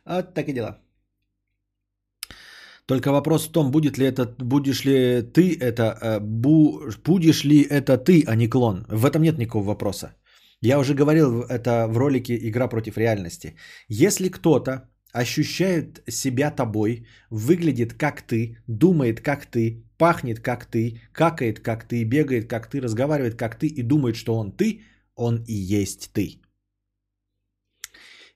Вот так и дела. Только вопрос в том, будет ли это, будешь ли ты это, э, бу, будешь ли это ты, а не клон. В этом нет никакого вопроса. Я уже говорил это в ролике «Игра против реальности». Если кто-то ощущает себя тобой, выглядит как ты, думает как ты, пахнет как ты, какает как ты, бегает как ты, разговаривает как ты и думает, что он ты, он и есть ты.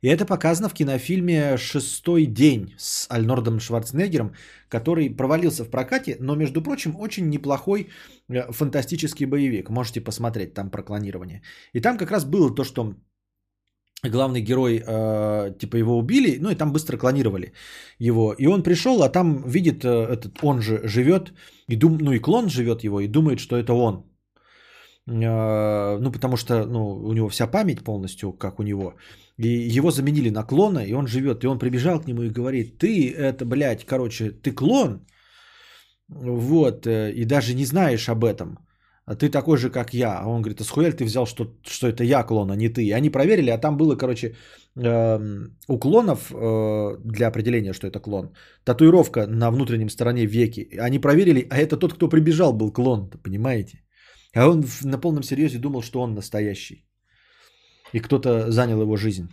И это показано в кинофильме «Шестой день» с Альнордом Шварценеггером, который провалился в прокате, но, между прочим, очень неплохой э, фантастический боевик. Можете посмотреть там про клонирование. И там как раз было то, что главный герой, э, типа его убили, ну и там быстро клонировали его. И он пришел, а там видит, э, этот, он же живет, и дум, ну и клон живет его, и думает, что это он. Э, ну потому что ну, у него вся память полностью, как у него. И его заменили на клона, и он живет. И он прибежал к нему и говорит, ты это, блядь, короче, ты клон. Вот, э, и даже не знаешь об этом. А ты такой же, как я. А он говорит, а схуяль ты взял, что, что это я клон, а не ты. И они проверили, а там было, короче, э, у клонов э, для определения, что это клон, татуировка на внутреннем стороне веки. Они проверили, а это тот, кто прибежал, был клон, понимаете? А он на полном серьезе думал, что он настоящий и кто-то занял его жизнь.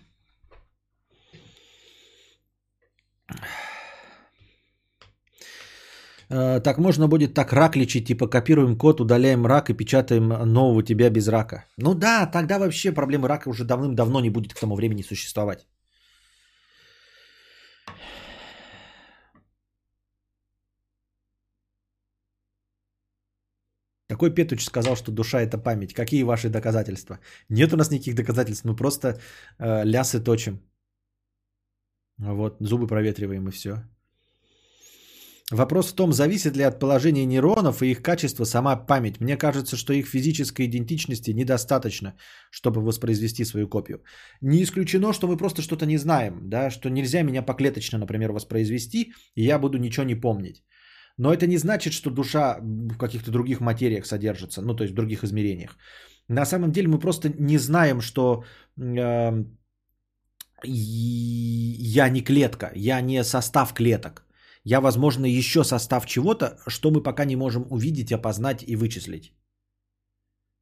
Э, так можно будет так рак лечить, типа копируем код, удаляем рак и печатаем нового тебя без рака. Ну да, тогда вообще проблемы рака уже давным-давно не будет к тому времени существовать. Какой Петуч сказал, что душа это память? Какие ваши доказательства? Нет у нас никаких доказательств, мы просто э, лясы точим. Вот, зубы проветриваем и все. Вопрос в том, зависит ли от положения нейронов и их качества сама память. Мне кажется, что их физической идентичности недостаточно, чтобы воспроизвести свою копию. Не исключено, что мы просто что-то не знаем, да, что нельзя меня поклеточно, например, воспроизвести, и я буду ничего не помнить. Но это не значит, что душа в каких-то других материях содержится, ну то есть в других измерениях. На самом деле мы просто не знаем, что э, я не клетка, я не состав клеток. Я, возможно, еще состав чего-то, что мы пока не можем увидеть, опознать и вычислить.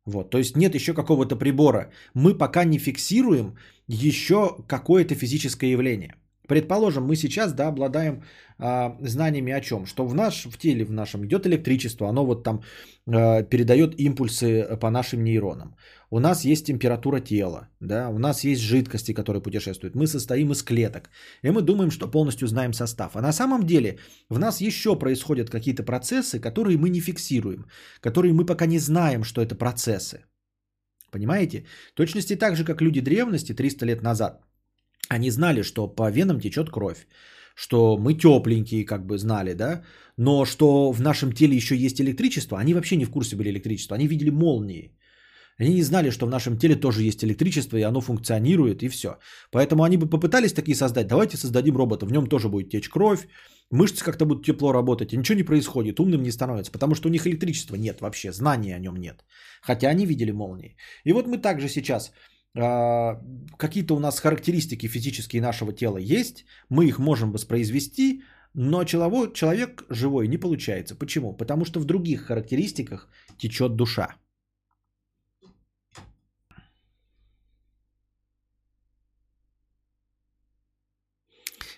Вот, то есть нет еще какого-то прибора. Мы пока не фиксируем еще какое-то физическое явление. Предположим, мы сейчас да, обладаем а, знаниями о чем? Что в, наш, в теле в нашем идет электричество, оно вот там а, передает импульсы по нашим нейронам. У нас есть температура тела, да, у нас есть жидкости, которые путешествуют. Мы состоим из клеток. И мы думаем, что полностью знаем состав. А на самом деле в нас еще происходят какие-то процессы, которые мы не фиксируем, которые мы пока не знаем, что это процессы. Понимаете? Точности так же, как люди древности 300 лет назад – они знали, что по венам течет кровь, что мы тепленькие, как бы знали, да, но что в нашем теле еще есть электричество, они вообще не в курсе были электричества, они видели молнии. Они не знали, что в нашем теле тоже есть электричество, и оно функционирует, и все. Поэтому они бы попытались такие создать. Давайте создадим робота, в нем тоже будет течь кровь, Мышцы как-то будут тепло работать, и ничего не происходит, умным не становится, потому что у них электричества нет вообще, знаний о нем нет. Хотя они видели молнии. И вот мы также сейчас, какие-то у нас характеристики физические нашего тела есть, мы их можем воспроизвести, но человек, живой не получается. Почему? Потому что в других характеристиках течет душа.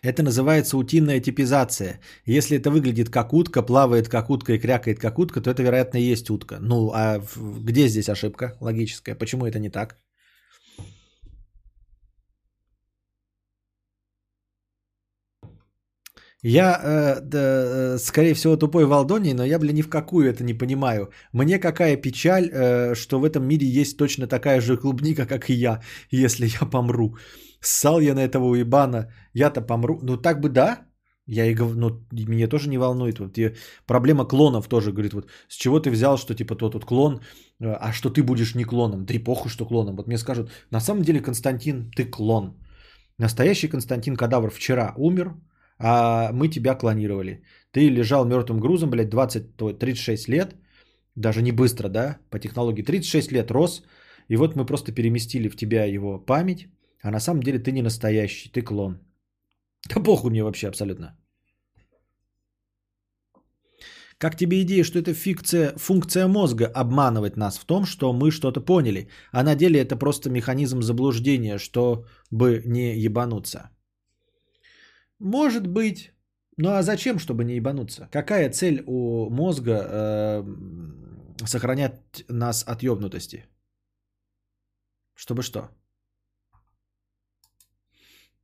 Это называется утиная типизация. Если это выглядит как утка, плавает как утка и крякает как утка, то это, вероятно, и есть утка. Ну, а где здесь ошибка логическая? Почему это не так? Я, э, да, э, скорее всего, тупой Валдоний, но я, блин, ни в какую это не понимаю. Мне какая печаль, э, что в этом мире есть точно такая же клубника, как и я, если я помру. Ссал я на этого уебана, я-то помру. Ну так бы да, я и говорю, ну, меня тоже не волнует. Вот и проблема клонов тоже, говорит, вот с чего ты взял, что типа тот вот клон, э, а что ты будешь не клоном? Да и похуй, что клоном. Вот мне скажут, на самом деле, Константин, ты клон. Настоящий Константин Кадавр вчера умер, а мы тебя клонировали. Ты лежал мертвым грузом, блядь, 20, то 36 лет, даже не быстро, да, по технологии, 36 лет рос, и вот мы просто переместили в тебя его память, а на самом деле ты не настоящий, ты клон. Да похуй мне вообще абсолютно. Как тебе идея, что это фикция, функция мозга обманывать нас в том, что мы что-то поняли, а на деле это просто механизм заблуждения, чтобы не ебануться? Может быть. Ну а зачем, чтобы не ебануться? Какая цель у мозга э, сохранять нас от ебнутости? Чтобы что?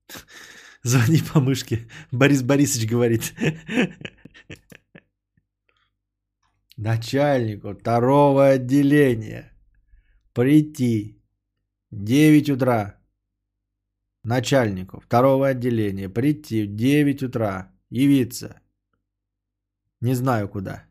*laughs* Звони по мышке. Борис Борисович говорит. *laughs* Начальнику второго отделения прийти 9 утра. Начальнику второго отделения прийти в 9 утра. Явиться. Не знаю куда.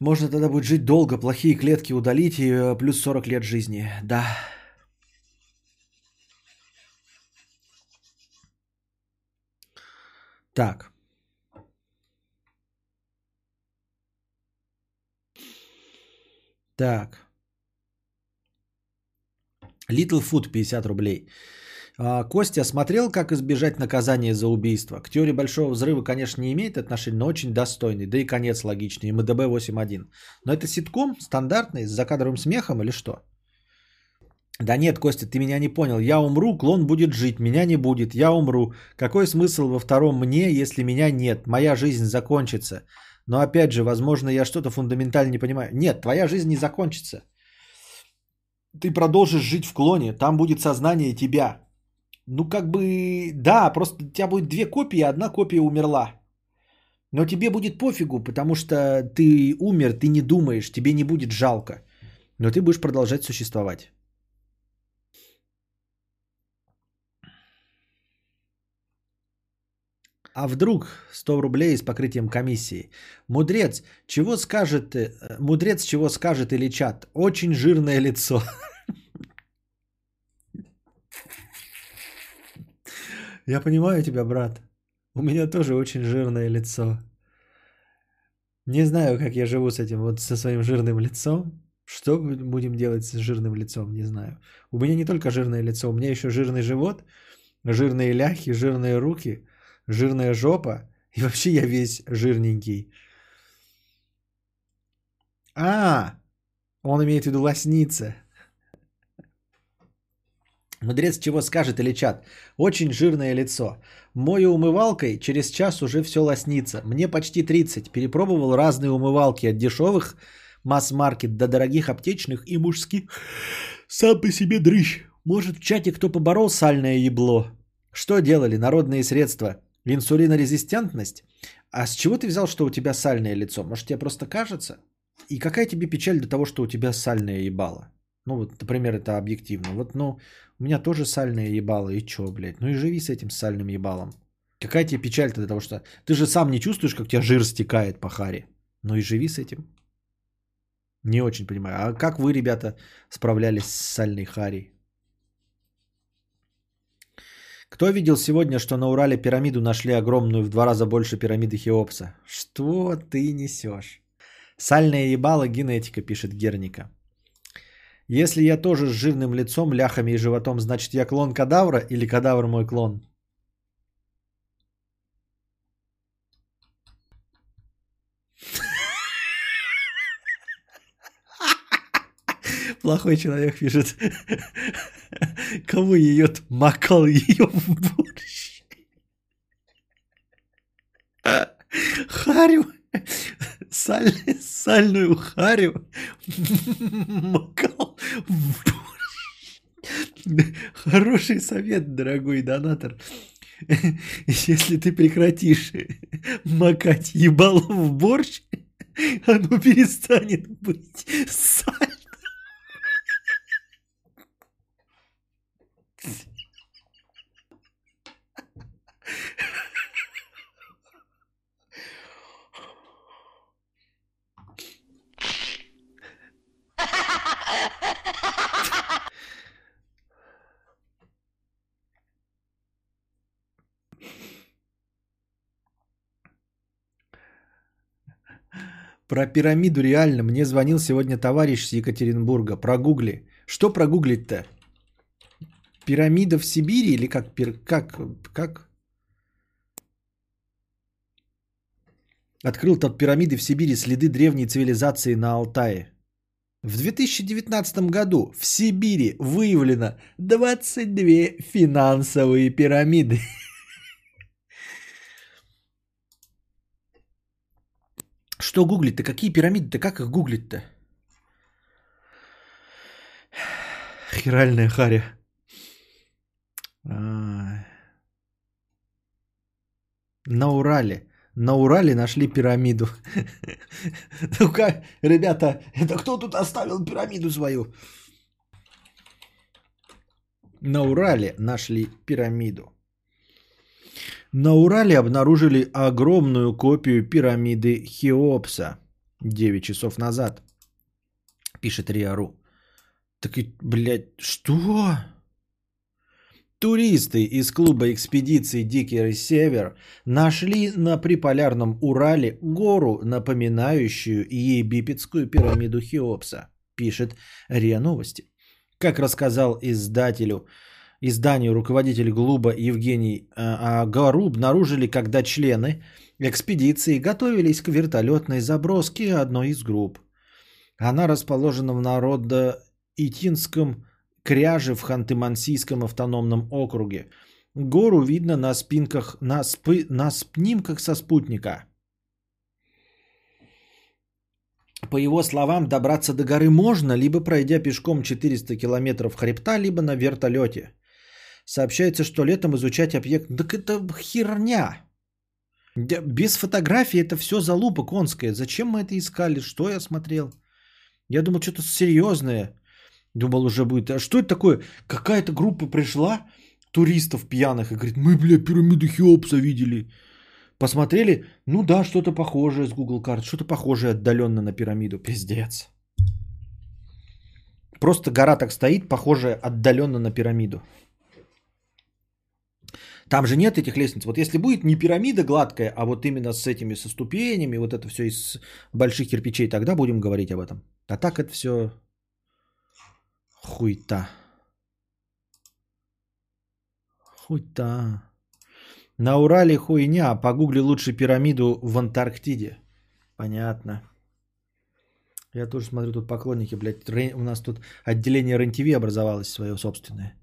Можно тогда будет жить долго, плохие клетки удалить и э, плюс 40 лет жизни. Да. Так. Так. Little Food 50 рублей. А, Костя смотрел, как избежать наказания за убийство. К теории большого взрыва, конечно, не имеет отношения, но очень достойный. Да и конец логичный. МДБ 8.1. Но это ситком стандартный с закадровым смехом или что? Да нет, Костя, ты меня не понял. Я умру, клон будет жить, меня не будет. Я умру. Какой смысл во втором мне, если меня нет? Моя жизнь закончится. Но опять же, возможно, я что-то фундаментально не понимаю. Нет, твоя жизнь не закончится. Ты продолжишь жить в клоне, там будет сознание тебя. Ну, как бы, да, просто у тебя будет две копии, одна копия умерла. Но тебе будет пофигу, потому что ты умер, ты не думаешь, тебе не будет жалко. Но ты будешь продолжать существовать. А вдруг 100 рублей с покрытием комиссии. Мудрец, чего скажет, э, мудрец чего скажет или чат? Очень жирное лицо. *laughs* Я понимаю тебя, брат. У меня тоже очень жирное лицо. Не знаю, как я живу с этим, вот со своим жирным лицом. Что будем делать с жирным лицом, не знаю. У меня не только жирное лицо, у меня еще жирный живот, жирные ляхи, жирные руки, жирная жопа. И вообще я весь жирненький. А, он имеет в виду лосница. Мудрец чего скажет или чат? Очень жирное лицо. Мою умывалкой через час уже все лоснится. Мне почти 30. Перепробовал разные умывалки от дешевых масс-маркет до дорогих аптечных и мужских. Сам по себе дрыщ. Может в чате кто поборол сальное ебло? Что делали? Народные средства. Инсулинорезистентность? А с чего ты взял, что у тебя сальное лицо? Может тебе просто кажется? И какая тебе печаль до того, что у тебя сальное ебало? Ну вот, например, это объективно. Вот, ну, у меня тоже сальное ебало, и чё, блядь? Ну и живи с этим сальным ебалом. Какая тебе печаль-то до того, что... Ты же сам не чувствуешь, как у тебя жир стекает по харе. Ну и живи с этим. Не очень понимаю. А как вы, ребята, справлялись с сальной харей? Кто видел сегодня, что на Урале пирамиду нашли огромную в два раза больше пирамиды Хеопса? Что ты несешь? Сальное ебало генетика, пишет Герника. Если я тоже с жирным лицом, ляхами и животом, значит я клон кадавра или кадавр мой клон? Плохой человек пишет. *laughs* Кого ее макал ее в борщ? Харю. Саль, сальную харю макал в борщ. Хороший совет, дорогой донатор. Если ты прекратишь макать ебало в борщ, оно перестанет быть сальным. Про пирамиду реально. Мне звонил сегодня товарищ с Екатеринбурга. Прогугли. Что прогуглить-то? Пирамида в Сибири или как? Как? Как? Открыл тот пирамиды в Сибири следы древней цивилизации на Алтае. В 2019 году в Сибири выявлено 22 финансовые пирамиды. *laughs* Что гуглить-то? Какие пирамиды-то? Как их гуглить-то? Хиральная харя. А. На Урале. На Урале нашли пирамиду. *laughs* Ну-ка, ребята, это кто тут оставил пирамиду свою? На Урале нашли пирамиду. На Урале обнаружили огромную копию пирамиды Хеопса 9 часов назад, пишет Риару. Так и, блядь, что? Туристы из клуба экспедиции «Дикий Север» нашли на приполярном Урале гору, напоминающую египетскую пирамиду Хеопса, пишет РИА Новости. Как рассказал издателю, изданию руководитель клуба Евгений, а, а гору обнаружили, когда члены экспедиции готовились к вертолетной заброске одной из групп. Она расположена в народно-итинском кряже в Ханты-Мансийском автономном округе. Гору видно на спинках, на, спы, на снимках со спутника. По его словам, добраться до горы можно, либо пройдя пешком 400 километров хребта, либо на вертолете. Сообщается, что летом изучать объект... Так это херня. Без фотографий это все залупа конская. Зачем мы это искали? Что я смотрел? Я думал, что-то серьезное. Думал, уже будет. А что это такое? Какая-то группа пришла, туристов пьяных, и говорит, мы, бля, пирамиду Хеопса видели. Посмотрели, ну да, что-то похожее с Google карт, что-то похожее отдаленно на пирамиду. Пиздец. Просто гора так стоит, похожая отдаленно на пирамиду. Там же нет этих лестниц. Вот если будет не пирамида гладкая, а вот именно с этими со ступенями, вот это все из больших кирпичей, тогда будем говорить об этом. А так это все хуйта. Хуйта. На Урале хуйня, погугли лучше пирамиду в Антарктиде. Понятно. Я тоже смотрю, тут поклонники, блядь, у нас тут отделение РЕН-ТВ образовалось свое собственное.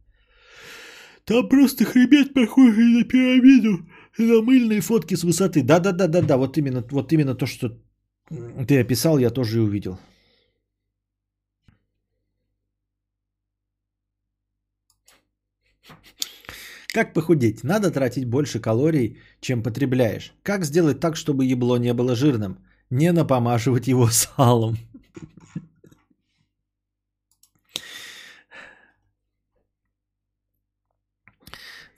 Там просто хребет похожий на пирамиду, на мыльные фотки с высоты. Да-да-да-да-да, вот именно, вот именно то, что ты описал, я тоже и увидел. Как похудеть? Надо тратить больше калорий, чем потребляешь. Как сделать так, чтобы ебло не было жирным? Не напомашивать его *laughs* салом.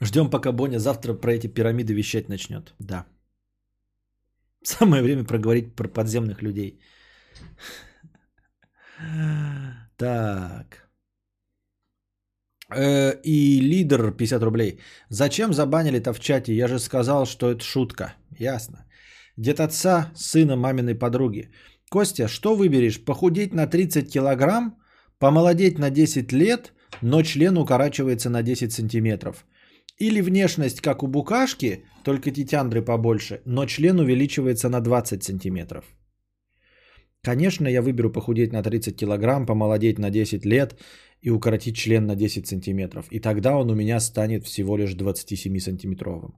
Ждем, пока Боня завтра про эти пирамиды вещать начнет. Да. Самое время проговорить про подземных людей. Так. Э, И лидер 50 рублей. Зачем забанили-то в чате? Я же сказал, что это шутка. Ясно. Дед отца, сына маминой подруги. Костя, что выберешь? Похудеть на 30 килограмм, помолодеть на 10 лет, но член укорачивается на 10 сантиметров. Или внешность, как у букашки, только титяндры побольше, но член увеличивается на 20 сантиметров. Конечно, я выберу похудеть на 30 килограмм, помолодеть на 10 лет и укоротить член на 10 сантиметров. И тогда он у меня станет всего лишь 27 сантиметровым.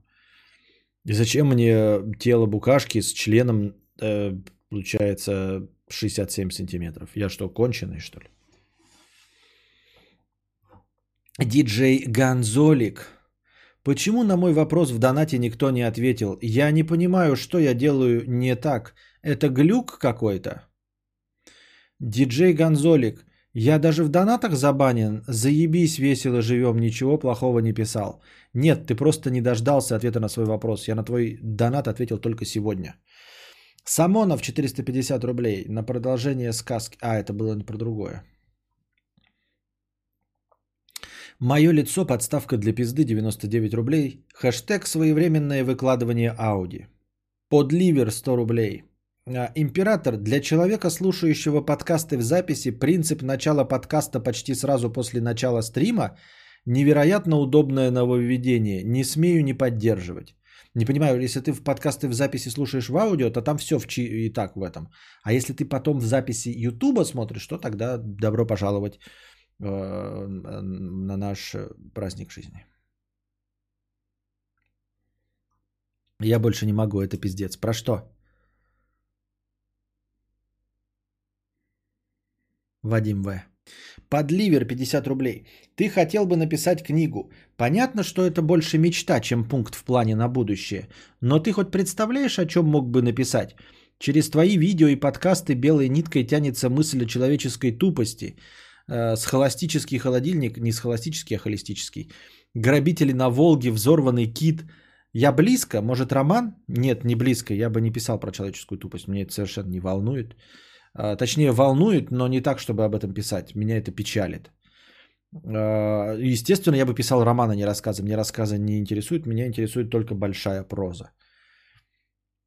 И зачем мне тело букашки с членом, э, получается, 67 сантиметров? Я что, конченый, что ли? Диджей Ганзолик. Почему на мой вопрос в донате никто не ответил? Я не понимаю, что я делаю не так. Это глюк какой-то? Диджей Гонзолик, я даже в донатах забанен. Заебись, весело живем, ничего плохого не писал. Нет, ты просто не дождался ответа на свой вопрос. Я на твой донат ответил только сегодня. Самонов 450 рублей на продолжение сказки. А, это было не про другое. Мое лицо, подставка для пизды 99 рублей. Хэштег своевременное выкладывание Ауди. Подливер 100 рублей. А, Император, для человека, слушающего подкасты в записи, принцип начала подкаста почти сразу после начала стрима невероятно удобное нововведение. Не смею не поддерживать. Не понимаю, если ты в подкасты в записи слушаешь в аудио, то там все в чи- и так в этом. А если ты потом в записи Ютуба смотришь, то тогда добро пожаловать на наш праздник жизни. Я больше не могу, это пиздец. Про что? Вадим В. Подливер 50 рублей. Ты хотел бы написать книгу. Понятно, что это больше мечта, чем пункт в плане на будущее. Но ты хоть представляешь, о чем мог бы написать? Через твои видео и подкасты белой ниткой тянется мысль о человеческой тупости. Э, схоластический холодильник, не схоластический, а холистический. Грабители на Волге, взорванный кит. Я близко? Может, роман? Нет, не близко. Я бы не писал про человеческую тупость. Меня это совершенно не волнует. А, Точнее, волнует, но не так, чтобы об этом писать. Меня это печалит. А, Естественно, я бы писал роман, а не рассказы. Мне рассказы не интересуют, меня интересует только большая проза.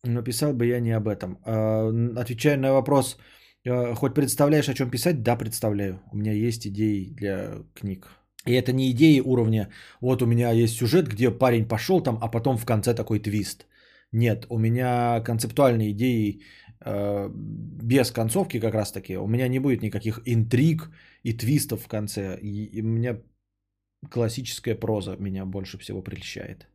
Но писал бы я не об этом. А, Отвечая на вопрос, хоть представляешь, о чем писать? Да, представляю. У меня есть идеи для книг. И это не идеи уровня, вот у меня есть сюжет, где парень пошел там, а потом в конце такой твист. Нет, у меня концептуальные идеи э, без концовки как раз таки. У меня не будет никаких интриг и твистов в конце. И, и у меня классическая проза меня больше всего прельщает.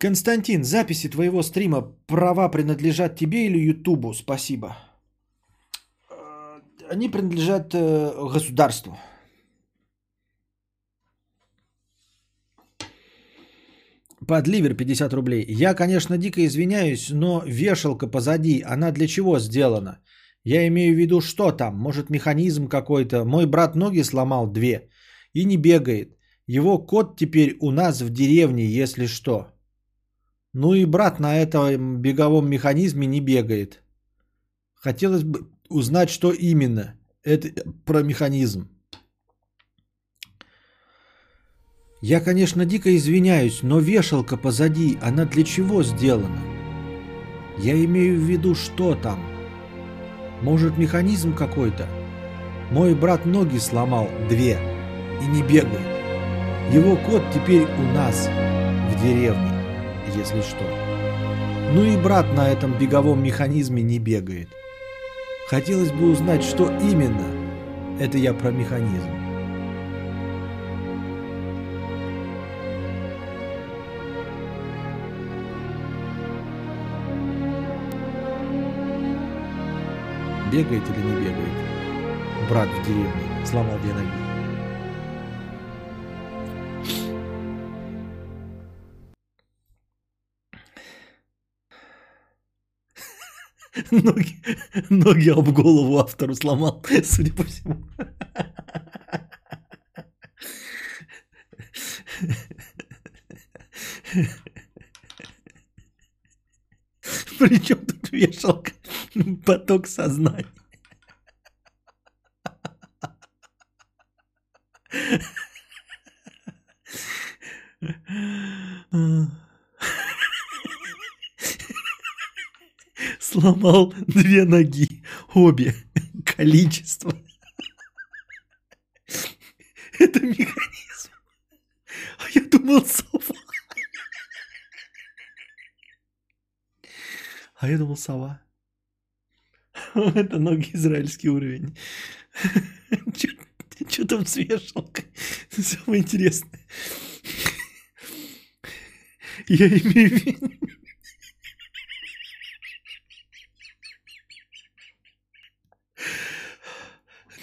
Константин, записи твоего стрима права принадлежат тебе или Ютубу? Спасибо. Э, Они принадлежат э, государству. Подливер 50 рублей. Я, конечно, дико извиняюсь, но вешалка позади, она для чего сделана? Я имею в виду, что там? Может, механизм какой-то? Мой брат ноги сломал две и не бегает. Его кот теперь у нас в деревне, если что. Ну и брат на этом беговом механизме не бегает. Хотелось бы узнать, что именно. Это про механизм. Я, конечно, дико извиняюсь, но вешалка позади, она для чего сделана? Я имею в виду, что там? Может, механизм какой-то? Мой брат ноги сломал две и не бегает. Его кот теперь у нас в деревне, если что. Ну и брат на этом беговом механизме не бегает. Хотелось бы узнать, что именно. Это я про механизм. Бегает или не бегает? Брат в деревне сломал две ноги. *laughs* Ноги, ноги об голову автору сломал, судя по всему. Причем тут вешалка? Поток сознания. *laughs* Сломал две ноги, обе. *laughs* Количество. *laughs* Это механизм. А я думал, сова. А я думал, сова. Это ноги израильский уровень. Что там с вешалкой? Самое интересное. Я имею в виду...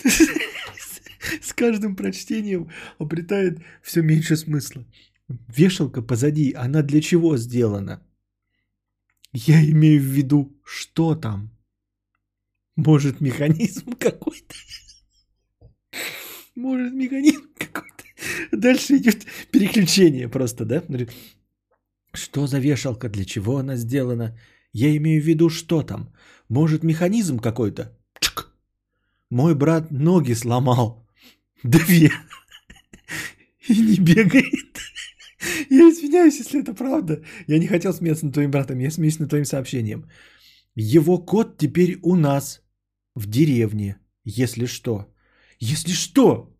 *laughs* С каждым прочтением обретает все меньше смысла. Вешалка позади, она для чего сделана? Я имею в виду, что там? Может, механизм *laughs* какой-то? Может, механизм *laughs* какой-то? Дальше идет переключение просто, да? Что за вешалка? Для чего она сделана? Я имею в виду, что там? Может, механизм какой-то? Мой брат ноги сломал. Две. И не бегает. Я извиняюсь, если это правда. Я не хотел смеяться над твоим братом, я смеюсь над твоим сообщением. Его кот теперь у нас в деревне, если что. Если что?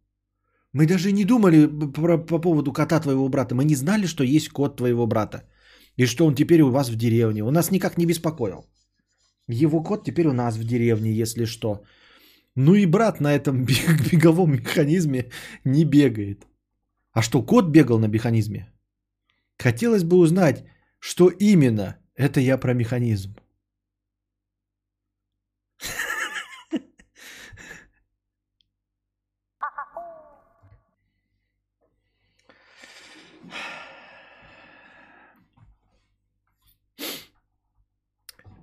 Мы даже не думали по, по поводу кота твоего брата. Мы не знали, что есть кот твоего брата. И что он теперь у вас в деревне. Он нас никак не беспокоил. Его кот теперь у нас в деревне, если что. Ну и брат на этом *laughs* беговом механизме не бегает. А что, кот бегал на механизме? Хотелось бы узнать, что именно это я про механизм.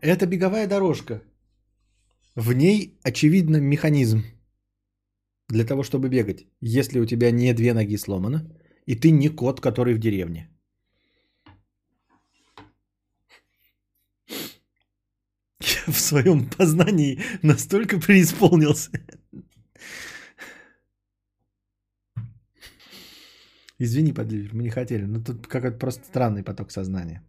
Это беговая дорожка. В ней, очевидно, механизм для того, чтобы бегать. Если у тебя не две ноги сломаны, и ты не кот, который в деревне. Я в своем познании настолько преисполнился. Извини, подливер, мы не хотели. Но тут какой-то просто странный поток сознания.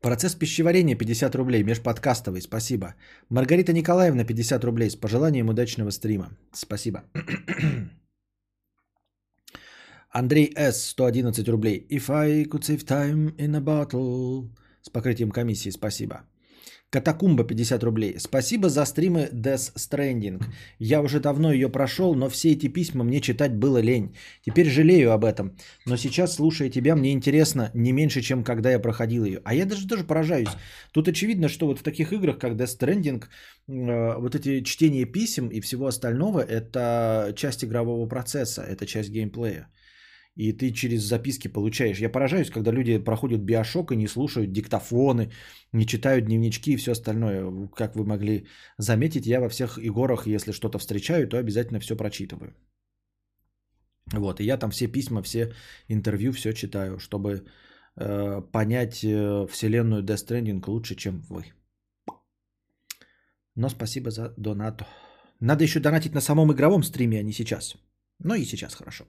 Процесс пищеварения 50 рублей, межподкастовый, спасибо. Маргарита Николаевна 50 рублей с пожеланием удачного стрима. Спасибо. *clears throat* Андрей С. 111 рублей. If I could save time in a bottle. С покрытием комиссии, спасибо. Катакумба 50 рублей. Спасибо за стримы Death Stranding. Я уже давно ее прошел, но все эти письма мне читать было лень. Теперь жалею об этом. Но сейчас, слушая тебя, мне интересно не меньше, чем когда я проходил ее. А я даже тоже поражаюсь. Тут очевидно, что вот в таких играх, как Death Stranding, э, вот эти чтения писем и всего остального, это часть игрового процесса, это часть геймплея и ты через записки получаешь. Я поражаюсь, когда люди проходят биошок и не слушают диктофоны, не читают дневнички и все остальное. Как вы могли заметить, я во всех игорах, если что-то встречаю, то обязательно все прочитываю. Вот, и я там все письма, все интервью, все читаю, чтобы э, понять э, вселенную Death Stranding лучше, чем вы. Но спасибо за донату. Надо еще донатить на самом игровом стриме, а не сейчас. Но и сейчас хорошо.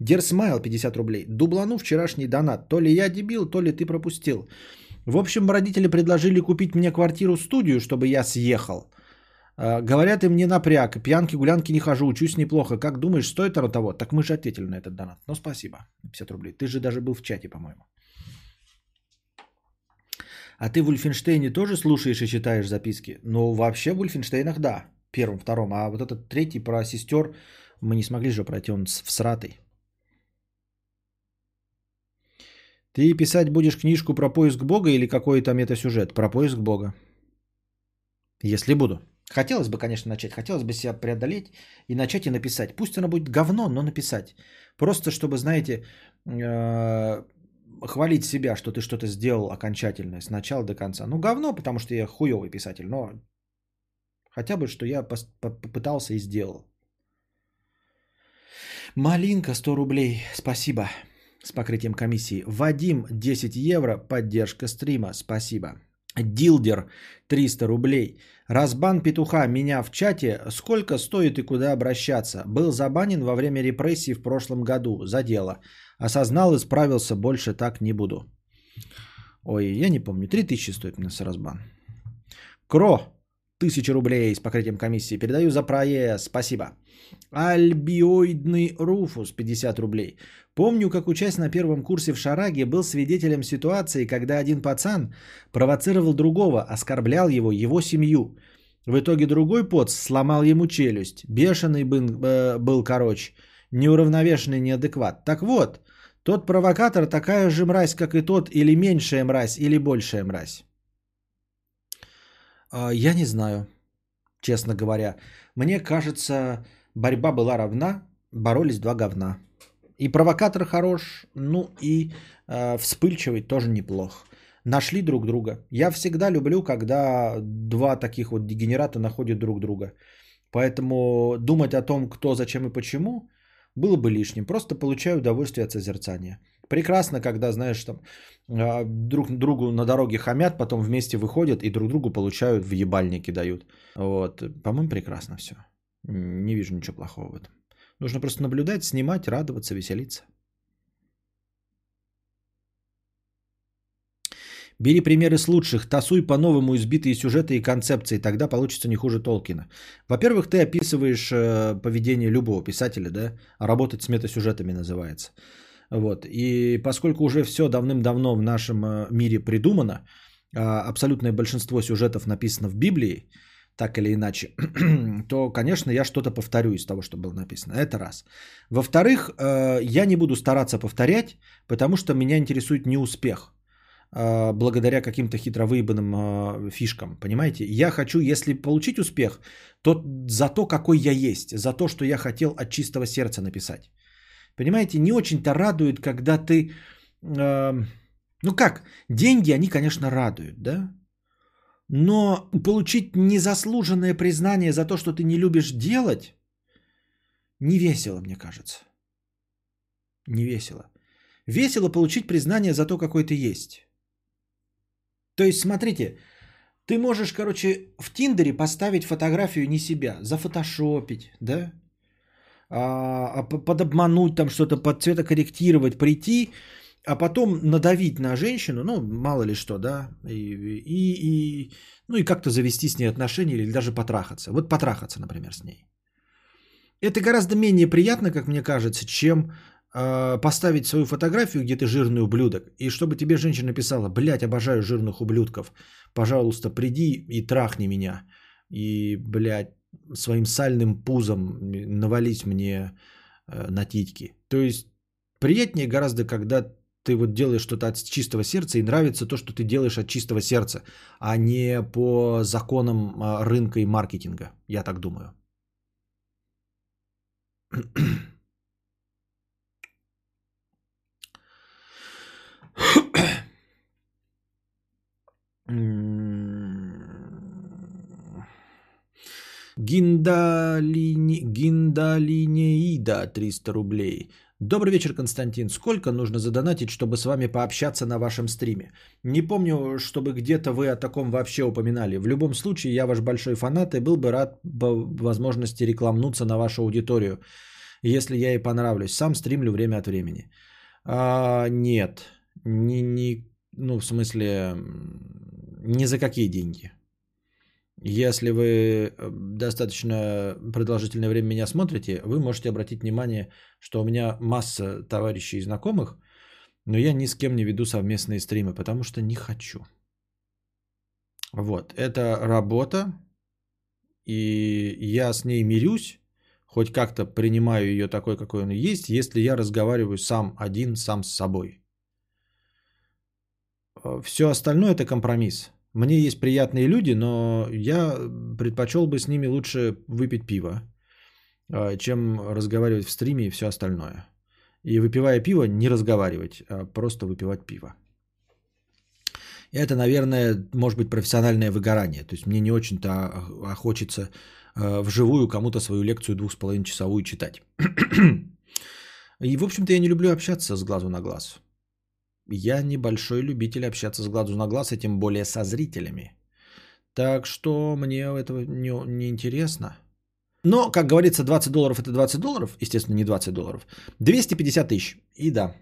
Дерсмайл 50 рублей. Дублану вчерашний донат. То ли я дебил, то ли ты пропустил. В общем, родители предложили купить мне квартиру-студию, чтобы я съехал. А, говорят, им не напряг. Пьянки, гулянки не хожу, учусь неплохо. Как думаешь, стоит оно того? Так мы же ответили на этот донат. Ну, спасибо. 50 рублей. Ты же даже был в чате, по-моему. А ты в Ульфенштейне тоже слушаешь и читаешь записки? Ну, вообще в Ульфенштейнах да. Первым, втором. А вот этот третий про сестер мы не смогли же пройти, он всратый. Ты писать будешь книжку про поиск Бога или какой там это сюжет? Про поиск Бога. Если буду. Хотелось бы, конечно, начать. Хотелось бы себя преодолеть и начать и написать. Пусть оно будет говно, но написать. Просто чтобы, знаете, э, хвалить себя, что ты что-то сделал окончательное с начала до конца. Ну, говно, потому что я хуевый писатель, но хотя бы, что я попытался и сделал. Малинка 100 рублей. Спасибо. С покрытием комиссии. Вадим 10 евро. Поддержка стрима. Спасибо. Дилдер 300 рублей. Разбан петуха меня в чате. Сколько стоит и куда обращаться? Был забанен во время репрессий в прошлом году. За дело. Осознал и справился. Больше так не буду. Ой, я не помню. 3000 стоит мне с разбан. Кро. 1000 рублей с покрытием комиссии. Передаю за проезд. Спасибо. Альбиоидный Руфус 50 рублей. Помню, как учась на первом курсе в Шараге, был свидетелем ситуации, когда один пацан провоцировал другого, оскорблял его, его семью. В итоге другой поц сломал ему челюсть. Бешеный был, э, был короче, неуравновешенный неадекват. Так вот, тот провокатор такая же мразь, как и тот, или меньшая мразь, или большая мразь. А, Я не знаю, честно говоря. Мне кажется, борьба была равна, боролись два говна. И провокатор хорош, ну и э, вспыльчивый тоже неплох. Нашли друг друга. Я всегда люблю, когда два таких вот дегенерата находят друг друга. Поэтому думать о том, кто, зачем и почему, было бы лишним. Просто получаю удовольствие от созерцания. Прекрасно, когда, знаешь, там э, друг другу на дороге хамят, потом вместе выходят и друг другу получают в ебальники дают. Вот. По-моему, прекрасно все. Не вижу ничего плохого в этом. Нужно просто наблюдать, снимать, радоваться, веселиться. Бери примеры с лучших, тасуй по-новому избитые сюжеты и концепции, тогда получится не хуже Толкина. Во-первых, ты описываешь э, поведение любого писателя, да, а работать с метасюжетами называется. Вот. И поскольку уже все давным-давно в нашем э, мире придумано, а абсолютное большинство сюжетов написано в Библии, так или иначе, *clears throat* то, конечно, я что-то повторю из того, что было написано. Это раз. Во-вторых, э, я не буду стараться повторять, потому что меня интересует не успех, э, благодаря каким-то хитро выебанным э, фишкам, понимаете? Я хочу, если получить успех, то за то, какой я есть, за то, что я хотел от чистого сердца написать. Понимаете, не очень-то радует, когда ты... Ну как, деньги, они, конечно, радуют, да? Но получить незаслуженное признание за то, что ты не любишь делать, не весело, мне кажется. Не весело. Весело получить признание за то, какой ты есть. То есть, смотрите, ты можешь, короче, в Тиндере поставить фотографию не себя, зафотошопить, да? А, подобмануть там что-то, под цветокорректировать, прийти а потом надавить на женщину, ну, мало ли что, да, и, и, и, ну, и как-то завести с ней отношения или даже потрахаться. Вот потрахаться, например, с ней. Это гораздо менее приятно, как мне кажется, чем э, поставить свою фотографию, где ты жирный ублюдок, и чтобы тебе женщина написала, блядь, обожаю жирных ублюдков, пожалуйста, приди и трахни меня, и, блядь, своим сальным пузом навались мне э, на титьки. То есть приятнее гораздо, когда ты вот делаешь что-то от чистого сердца и нравится то, что ты делаешь от чистого сердца, а не по законам а, рынка и маркетинга, я так думаю. Гиндалини... Гиндалинеида 300 рублей. Добрый вечер, Константин. Сколько нужно задонатить, чтобы с вами пообщаться на вашем стриме? Не помню, чтобы где-то вы о таком вообще упоминали. В любом случае, я ваш большой фанат и был бы рад по возможности рекламнуться на вашу аудиторию, если я и понравлюсь. Сам стримлю время от времени. А, нет, не, не, ну в смысле, ни за какие деньги. Если вы э, достаточно продолжительное время меня смотрите, вы можете обратить внимание, что у меня масса товарищей и знакомых, но я ни с кем не веду совместные стримы, потому что не хочу. Вот, это работа, и я с ней мирюсь, хоть как-то принимаю ее такой, какой он есть, если я разговариваю сам один, сам с собой. Э, Все остальное это компромисс. Мне есть приятные люди, но я предпочел бы с ними лучше выпить пиво, а, чем разговаривать в стриме и все остальное. И выпивая пиво, не разговаривать, а просто выпивать пиво. Это, наверное, может быть профессиональное выгорание. То есть мне не очень-то хочется а, вживую кому-то свою лекцию двух с половиной часовую читать. *clears throat* И, в общем-то, я не люблю общаться с глазу на глаз. Я небольшой любитель общаться с глазу на глаз, и тем более со зрителями. Так что мне этого не, не интересно. Но, как говорится, 20 долларов это 20 долларов. Естественно, не 20 долларов. 250 тысяч. И да.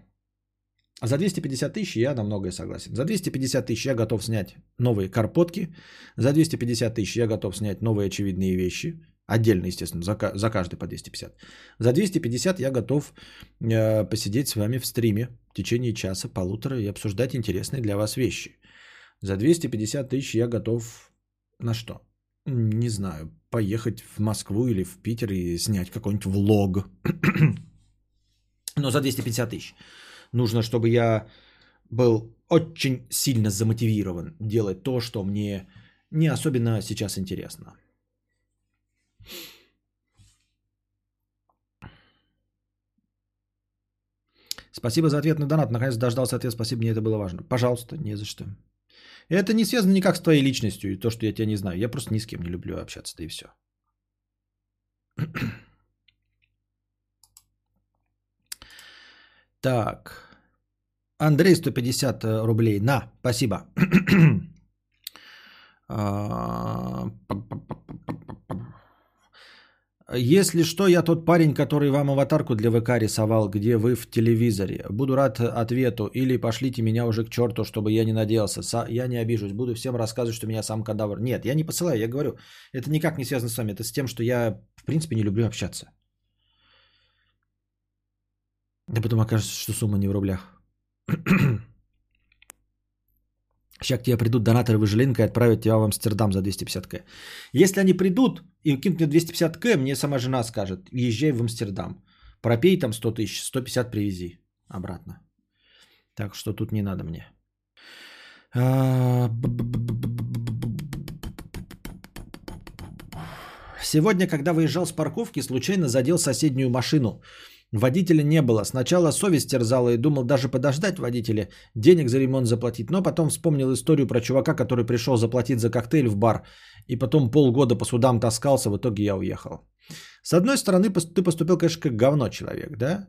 За 250 тысяч я на многое согласен. За 250 тысяч я готов снять новые карпотки. За 250 тысяч я готов снять новые очевидные вещи. Отдельно, естественно, за, за каждый по 250. За 250 я готов э, посидеть с вами в стриме в течение часа, полутора и обсуждать интересные для вас вещи. За 250 тысяч я готов на что? Не знаю, поехать в Москву или в Питер и снять какой-нибудь влог. *clears throat* Но за 250 тысяч. Нужно, чтобы я был очень сильно замотивирован делать то, что мне не особенно сейчас интересно. Спасибо за ответ на донат. Наконец дождался ответ. Спасибо, мне это было важно. Пожалуйста, не за что. Это не связано никак с твоей личностью и то, что я тебя не знаю. Я просто ни с кем не люблю общаться, да и все. Так. Андрей 150 рублей. На, спасибо. *clears throat* Если что, я тот парень, который вам аватарку для ВК рисовал, где вы в телевизоре. Буду рад ответу. Или пошлите меня уже к черту, чтобы я не надеялся. Са- я не обижусь. Буду всем рассказывать, что меня сам кадавр. Нет, я не посылаю, я говорю. Это никак не связано с вами. Это с тем, что я, в принципе, не люблю общаться. Да потом окажется, что сумма не в рублях. *clears throat* Сейчас к тебе придут донаторы выжилинка и отправят тебя в Амстердам за 250к. Если они придут и кинут мне 250к, мне сама жена скажет, езжай в Амстердам. Пропей там 100 тысяч, 150 привези обратно. Так что тут не надо мне. А, Сегодня, когда выезжал с парковки, случайно задел соседнюю машину. Водителя не было. Сначала совесть терзала и думал даже подождать водителя, денег за ремонт заплатить. Но потом вспомнил историю про чувака, который пришел заплатить за коктейль в бар. И потом полгода по судам таскался, в итоге я уехал. С одной стороны, ты поступил, конечно, как говно человек, да?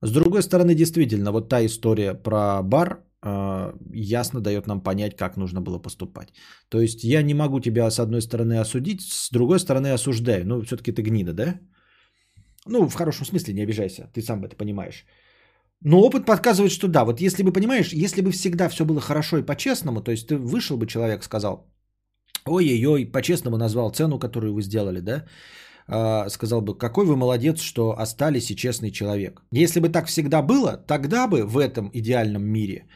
С другой стороны, действительно, вот та история про бар э, ясно дает нам понять, как нужно было поступать. То есть я не могу тебя с одной стороны осудить, с другой стороны осуждаю. Ну, все-таки ты гнида, да? Ну, в хорошем смысле, не обижайся, ты сам это понимаешь. Но опыт подсказывает, что да, вот если бы, понимаешь, если бы всегда все было хорошо и по-честному, то есть ты вышел бы, человек сказал, ой-ой-ой, по-честному назвал цену, которую вы сделали, да, А, сказал бы, какой вы молодец, что остались и честный человек. Если бы так всегда было, тогда бы в этом идеальном мире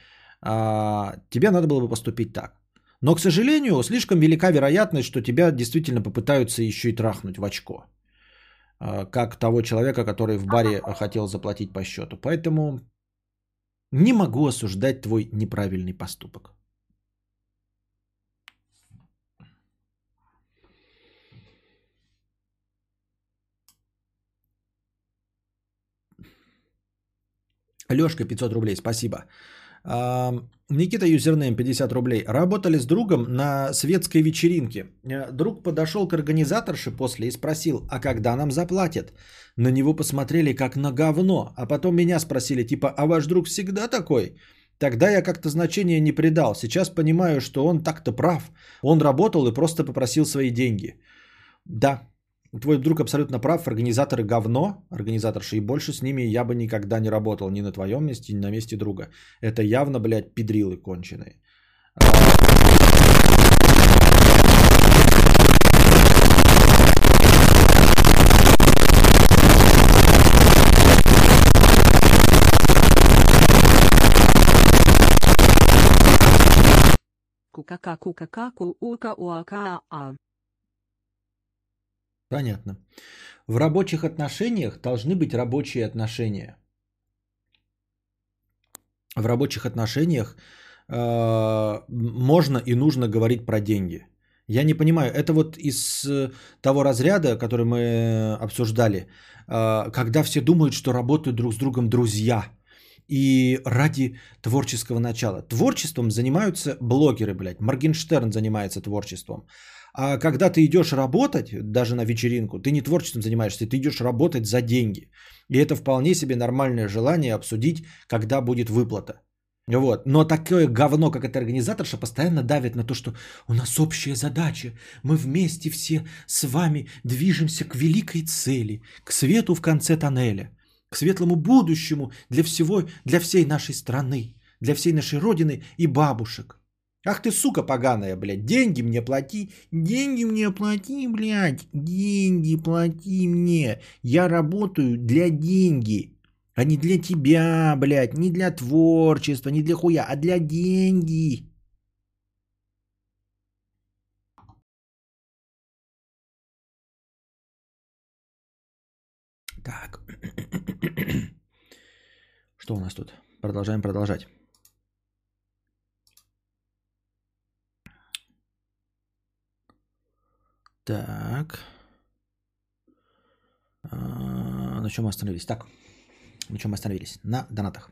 а, тебе надо было бы поступить так. Но, к сожалению, слишком велика вероятность, что тебя действительно попытаются еще и трахнуть в очко. А, Как того человека, который в баре хотел заплатить по счету. Поэтому не могу осуждать твой неправильный поступок. Лешка 500 рублей, спасибо. Никита Юзернейм 50 рублей. Работали с другом на светской вечеринке. Э, Друг подошел к организаторше после и спросил, а когда нам заплатят? На него посмотрели как на говно, а потом меня спросили, типа, а ваш друг всегда такой? Тогда я как-то значения не придал. Сейчас понимаю, что он так-то прав. Он работал и просто попросил свои деньги. Да, твой друг абсолютно прав. Организаторы говно, организаторши, и больше с ними я бы никогда не работал ни на твоем месте, ни на месте друга. Это явно, блядь, педрилы конченые. Кукака кукака куука уака а. Понятно. В рабочих отношениях должны быть рабочие отношения. В рабочих отношениях э, можно и нужно говорить про деньги. Я не понимаю, это вот из э, того разряда, который мы обсуждали, э, когда все думают, что работают друг с другом друзья и ради творческого начала. Творчеством занимаются блогеры, блядь. Моргенштерн занимается творчеством. А когда ты идешь работать, даже на вечеринку, ты не творчеством занимаешься, ты идешь работать за деньги. И это вполне себе нормальное желание обсудить, когда будет выплата. Вот. Но такое говно, как эта организаторша, постоянно давит на то, что у нас общая задача. Мы вместе все с вами движемся к великой цели, к свету в конце тоннеля, к светлому будущему для всего, для всей нашей страны, для всей нашей родины и бабушек. Ах ты, сука поганая, блядь, деньги мне плати, деньги мне плати, блядь, деньги плати мне. Я работаю для деньги, а не для тебя, блядь, не для творчества, не для хуя, а для деньги. Так. *clears throat* Что у нас тут? Продолжаем продолжать. Так. А, на чем мы остановились? Так. На чем мы остановились? На донатах.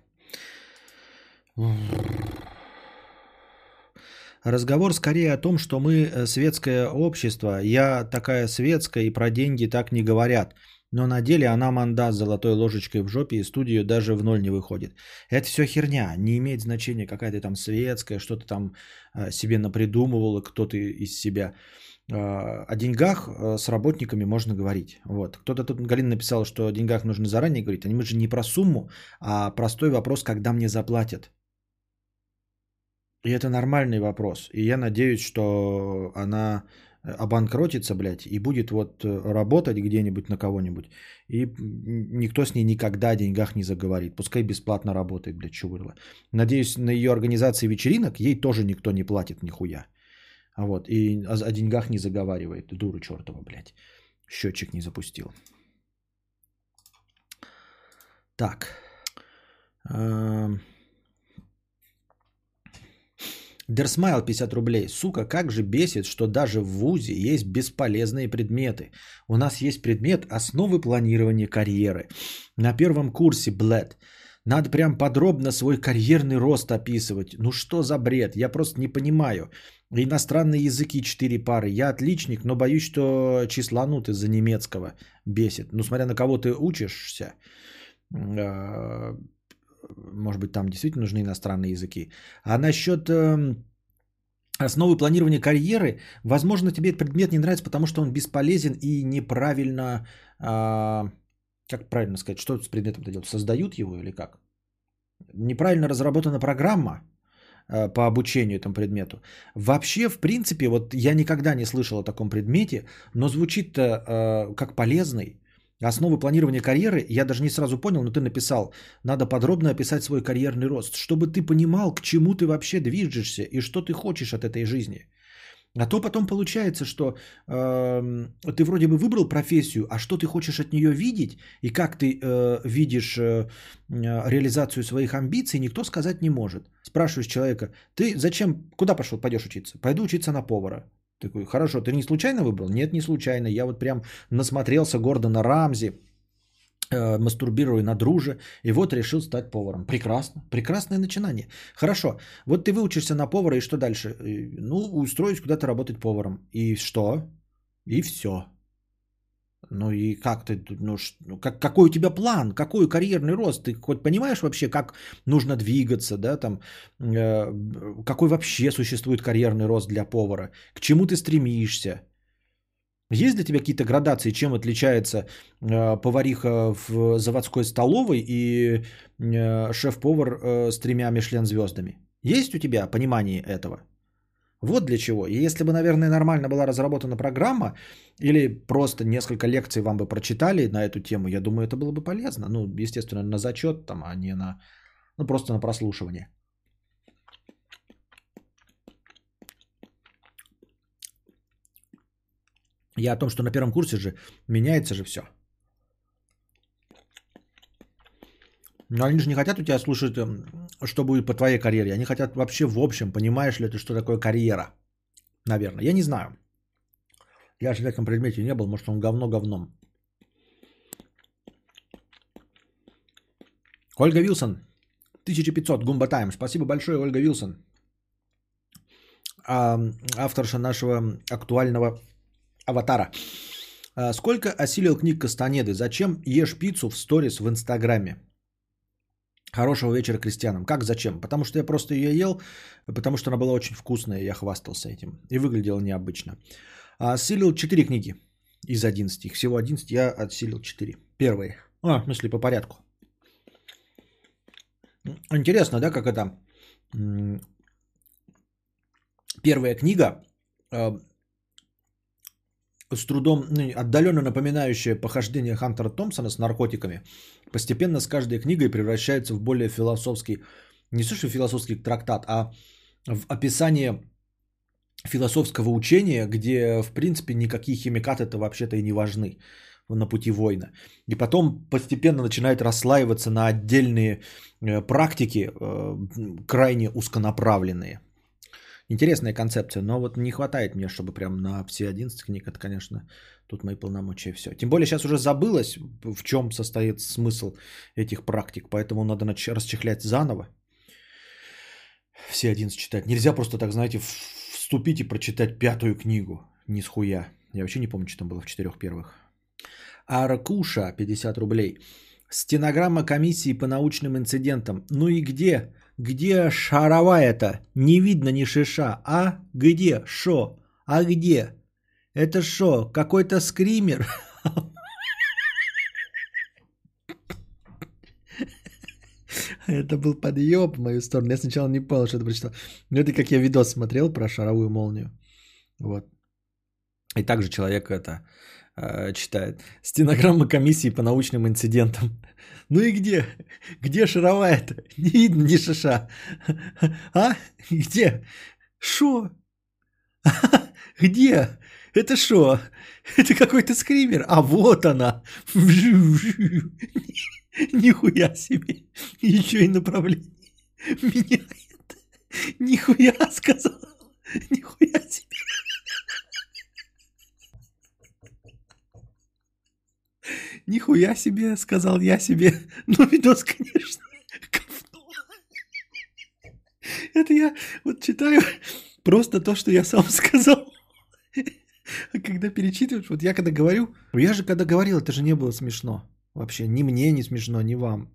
Разговор скорее о том, что мы э, светское общество. Я такая светская и про деньги так не говорят. Но на деле она манда с золотой ложечкой в жопе и студию даже в ноль не выходит. Это все херня. Не имеет значения, какая ты там светская, что ты там э, себе напридумывала, кто ты из себя. Э, о деньгах э, с работниками можно говорить. Вот. Кто-то тут, Галина написала, что о деньгах нужно заранее говорить. А мы же не про сумму, а простой вопрос, когда мне заплатят. И это нормальный вопрос. И я надеюсь, что она обанкротится, блядь, и будет вот работать где-нибудь на кого-нибудь, и никто с ней никогда о деньгах не заговорит. Пускай бесплатно работает, блядь, чувырла. Надеюсь, на ее организации вечеринок ей тоже никто не платит нихуя. Вот, и о, о деньгах не заговаривает. Дура чертова, блядь. Счетчик не запустил. Так. Дерсмайл 50 рублей. Сука, как же бесит, что даже в ВУЗе есть бесполезные предметы. У нас есть предмет основы планирования карьеры. На первом курсе, блядь. Надо прям подробно свой карьерный рост описывать. Ну что за бред? Я просто не понимаю. Иностранные языки 4 пары. Я отличник, но боюсь, что числанут из-за немецкого бесит. Ну, смотря на кого ты учишься, а, может быть, там действительно нужны иностранные языки. А насчет эм, основы планирования карьеры, возможно, тебе этот предмет не нравится, потому что он бесполезен и неправильно, а, как правильно сказать, что с предметом-то делают? Создают его или как? Неправильно разработана программа по обучению этому предмету. Вообще, в принципе, вот я никогда не слышал о таком предмете, но звучит э, как полезный. Основы планирования карьеры, я даже не сразу понял, но ты написал, надо подробно описать свой карьерный рост, чтобы ты понимал, к чему ты вообще движешься и что ты хочешь от этой жизни. А то потом получается, что э, ты вроде бы выбрал профессию, а что ты хочешь от нее видеть и как ты э, видишь э, реализацию своих амбиций, никто сказать не может. Спрашиваешь человека, ты зачем, куда пошел, пойдешь учиться? Пойду учиться на повара. Такой, хорошо, ты не случайно выбрал? Нет, не случайно. Я вот прям насмотрелся Гордона Рамзи, э, мастурбируя на друже, и вот решил стать поваром. Прекрасно, прекрасное начинание. Хорошо, вот ты выучишься на повара, и что дальше? Ну, устроюсь куда-то работать поваром. И что? И все. Ну и как ты, ну, ну как, какой у тебя план, какой карьерный рост? Ты хоть понимаешь вообще, как нужно двигаться, да, там, э, какой вообще существует карьерный рост для повара? К чему ты стремишься? Есть для тебя какие-то градации, чем отличается э, повариха в заводской столовой и э, шеф-повар э, с тремя Мишлен звездами? Есть у тебя понимание этого? Вот для чего. И если бы, наверное, нормально была разработана программа, или просто несколько лекций вам бы прочитали на эту тему, я думаю, это было бы полезно. Ну, естественно, на зачет, там, а не на... Ну, просто на прослушивание. Я о том, что на первом курсе же меняется же все. Но они же не хотят у тебя слушать, эм, что будет по твоей карьере. Они хотят вообще в общем, понимаешь ли ты, что такое карьера. Наверное. Я не знаю. Я же в этом предмете не был, может он говно говном. Ольга Вилсон, 1500, Гумба Тайм. Спасибо большое, Ольга Вилсон. Авторша нашего актуального аватара. А, сколько осилил книг Кастанеды? Зачем ешь пиццу в сторис в Инстаграме? Хорошего вечера крестьянам. Как зачем? Потому что я просто ее ел, потому что она была очень вкусная, и я хвастался этим. И выглядела необычно. А осилил 4 книги из 11. Их всего 11, я отсилил 4. Первые. А, в смысле, по порядку. Интересно, да, как это... Первая книга, э, с трудом, ну, отдаленно напоминающая похождение Хантера Томпсона с наркотиками, постепенно с каждой книгой превращается в более философский, не что философский трактат, а в описание философского учения, где, в принципе, никакие химикаты-то вообще-то и не важны на пути воина. И потом постепенно начинает расслаиваться на отдельные э, практики, э, крайне узконаправленные. Интересная концепция, но вот не хватает мне, чтобы прям на все 11 книг, это, конечно, тут мои полномочия все. Тем более сейчас уже забылось, в чем состоит смысл этих практик, поэтому надо нач- расчехлять заново. Все 11 читать. Нельзя просто так, знаете, вступить и прочитать пятую книгу. Ни хуя. Я вообще не помню, что там было в четырех первых. Аркуша, 50 рублей. Стенограмма комиссии по научным инцидентам. Ну и где? Где шаровая-то? Не видно ни шиша. А где? Шо? А где? Это шо? Какой-то скример? Это был подъеб в мою сторону. Я сначала не понял, что это прочитал. Но это как я видос смотрел про шаровую молнию. Вот. И также человек это э, читает. Стенограмма комиссии по научным инцидентам. Ну и где? Где шаровая-то? Не видно ни шиша. А? Где? Шо? Где? Это шо? Это какой-то скример. А вот она. Нихуя себе. Еще и направление меняет. Нихуя сказал. Нихуя себе. Нихуя себе, сказал я себе. *laughs* Ну, видос, конечно, *laughs* говно. Это я вот читаю просто то, что я сам *laughs* сказал. А когда перечитываешь, вот я когда говорю, я же когда говорил, это же не было смешно. Вообще, ни мне не смешно, ни вам.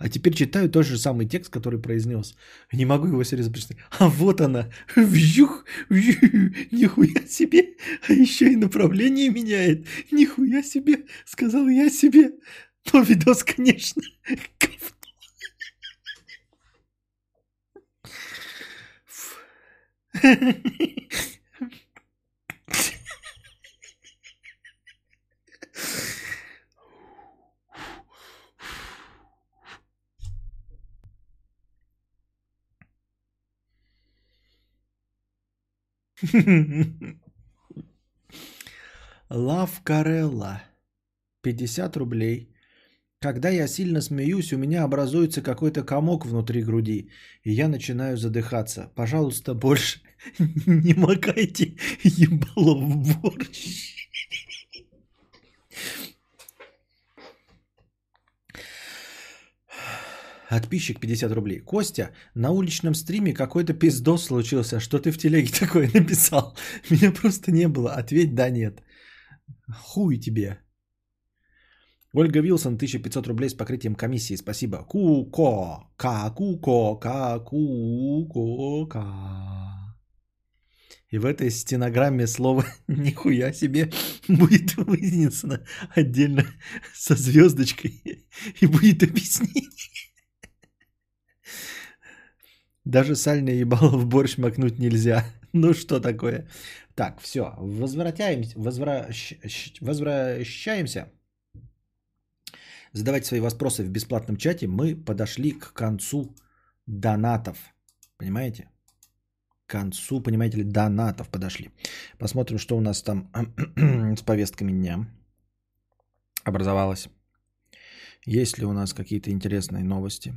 А теперь читаю тот же самый текст, который произнес. Не могу его серьезно представить. А вот она. Вжух, вжух, нихуя себе. А еще и направление меняет. Нихуя себе. Сказал я себе. Но видос, конечно, *laughs* говно. *laughs* *laughs* Лав Карелла. 50 рублей. Когда я сильно смеюсь, у меня образуется какой-то комок внутри груди, и я начинаю задыхаться. Пожалуйста, больше *laughs* не макайте ебало в борщ. Отписчик 50 рублей. Костя, на уличном стриме какой-то пиздос случился. Что ты в телеге *laughs* такое написал? Меня просто не было. Ответь да нет. Хуй тебе. Ольга Вилсон, 1500 рублей с покрытием комиссии. Спасибо. Ку-ко. Ка-ку-ко. Ка-ку-ко. Ка. И в этой стенограмме слово *laughs* «нихуя себе» *laughs* будет вынесено отдельно со звездочкой и будет объяснение. Даже сальное ебало в борщ макнуть нельзя. *laughs* Ну что такое? Так, все, возвращаемся, возвращ... возвращаемся. Задавайте свои вопросы в бесплатном чате. Мы подошли к концу донатов. Понимаете? К концу, понимаете ли, донатов подошли. Посмотрим, что у нас там *clears throat* с повестками дня образовалось. Есть ли у нас какие-то интересные новости?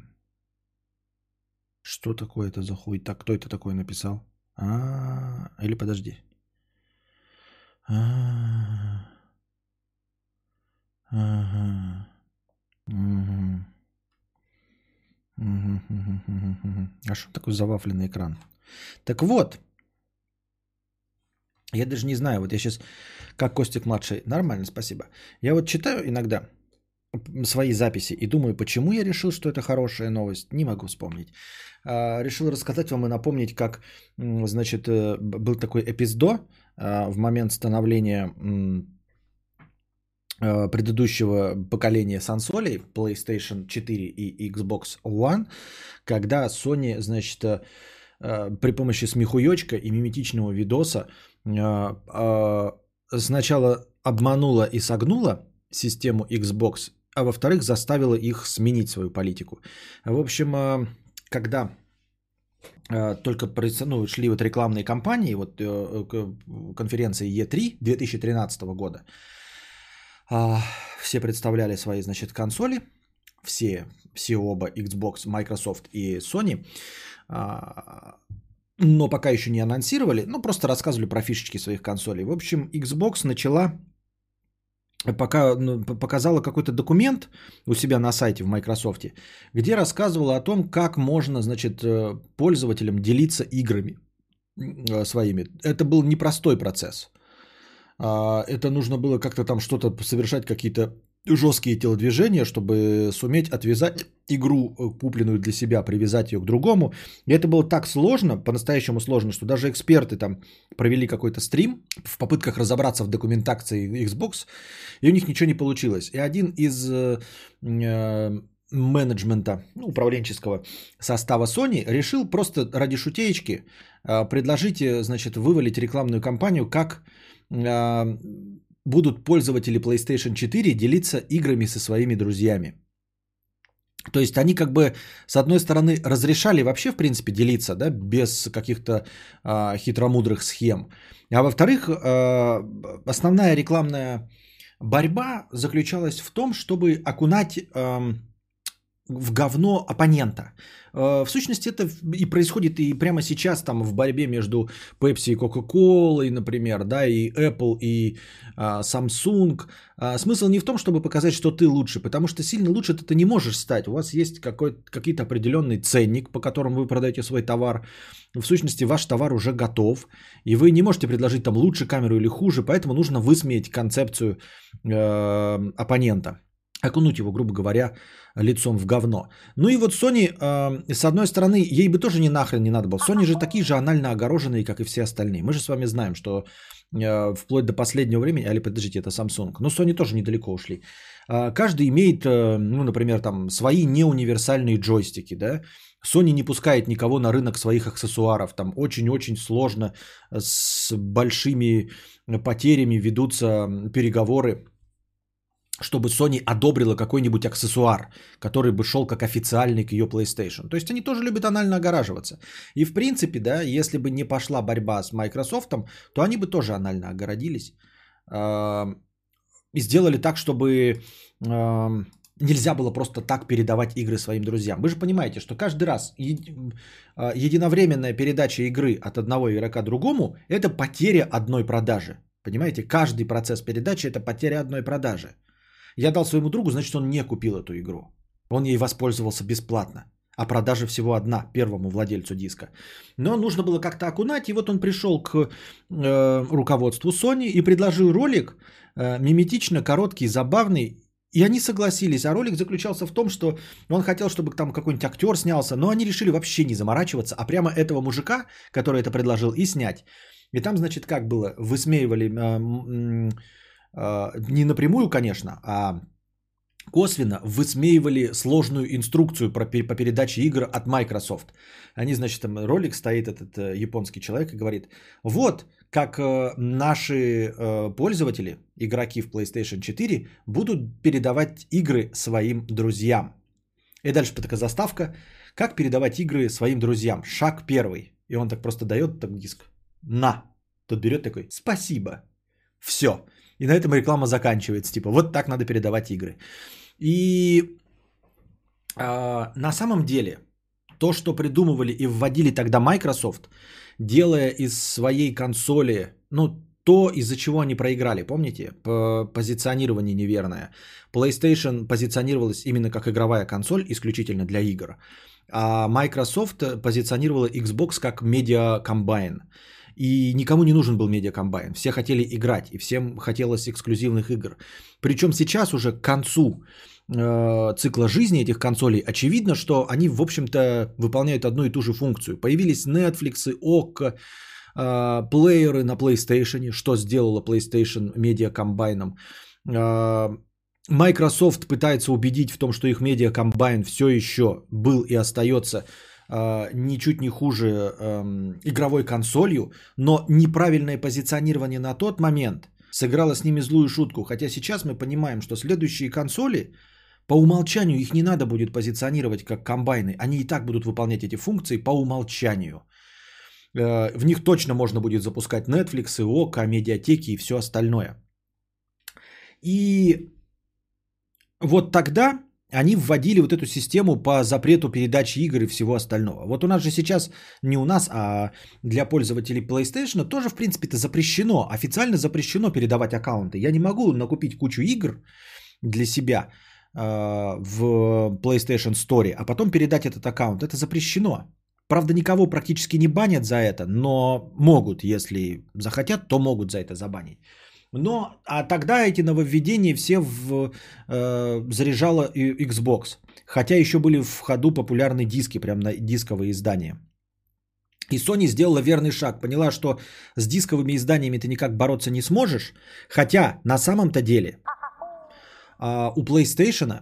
Что такое это за хуй? Так, кто это такое написал? А, или подожди. А. А что такой завафленный экран? Так вот, я даже не знаю, вот я сейчас, как Костик младший, нормально, спасибо. Я вот читаю иногда, свои записи и думаю, почему я решил, что это хорошая новость, не могу вспомнить. А, решил рассказать вам и напомнить, как, значит, э, был такой эпиздо а, в момент становления э, предыдущего поколения сансолей PlayStation 4 и Xbox One, когда Sony, значит, э, при помощи смехуёчка и миметичного видоса сначала обманула и согнула систему Xbox, а во-вторых, заставила их сменить свою политику. В общем, э, когда э, только ну, шли вот рекламные кампании, вот э, конференции E3 2013 года, все представляли свои, значит, консоли, все, все оба, Xbox, Microsoft и Sony, но пока еще не анонсировали, ну, просто рассказывали про фишечки своих консолей. В общем, Xbox начала, пока, ну, показала какой-то документ у себя на сайте в Microsoft, где рассказывала о том, как можно, значит, э, пользователям делиться играми э, своими. Это был непростой процесс. А, Это нужно было как-то там что-то совершать, какие-то жесткие телодвижения, чтобы суметь отвязать игру, э, купленную для себя, привязать ее к другому. И это было так сложно, по-настоящему сложно, что даже эксперты там провели какой-то стрим в попытках разобраться в документации Xbox, и у них ничего не получилось. И один из э, э, менеджмента, ну, управленческого состава Sony решил просто ради шутеечки э, предложить, э, значит, вывалить рекламную кампанию, как э, будут пользователи PlayStation 4 делиться играми со своими друзьями. То есть они как бы, с одной стороны, разрешали вообще, в принципе, делиться, да, без каких-то а, хитромудрых схем. А во-вторых, а, основная рекламная борьба заключалась в том, чтобы окунать ам, в говно оппонента. Э, В сущности, это и происходит и прямо сейчас там в борьбе между Pepsi и Coca-Cola, например, да, и Apple и а, Samsung. А, Смысл не в том, чтобы показать, что ты лучше, потому что сильно лучше ты не можешь стать. У вас есть какой- какой-то определенный ценник, по которому вы продаете свой товар. В сущности, ваш товар уже готов, и вы не можете предложить там лучше камеру или хуже, поэтому нужно высмеять концепцию э, оппонента окунуть его, грубо говоря, лицом в говно. Ну и вот Sony, э, с одной стороны, ей бы тоже не нахрен не надо было. Sony же такие же анально огороженные, как и все остальные. Мы же с вами знаем, что э, вплоть до последнего времени, али подождите, это Samsung, но Sony тоже недалеко ушли. Э, каждый имеет, э, ну, например, там свои неуниверсальные джойстики, да. Sony не пускает никого на рынок своих аксессуаров. Там очень-очень сложно с большими потерями ведутся переговоры чтобы Sony одобрила какой-нибудь аксессуар, который бы шел как официальный к ее PlayStation. То есть они тоже любят анально огораживаться. И в принципе, да, если бы не пошла борьба с Microsoft, то они бы тоже анально огородились. э, И сделали так, чтобы э, нельзя было просто так передавать игры своим друзьям. Вы же понимаете, что каждый раз э, единовременная передача игры от одного игрока другому – это потеря одной продажи. Понимаете, каждый процесс передачи – это потеря одной продажи. Я дал своему другу, значит, он не купил эту игру. Он ей воспользовался бесплатно. А продажа всего одна первому владельцу диска. Но нужно было как-то окунать. И вот он пришел к э, руководству Sony и предложил ролик э, миметично короткий, забавный. И они согласились. А ролик заключался в том, что он хотел, чтобы там какой-нибудь актер снялся. Но они решили вообще не заморачиваться, а прямо этого мужика, который это предложил, и снять. И там, значит, как было? Высмеивали э, э, не напрямую, конечно, а косвенно высмеивали сложную инструкцию про, по передаче игр от Microsoft. Они, значит, там ролик стоит этот э, японский человек и говорит, вот как э, наши э, пользователи, игроки в PlayStation 4, будут передавать игры своим друзьям. И дальше такая заставка, как передавать игры своим друзьям. Шаг первый. И он так просто дает так диск. На. Тот берет такой, спасибо. Все. И на этом реклама заканчивается. Типа, вот так надо передавать игры. И а, на самом деле, то, что придумывали и вводили тогда Microsoft, делая из своей консоли, ну, то, из-за чего они проиграли, помните? По позиционирование неверное. PlayStation позиционировалась именно как игровая консоль, исключительно для игр. А Microsoft позиционировала Xbox как медиа комбайн. И никому не нужен был медиакомбайн. Все хотели играть, и всем хотелось эксклюзивных игр. Причем сейчас уже к концу э, цикла жизни этих консолей очевидно, что они, в общем-то, выполняют одну и ту же функцию. Появились Netflix, ОККО, э, плееры на PlayStation, что сделала PlayStation медиакомбайном. Э, Microsoft пытается убедить в том, что их медиакомбайн все еще был и остается э, ничуть не хуже э, игровой консолью, но неправильное позиционирование на тот момент сыграло с ними злую шутку. Хотя сейчас мы понимаем, что следующие консоли по умолчанию их не надо будет позиционировать как комбайны. Они и так будут выполнять эти функции по умолчанию. Э, в них точно можно будет запускать Netflix, и ОК, медиатеки и все остальное. И вот тогда они вводили вот эту систему по запрету передачи игр и всего остального. Вот у нас же сейчас, не у нас, а для пользователей PlayStation тоже, в принципе, это запрещено. Официально запрещено передавать аккаунты. Я не могу накупить кучу игр для себя э, в PlayStation Store, а потом передать этот аккаунт. Это запрещено. Правда, никого практически не банят за это, но могут, если захотят, то могут за это забанить. Но а тогда эти нововведения все в, э, заряжала Xbox. Хотя еще были в ходу популярные диски, прям на дисковые издания. И Sony сделала верный шаг. Поняла, что с дисковыми изданиями ты никак бороться не сможешь. Хотя на самом-то деле э, у PlayStation,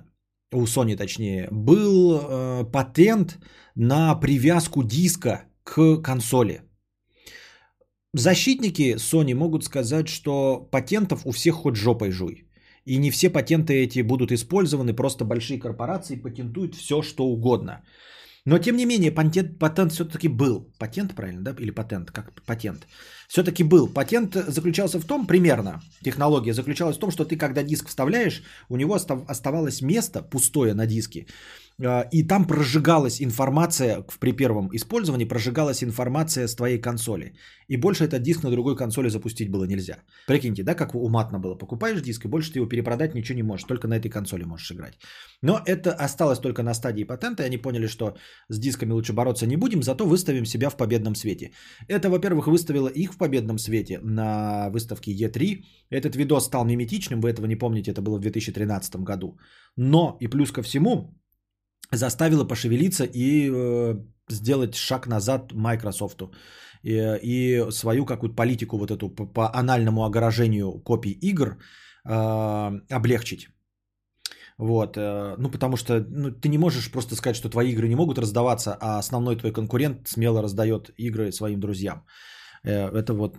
у Sony точнее, был э, патент на привязку диска к консоли. Защитники Sony могут сказать, что патентов у всех хоть жопой жуй. И не все патенты эти будут использованы, просто большие корпорации патентуют все, что угодно. Но тем не менее, патент, патент все-таки был. Патент, правильно, да? Или патент, как патент. Все-таки был. Патент заключался в том, примерно, технология заключалась в том, что ты, когда диск вставляешь, у него оставалось место пустое на диске, и там прожигалась информация, при первом использовании прожигалась информация с твоей консоли. И больше этот диск на другой консоли запустить было нельзя. Прикиньте, да, как уматно было. Покупаешь диск, и больше ты его перепродать ничего не можешь. Только на этой консоли можешь играть. Но это осталось только на стадии патента. И они поняли, что с дисками лучше бороться не будем, зато выставим себя в победном свете. Это, во-первых, выставило их в победном свете на выставке E3. Этот видос стал миметичным, вы этого не помните, это было в 2013 году. Но и плюс ко всему, заставило пошевелиться и э, сделать шаг назад Microsoft и, и свою какую-то политику вот эту по, по анальному огорожению копий игр э, облегчить. Вот, э, ну потому что ну, ты не можешь просто сказать, что твои игры не могут раздаваться, а основной твой конкурент смело раздает игры своим друзьям. Э, это вот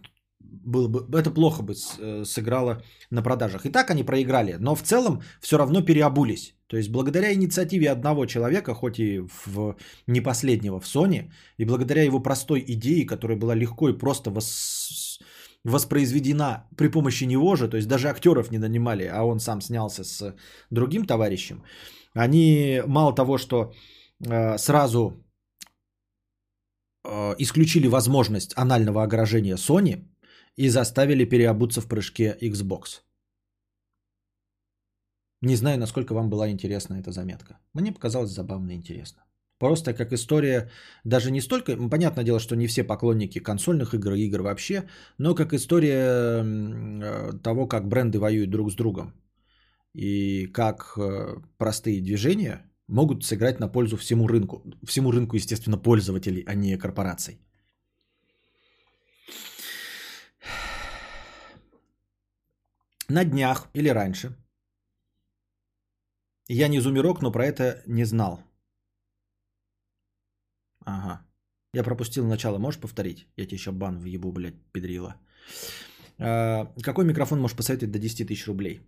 было бы, это плохо бы э, сыграло на продажах. И так они проиграли, но в целом все равно переобулись. То есть благодаря инициативе одного человека, хоть и в, не последнего в Sony, и благодаря его простой идее, которая была легко и просто вос, воспроизведена при помощи него же, то есть даже актеров не нанимали, а он сам снялся с другим товарищем, они мало того, что э, сразу э, исключили возможность анального огражения Sony, и заставили переобуться в прыжке Xbox. Не знаю, насколько вам была интересна эта заметка. Мне показалось забавно и интересно. Просто как история, даже не столько, понятное дело, что не все поклонники консольных игр и игр вообще, но как история э, того, как бренды воюют друг с другом. И как э, простые движения могут сыграть на пользу всему рынку. Всему рынку, естественно, пользователей, а не корпораций. На днях или раньше. Я не зумерок, но про это не знал. Ага. Я пропустил начало. Можешь повторить? Я тебе еще бан въебу, блядь, педрила. А, какой микрофон можешь посоветовать до 10 тысяч рублей?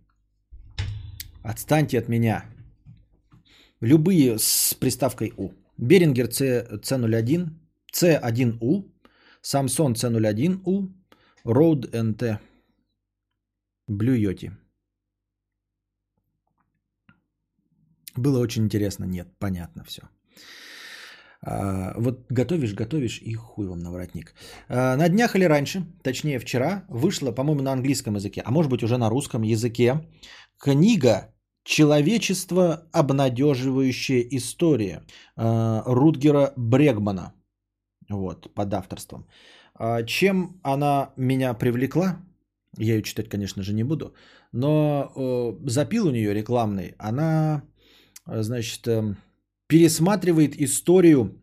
Отстаньте от меня. Любые с приставкой У. Берингер C, C01, C1U, Samsung C01U, Rode NT Блюете. Было очень интересно. Нет, понятно все. А, вот готовишь, готовишь и хуй вам на воротник. А, на днях или раньше, точнее вчера, вышла, по-моему, на английском языке, а может быть уже на русском языке, книга «Человечество. Обнадеживающая история» а, Рутгера Брегмана. Вот, под авторством. Чем она меня привлекла? Я ее читать, конечно же, не буду. Но э, запил у нее рекламный. Она, э, значит, эм, пересматривает историю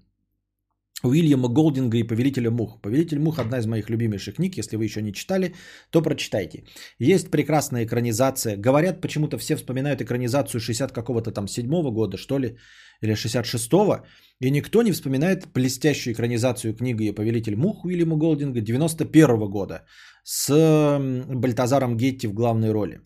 Уильяма Голдинга и Повелителя мух. Повелитель мух одна из моих любимейших книг. Если вы еще не читали, то прочитайте. Есть прекрасная экранизация. Говорят, почему-то все вспоминают экранизацию 60 какого-то там седьмого года, что ли, или 66-го. И никто не вспоминает блестящую экранизацию книги «Повелитель мух» Уильяма Голдинга 91 года с Бальтазаром Гетти в главной роли.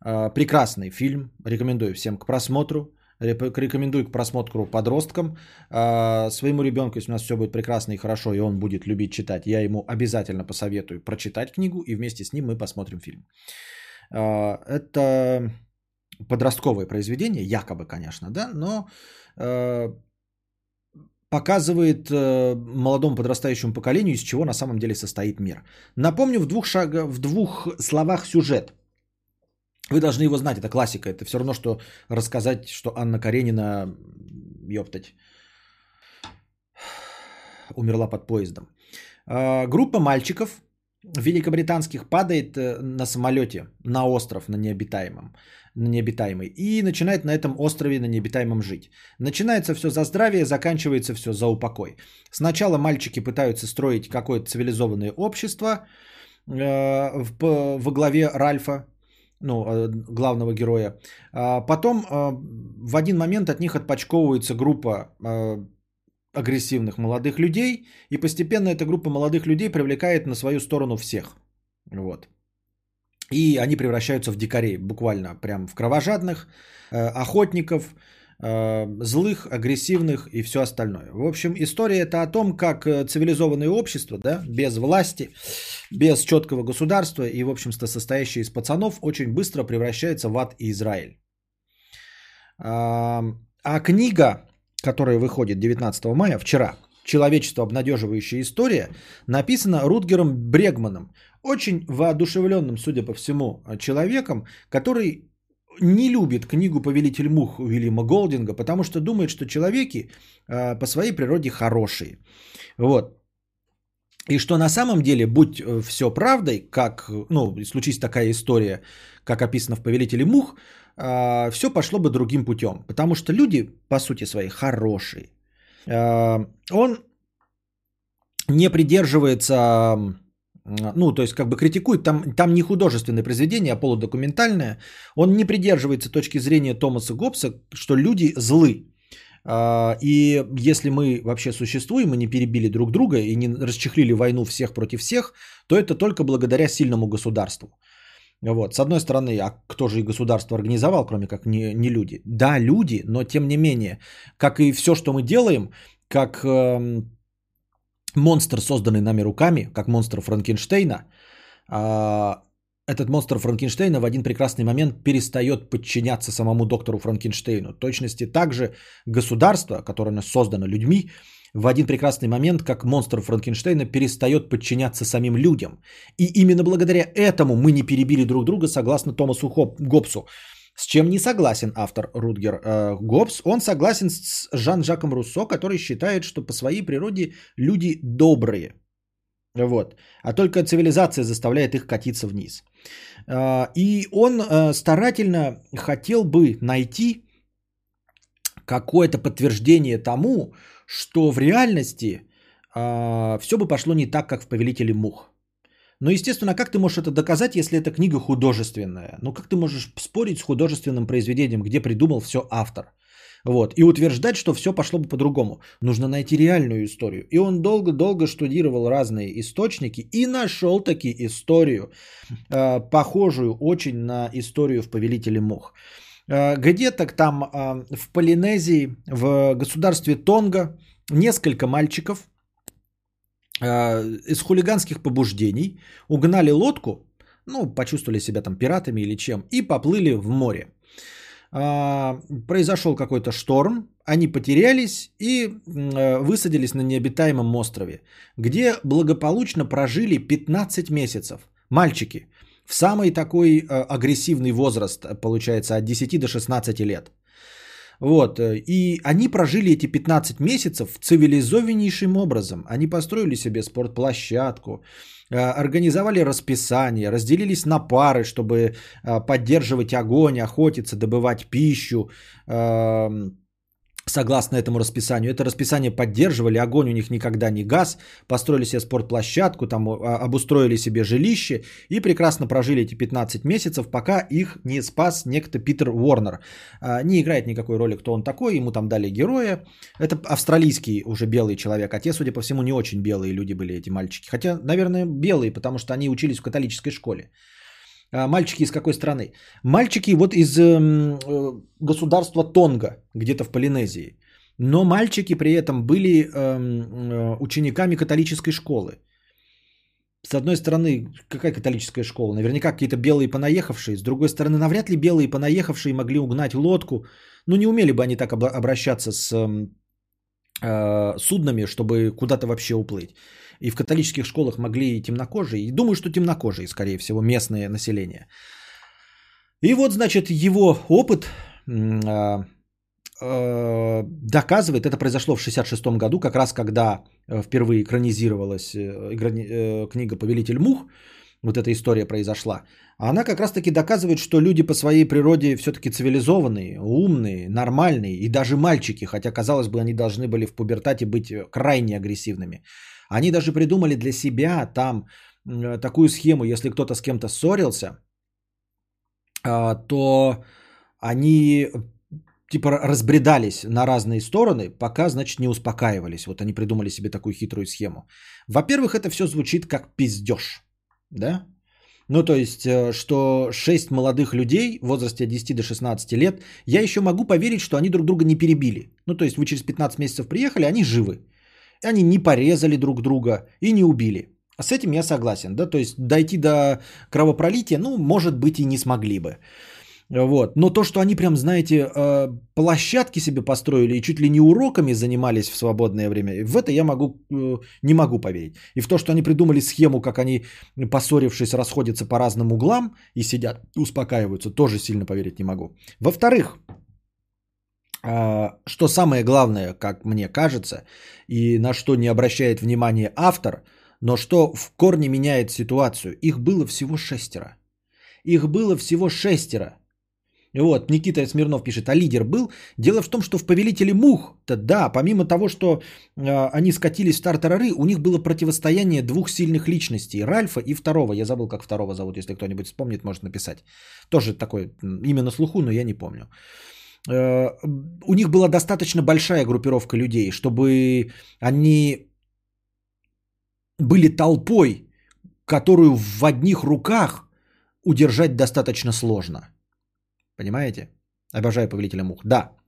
А, Прекрасный фильм, рекомендую всем к просмотру. Рекомендую к просмотру подросткам. А, Своему ребенку, если у нас все будет прекрасно и хорошо, и он будет любить читать, я ему обязательно посоветую прочитать книгу, и вместе с ним мы посмотрим фильм. А, Это подростковое произведение, якобы, конечно, да, но э, показывает э, молодому подрастающему поколению, из чего на самом деле состоит мир. Напомню в двух, шага, в двух словах сюжет. Вы должны его знать, это классика. Это все равно, что рассказать, что Анна Каренина, ёптать, умерла под поездом. А, Группа мальчиков великобританских падает э, на самолете на остров, на необитаемом, на необитаемый, и начинает на этом острове, на необитаемом жить. Начинается все за здравие, заканчивается все за упокой. Сначала мальчики пытаются строить какое-то цивилизованное общество э, в- во главе Ральфа, ну, э, главного героя. А Потом э, в один момент от них отпочковывается группа э, агрессивных молодых людей, и постепенно эта группа молодых людей привлекает на свою сторону всех. Вот. И они превращаются в дикарей, буквально прям в кровожадных, охотников, злых, агрессивных и все остальное. В общем, история это о том, как э, цивилизованное общество, да, без власти, без четкого государства и, в общем-то, состоящее из пацанов, очень быстро превращается в ад и Израиль. А книга, которая выходит 19 мая, вчера, «Человечество. Обнадеживающая история», написана Рутгером Брегманом, очень воодушевленным, судя по всему, человеком, который не любит книгу «Повелитель мух» Уильяма Голдинга, потому что думает, что человеки э, по своей природе хорошие. Вот. И что на самом деле, будь все правдой, как, ну, случись такая история, как описано в «Повелителе мух», все пошло бы другим путем. Потому что люди, по сути своей, хорошие. Э, Он не придерживается, ну, то есть как бы критикует, там, там не художественное произведение, а полудокументальное. Он не придерживается точки зрения Томаса Гоббса, что люди злы. А, И если мы вообще существуем и не перебили друг друга и не расчехлили войну всех против всех, то это только благодаря сильному государству. Вот. С одной стороны, а кто же и государство организовал, кроме как не, не люди? Да, люди, но тем не менее, как и все, что мы делаем, как эм, монстр, созданный нами руками, как монстр Франкенштейна, а, этот монстр Франкенштейна в один прекрасный момент перестает подчиняться самому доктору Франкенштейну. В точности также государство, которое создано людьми, в один прекрасный момент, как монстр Франкенштейна, перестает подчиняться самим людям. И именно благодаря этому мы не перебили друг друга, согласно Томасу Хоп- Гоббсу. С чем не согласен автор Рутгер э, Гоббс. Он согласен с Жан-Жаком Руссо, который считает, что по своей природе люди добрые. Вот. А только цивилизация заставляет их катиться вниз. Э, И он э, старательно хотел бы найти какое-то подтверждение тому, что в реальности все бы пошло не так, как в «Повелителе мух». Но, естественно, как ты можешь это доказать, если эта книга художественная? Ну, как ты можешь спорить с художественным произведением, где придумал все автор? Вот. И утверждать, что все пошло бы по-другому. Нужно найти реальную историю. И он долго-долго штудировал разные источники и нашел таки историю, э, похожую очень на историю в «Повелителе мух». Э, Где-то там э, в Полинезии, в государстве Тонга, несколько мальчиков из хулиганских побуждений угнали лодку, ну, почувствовали себя там пиратами или чем, и поплыли в море. А, Произошел какой-то шторм, они потерялись и э, высадились на необитаемом острове, где благополучно прожили 15 месяцев. Мальчики, в самый такой э, агрессивный возраст, э, получается, от 10 до 16 лет. Вот. э, И они прожили эти 15 месяцев цивилизованнейшим образом. Они построили себе спортплощадку, э, организовали расписание, разделились на пары, чтобы э, поддерживать огонь, охотиться, добывать пищу, эм, согласно этому расписанию. Это расписание поддерживали, огонь у них никогда не газ, построили себе спортплощадку, там а, обустроили себе жилище и прекрасно прожили эти 15 месяцев, пока их не спас некто Питер Уорнер. А, Не играет никакой роли, кто он такой, ему там дали героя. Это австралийский уже белый человек, а те, судя по всему, не очень белые люди были эти мальчики. Хотя, наверное, белые, потому что они учились в католической школе. А, Мальчики из какой страны? Мальчики вот из эм, э, государства Тонга, где-то в Полинезии. Но мальчики при этом были эм, э, учениками католической школы. С одной стороны, какая католическая школа? Наверняка какие-то белые понаехавшие. С другой стороны, навряд ли белые понаехавшие могли угнать лодку. Ну, не умели бы они так обра- обращаться с эм, э, суднами, чтобы куда-то вообще уплыть. И в католических школах могли и темнокожие, и думаю, что темнокожие, скорее всего, местное население. И вот, значит, его опыт а, э, доказывает, это произошло в 66 году, как раз когда э, впервые экранизировалась э, э, книга «Повелитель мух», вот эта история произошла, она как раз-таки доказывает, что люди по своей природе все-таки цивилизованные, умные, нормальные, и даже мальчики, хотя, казалось бы, они должны были в пубертате быть крайне агрессивными. Они даже придумали для себя там такую схему, если кто-то с кем-то ссорился, а, то они типа разбредались на разные стороны, пока, значит, не успокаивались. Вот они придумали себе такую хитрую схему. Во-первых, это все звучит как пиздеж, да? Ну, то есть, э, что 6 молодых людей в возрасте от 10 до 16 лет, я еще могу поверить, что они друг друга не перебили. Ну, то есть, вы через 15 месяцев приехали, они живы. И Они не порезали друг друга и не убили. А С этим я согласен, да, то есть дойти до кровопролития, ну, может быть, и не смогли бы. Вот. Но то, что они прям, знаете, э, площадки себе построили и чуть ли не уроками занимались в свободное время, в это я могу, э, не могу поверить. И в то, что они придумали схему, как они, поссорившись, расходятся по разным углам и сидят, успокаиваются, тоже сильно поверить не могу. Во-вторых, что самое главное, как мне кажется, и на что не обращает внимание автор, но что в корне меняет ситуацию. Их было всего шестеро. Их было всего шестеро. Вот, Никита Смирнов пишет, а лидер был? Дело в том, что в «Повелителе мух», да, помимо того, что э, они скатились в тартарары, у них было противостояние двух сильных личностей, Ральфа и второго. Я забыл, как второго зовут, если кто-нибудь вспомнит, может написать. Тоже такое на слуху, но я не помню. У них была достаточно большая группировка людей, чтобы они были толпой, которую в одних руках удержать достаточно сложно. Понимаете? Обожаю повелителя мух. Да.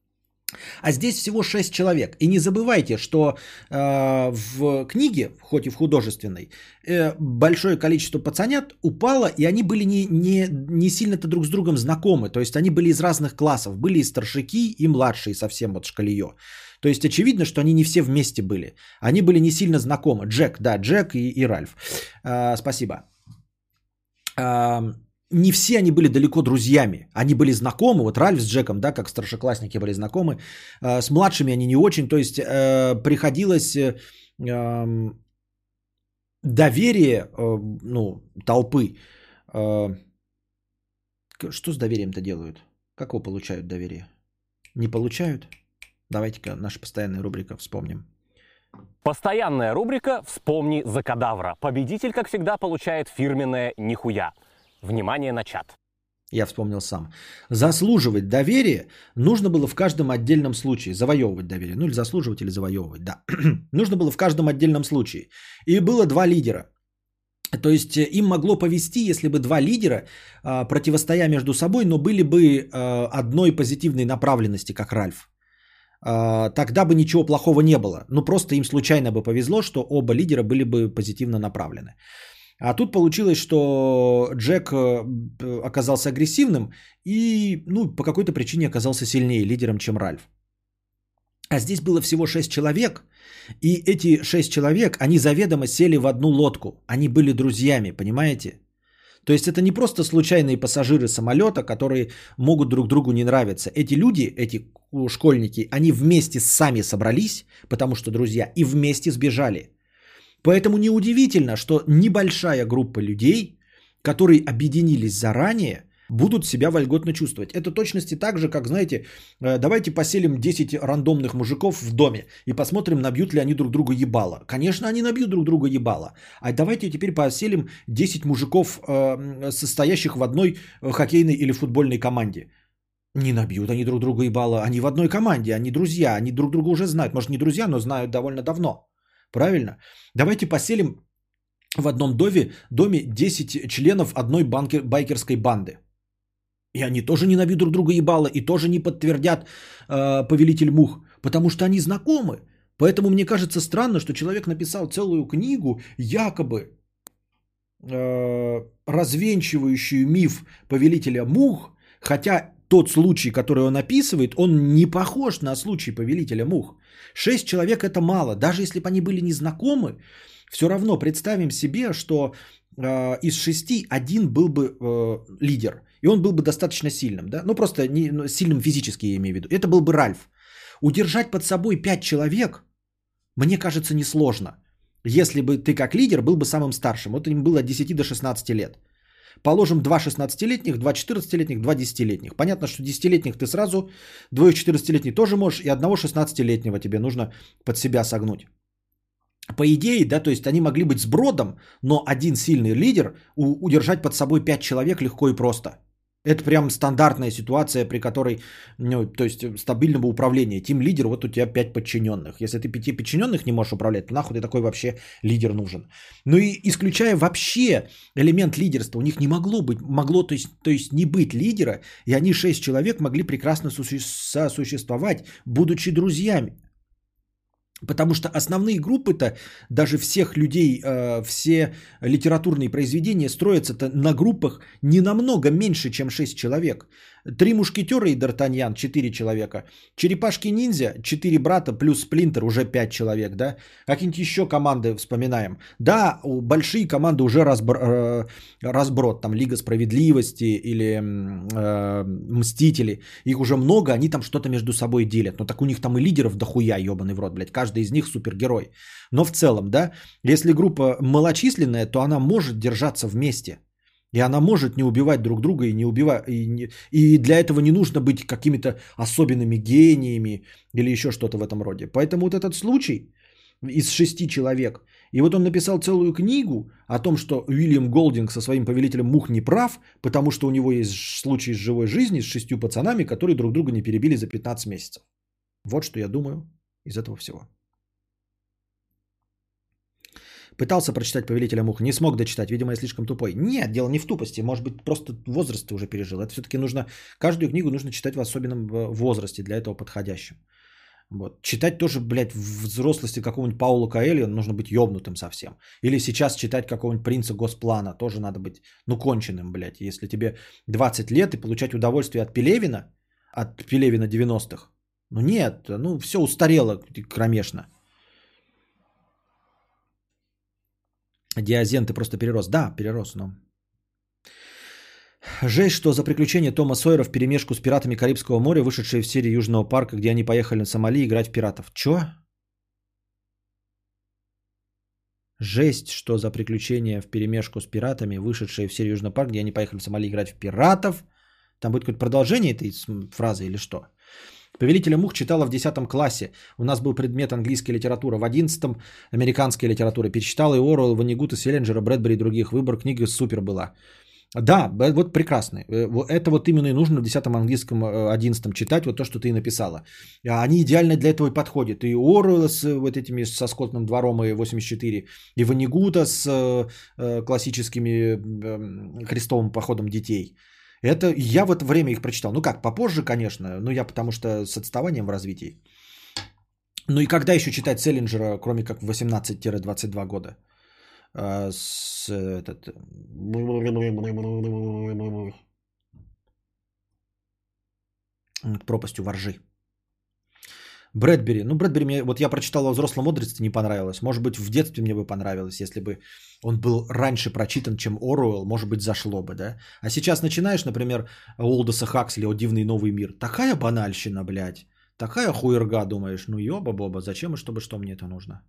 А здесь всего 6 человек. И не забывайте, что э, в книге, хоть и в художественной, э, большое количество пацанят упало, и они были не, не, не сильно-то друг с другом знакомы. То есть они были из разных классов. Были и старшики, и младшие совсем вот шкалиё. То есть очевидно, что они не все вместе были. Они были не сильно знакомы. Джек, да, Джек и, и Ральф. Э, спасибо. Э, не все они были далеко друзьями. Они были знакомы. Вот Ральф с Джеком, да, как старшеклассники были знакомы. Э, С младшими они не очень. То есть э, приходилось э, эм, доверие, ну, толпы. Что с доверием-то делают? Как его получают доверие? Не получают? Давайте-ка наша постоянная рубрика вспомним. Постоянная рубрика «Вспомни за кадавра». Победитель, как всегда, получает фирменное «Нихуя». Внимание на чат. Я вспомнил сам. Заслуживать доверие нужно было в каждом отдельном случае. Завоевывать доверие. Ну или заслуживать, или завоевывать, да. *clears throat* нужно было в каждом отдельном случае. И было два лидера. То есть э, им могло повести, если бы два лидера, а, противостоя между собой, но были бы а, одной позитивной направленности, как Ральф. А, Тогда бы ничего плохого не было. Ну просто им случайно бы повезло, что оба лидера были бы позитивно направлены. А тут получилось, что Джек э, оказался агрессивным и ну, по какой-то причине оказался сильнее лидером, чем Ральф. А здесь было всего 6 человек, и эти 6 человек, они заведомо сели в одну лодку. Они были друзьями, понимаете? То есть это не просто случайные пассажиры самолета, которые могут друг другу не нравиться. Эти люди, эти школьники, они вместе сами собрались, потому что друзья, и вместе сбежали. Поэтому неудивительно, что небольшая группа людей, которые объединились заранее, будут себя вольготно чувствовать. Это точности так же, как, знаете, э, давайте поселим 10 рандомных мужиков в доме и посмотрим, набьют ли они друг друга ебало. Конечно, они набьют друг друга ебало. А давайте теперь поселим 10 мужиков, э, состоящих в одной э, хоккейной или футбольной команде. Не набьют они друг друга ебало. Они в одной команде, они друзья, они друг друга уже знают. Может, не друзья, но знают довольно давно. Правильно? Давайте поселим в одном доме, доме 10 членов одной банки, байкерской банды. И они тоже не набьют друг друга ебало, и тоже не подтвердят э, повелитель мух, потому что они знакомы. Поэтому мне кажется странно, что человек написал целую книгу, якобы э, развенчивающую миф повелителя мух, хотя тот случай, который он описывает, он не похож на случай повелителя мух. Шесть человек это мало, даже если бы они были незнакомы, все равно представим себе, что э, из шести один был бы э, лидер. И он был бы достаточно сильным, да? Ну, просто не, ну, сильным физически, я имею в виду. Это был бы Ральф. Удержать под собой пять человек, мне кажется, несложно. Если бы ты как лидер был бы самым старшим. Вот им было от 10 до 16 лет. Положим, два 16-летних, два 14-летних, два 10-летних. Понятно, что 10-летних ты сразу, двое 14-летних тоже можешь, и одного 16-летнего тебе нужно под себя согнуть. По идее, да, то есть они могли быть с бродом, но один сильный лидер удержать под собой 5 человек легко и просто – это прям стандартная ситуация, при которой, ну, то есть стабильного управления. Тим лидер, вот у тебя 5 подчиненных. Если ты пяти подчиненных не можешь управлять, то нахуй ты такой вообще лидер нужен. Ну и исключая вообще элемент лидерства, у них не могло быть, могло то есть, то есть не быть лидера, и они 6 человек могли прекрасно сосуществовать, будучи друзьями. Потому что основные группы-то, даже всех людей, э, все литературные произведения строятся-то на группах не намного меньше, чем 6 человек. Три мушкетера и Д'Артаньян, 4 человека. Черепашки-ниндзя, 4 брата плюс Сплинтер, уже 5 человек, да? Какие-нибудь еще команды вспоминаем. Да, большие команды уже разбр... Э, разброд, там Лига Справедливости или э, Мстители. Их уже много, они там что-то между собой делят. Но так у них там и лидеров дохуя, ебаный в рот, блядь. Каждый из них супергерой. Но в целом, да, если группа малочисленная, то она может держаться вместе. И она может не убивать друг друга и не убивать. И, не, и для этого не нужно быть какими-то особенными гениями или еще что-то в этом роде. Поэтому вот этот случай из шести человек. И вот он написал целую книгу о том, что Уильям Голдинг со своим повелителем мух не прав, потому что у него есть случай с живой жизни с шестью пацанами, которые друг друга не перебили за 15 месяцев. Вот что я думаю из этого всего. Пытался прочитать «Повелителя мух», не смог дочитать, видимо, я слишком тупой. Нет, дело не в тупости, может быть, просто возраст ты уже пережил. Это все-таки нужно, каждую книгу нужно читать в особенном э, возрасте, для этого подходящем. Вот. Читать тоже, блядь, в взрослости какого-нибудь Паула Каэля нужно быть ёбнутым совсем. Или сейчас читать какого-нибудь принца Госплана тоже надо быть, ну, конченым, блядь. Если тебе 20 лет и получать удовольствие от Пелевина, от Пелевина 90-х, ну нет, ну все устарело кромешно. Диазен, ты просто перерос. Да, перерос, но... Жесть, что за приключения Тома Сойера в перемешку с пиратами Карибского моря, вышедшие в серии Южного парка, где они поехали на Сомали играть в пиратов. Чё? Жесть, что за приключения в перемешку с пиратами, вышедшие в серию Южного парка, где они поехали в Сомали играть в пиратов. Там будет какое-то продолжение этой фразы или что? Повелителя мух читала в 10 классе. У нас был предмет английская литература. В 11 американская литература. Перечитала и Оруэлл, Ванигута, Селлинджера, Брэдбери и других. Выбор книги супер была. Да, вот прекрасно. Э, Это вот именно и нужно в 10 английском, 11 э, читать, вот то, что ты написала. А они идеально для этого и подходят. И Оруэлла с э, вот этими, со Скотным двором и 84, и Ванигута с классическими крестовым походом детей – это я в это время их прочитал. Ну как, попозже, конечно, но я потому что с отставанием в развитии. Ну и когда еще читать Селлинджера, кроме как 18-22 года? А, с этот... Пропастью воржи. Брэдбери. Ну, Брэдбери мне, вот я прочитал во взрослом возрасте, не понравилось. Может быть, в детстве мне бы понравилось, если бы он был раньше прочитан, чем Оруэлл, может быть, зашло бы, да? А сейчас начинаешь, например, Олдоса Хаксли «О дивный новый мир». Такая банальщина, блядь. Такая хуерга, думаешь, ну ёба-боба, зачем и чтобы что мне это нужно?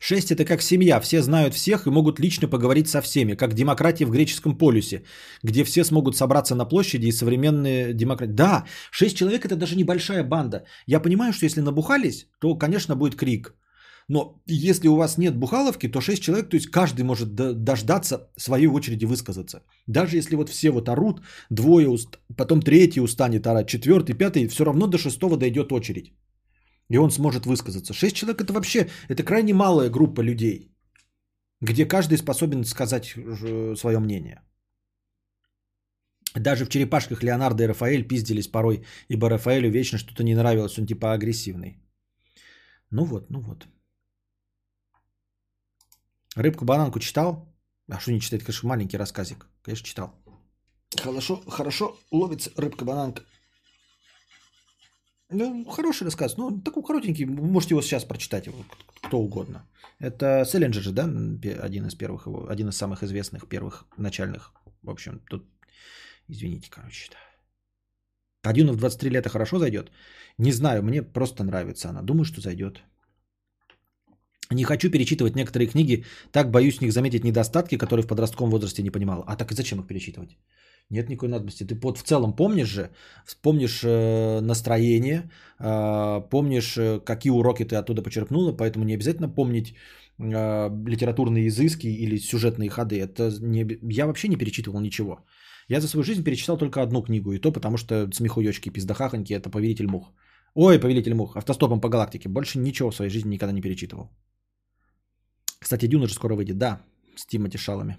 Шесть – это как семья, все знают всех и могут лично поговорить со всеми, как демократия в греческом полюсе, где все смогут собраться на площади и современные демократии. Да, шесть человек – это даже небольшая банда. Я понимаю, что если набухались, то, конечно, будет крик. Но если у вас нет бухаловки, то 6 человек, то есть каждый может дождаться своей очереди высказаться. Даже если вот все вот орут, двое, уст... потом третий устанет орать, четвертый, пятый, все равно до шестого дойдет очередь. И он сможет высказаться. Шесть человек это вообще, это крайне малая группа людей, где каждый способен сказать свое мнение. Даже в черепашках Леонардо и Рафаэль пиздились порой, ибо Рафаэлю вечно что-то не нравилось, он типа агрессивный. Ну вот, ну вот. Рыбку-бананку читал? А что не читать, конечно, маленький рассказик. Конечно, читал. Хорошо, хорошо ловится рыбка-бананка. Ну, хороший рассказ. Ну, такой коротенький. Можете его сейчас прочитать, его, кто угодно. Это Селлинджер же, да? Один из первых его, один из самых известных первых начальных. В общем, тут, извините, короче, да. Один в 23 лета хорошо зайдет? Не знаю, мне просто нравится она. Думаю, что зайдет. Не хочу перечитывать некоторые книги, так боюсь в них заметить недостатки, которые в подростковом возрасте не понимал. А так и зачем их перечитывать? Нет никакой надобности. Ты вот в целом помнишь же, помнишь э, настроение, э, помнишь, э, какие уроки ты оттуда почерпнула, поэтому не обязательно помнить литературные изыски или сюжетные ходы. Это не, я вообще не перечитывал ничего. Я за свою жизнь перечитал только одну книгу, и то потому что смехуёчки, пиздахахоньки, это «Повелитель мух». Ой, «Повелитель мух», автостопом по галактике. Больше ничего в своей жизни никогда не перечитывал. Кстати, Дюна же скоро выйдет, да, с Тимати Шалами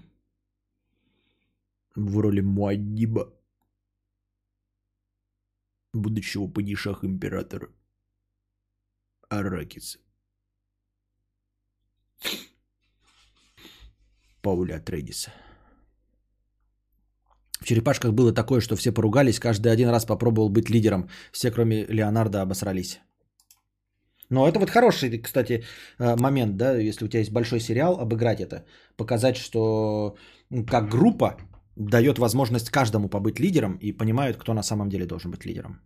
в роли Муаддиба, будущего падишах императора Аракиса. Пауля Атрейдиса. В черепашках было такое, что все поругались, каждый один раз попробовал быть лидером. Все, кроме Леонардо, обосрались. Но это вот хороший, кстати, э, момент, да, если у тебя есть большой сериал, обыграть это. Показать, что как группа дает возможность каждому побыть лидером и понимают, кто на самом деле должен быть лидером.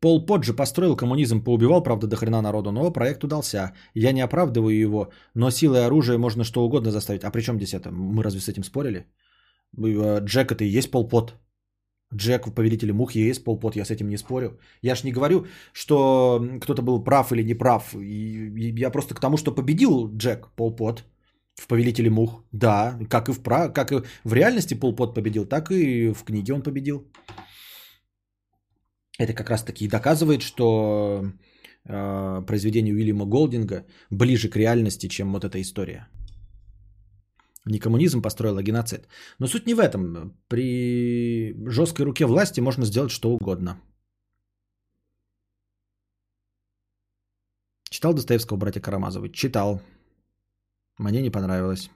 Пол Пот же построил коммунизм, поубивал, правда, до хрена народу, но проект удался. Я не оправдываю его, но силой оружия можно что угодно заставить. А при чем здесь это? Мы разве с этим спорили? Э, Джек это и есть Пол Пот. Джек в «Повелителе мух» и есть Пол Пот, я с этим не спорю. Я ж не говорю, что кто-то был прав или не прав. Я просто к тому, что победил Джек Пол Пот – в «Повелителе мух». Да, как и в, как и в реальности Полпот победил, так и в книге он победил. Это как раз таки и доказывает, что э, произведение Уильяма Голдинга ближе к реальности, чем вот эта история. Не коммунизм построил, а геноцид. Но суть не в этом. При жесткой руке власти можно сделать что угодно. Читал Достоевского братья Карамазовы? Читал. Мне не понравилось.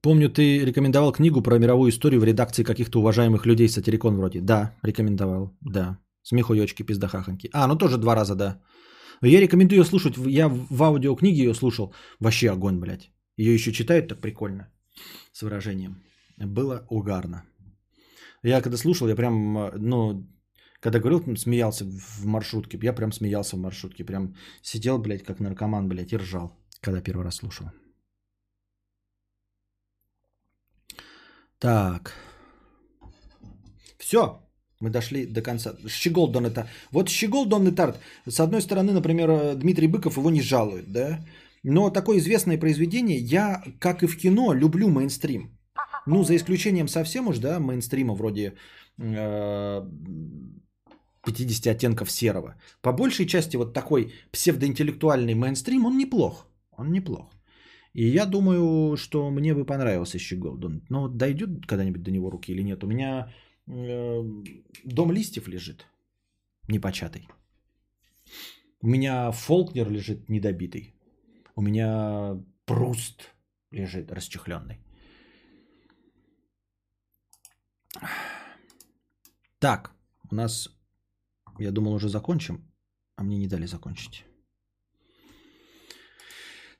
Помню, ты рекомендовал книгу про мировую историю в редакции каких-то уважаемых людей, сатирикон вроде. Да, рекомендовал, да. Смехуёчки, пиздахахоньки. А, ну тоже два раза, да. Я рекомендую ее слушать. Я в аудиокниге ее слушал. Вообще огонь, блядь. Ее еще читают так прикольно. С выражением. Было угарно. Я когда слушал, я прям, ну, когда говорил, смеялся в маршрутке. Я прям смеялся в маршрутке. Прям сидел, блядь, как наркоман, блядь, и ржал, когда первый раз слушал. Так. Все. Мы дошли до конца. Щегол Дон это. Вот Щегол Дон Тарт. С одной стороны, например, Дмитрий Быков его не жалует, да? Но такое известное произведение, я, как и в кино, люблю мейнстрим. Ну, за исключением совсем уж, да, мейнстрима вроде э, 50 оттенков серого. По большей части вот такой псевдоинтеллектуальный мейнстрим, он неплох. Он неплох. И я думаю, что мне бы понравился еще Голден. Но дойдет когда-нибудь до него руки или нет? У меня э, дом листьев лежит непочатый. У меня Фолкнер лежит недобитый. У меня Пруст лежит расчехленный. Так, у нас, я думал, уже закончим, а мне не дали закончить.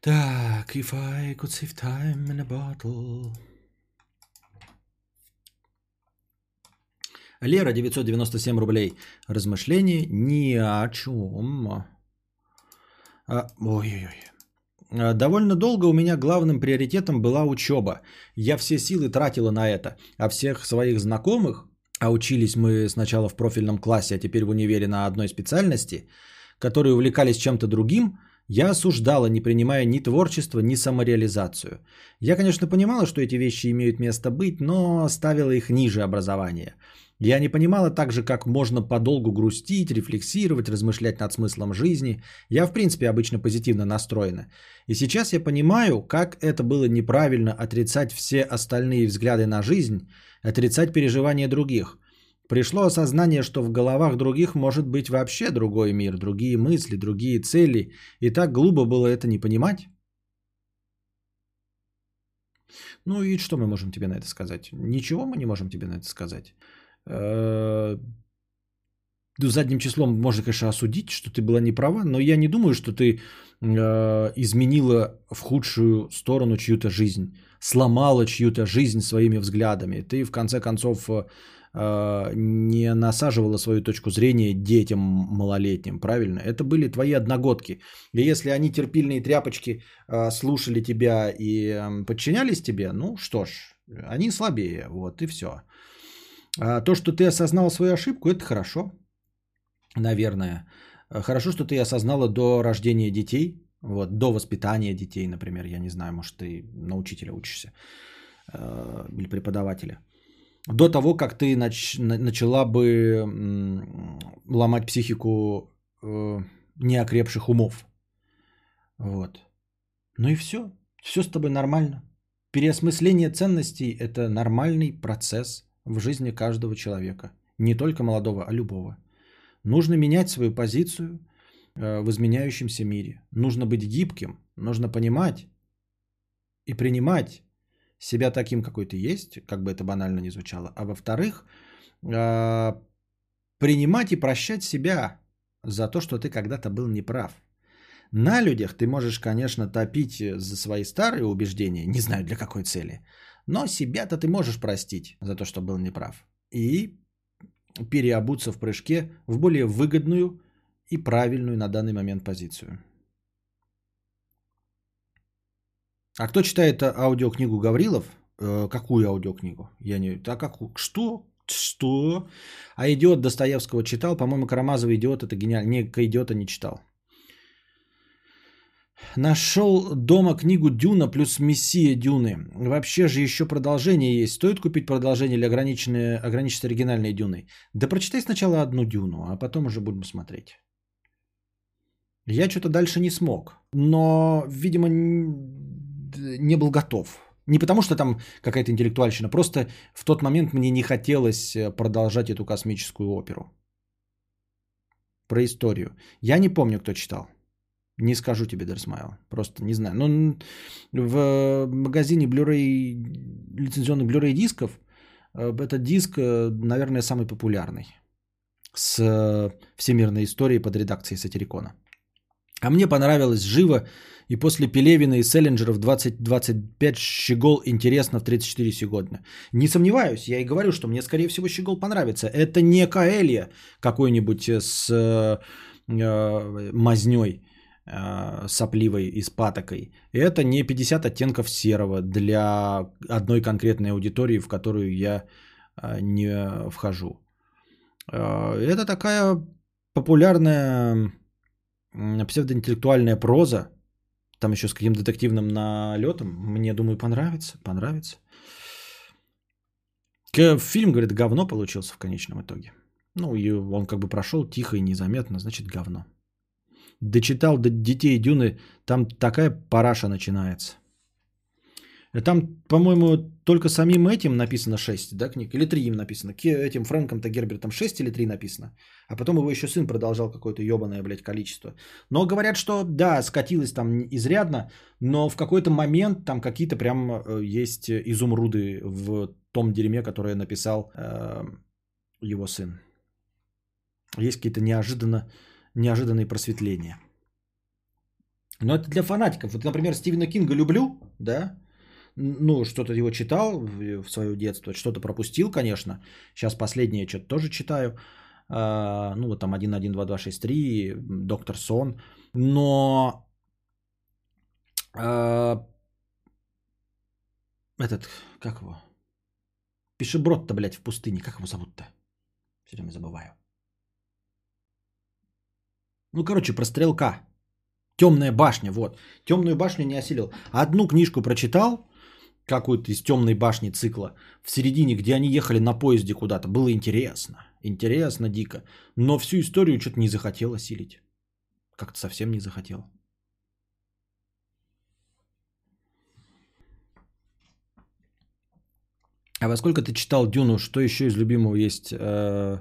Так, if I could save time in a bottle. Лера, 997 рублей. Размышления ни о чем. А, ой-ой-ой. А, Довольно долго у меня главным приоритетом была учеба. Я все силы тратила на это. А всех своих знакомых, а учились мы сначала в профильном классе, а теперь в универе на одной специальности, которые увлекались чем-то другим, я осуждала, не принимая ни творчество, ни самореализацию. Я, конечно, понимала, что эти вещи имеют место быть, но ставила их ниже образования. Я не понимала также, как можно подолгу грустить, рефлексировать, размышлять над смыслом жизни. Я, в принципе, обычно позитивно настроена. И сейчас я понимаю, как это было неправильно отрицать все остальные взгляды на жизнь, отрицать переживания других. Пришло осознание, что в головах других может быть вообще другой мир, другие мысли, другие цели. И так глупо было это не понимать. Ну и что мы можем тебе на это сказать? Ничего мы не можем тебе на это сказать. Э, ну, задним числом можно, конечно, осудить, что ты была не права, но я не думаю, что ты э, изменила в худшую сторону чью-то жизнь, сломала чью-то жизнь своими взглядами. Ты, в конце концов, э, не насаживала свою точку зрения детям малолетним, правильно? Это были твои одногодки. И если они терпильные тряпочки э, слушали тебя и э, подчинялись тебе, ну что ж, они слабее, вот и все. А то, что ты осознал свою ошибку, это хорошо, наверное. Хорошо, что ты осознала до рождения детей, вот, до воспитания детей, например, я не знаю, может, ты на учителя учишься э, или преподавателя. До того, как ты нач- на- начала бы ломать психику э, неокрепших умов. Вот. Ну и все. Все с тобой нормально. Переосмысление ценностей – это нормальный процесс в жизни каждого человека. Не только молодого, а любого. Нужно менять свою позицию э, в изменяющемся мире. Нужно быть гибким, нужно понимать и принимать себя таким, какой ты есть, как бы это банально ни звучало. А во-вторых, э, принимать и прощать себя за то, что ты когда-то был неправ. На людях ты можешь, конечно, топить за свои старые убеждения, не знаю для какой цели, но себя-то ты можешь простить за то, что был неправ. И переобуться в прыжке в более выгодную и правильную на данный момент позицию. А кто читает аудиокнигу Гаврилов? Э, какую аудиокнигу? Я не... А какую? Что? Что? А «Идиот» Достоевского читал. По-моему, Карамазова «Идиот» это гениально. Не, «Идиота» не читал. Нашел дома книгу Дюна плюс Мессия Дюны. Вообще же еще продолжение есть. Стоит купить продолжение или ограниченное, ограничиться оригинальной Дюной? Да прочитай сначала одну Дюну, а потом уже будем смотреть. Я что-то дальше не смог. Но, видимо, не был готов. Не потому, что там какая-то интеллектуальщина. Просто в тот момент мне не хотелось э, продолжать эту космическую оперу. Про историю. Я не помню, кто читал. Не скажу тебе, Дерсмайл. Просто не знаю. Но в магазине Blu-ray, лицензионных Blu-ray дисков э, этот диск, э, наверное, самый популярный. С э, всемирной историей под редакцией Сатирикона. А мне понравилось живо. И после Пелевина и Селлинджера в 2025 Щегол интересно в 34 сегодня. Не сомневаюсь, я и говорю, что мне, скорее всего, Щегол понравится. Это не Каэлья какой-нибудь с э, мазней э, сопливой и с патокой. Это не 50 оттенков серого для одной конкретной аудитории, в которую я э, не вхожу. Э, это такая популярная псевдоинтеллектуальная проза, там еще с каким-то детективным налетом, мне, думаю, понравится, понравится. Фильм, говорит, говно получился в конечном итоге. Ну, и он как бы прошел тихо и незаметно, значит, говно. Дочитал до детей Дюны, там такая параша начинается. Там, по-моему, только самим этим написано 6, да, книг? Или 3 им написано? Ке- Этим Фрэнком-то Гербертом 6 или 3 написано? А потом его еще сын продолжал какое-то ебаное, блядь, количество. Но говорят, что да, скатилось там изрядно, но в какой-то момент там какие-то прям э, есть изумруды в том дерьме, которое написал э, его сын. Есть какие-то неожиданно, неожиданные просветления. Но это для фанатиков. Вот, например, Стивена Кинга люблю, да, ну, что-то его читал в, свое детство, что-то пропустил, конечно. Сейчас последнее что-то тоже читаю. А, ну, вот там 1, 1, 2, 2, 6, 3, Доктор Сон. Но а, этот, как его? Пешеброд-то, блядь, в пустыне. Как его зовут-то? Все время забываю. Ну, короче, про стрелка. Темная башня, вот. Темную башню не осилил. Одну книжку прочитал, какую-то из темной башни цикла, в середине, где они ехали на поезде куда-то. Было интересно. Интересно, дико. Но всю историю что-то не захотел осилить. Как-то совсем не захотел. А во сколько ты читал Дюну? Что еще из любимого есть? Э,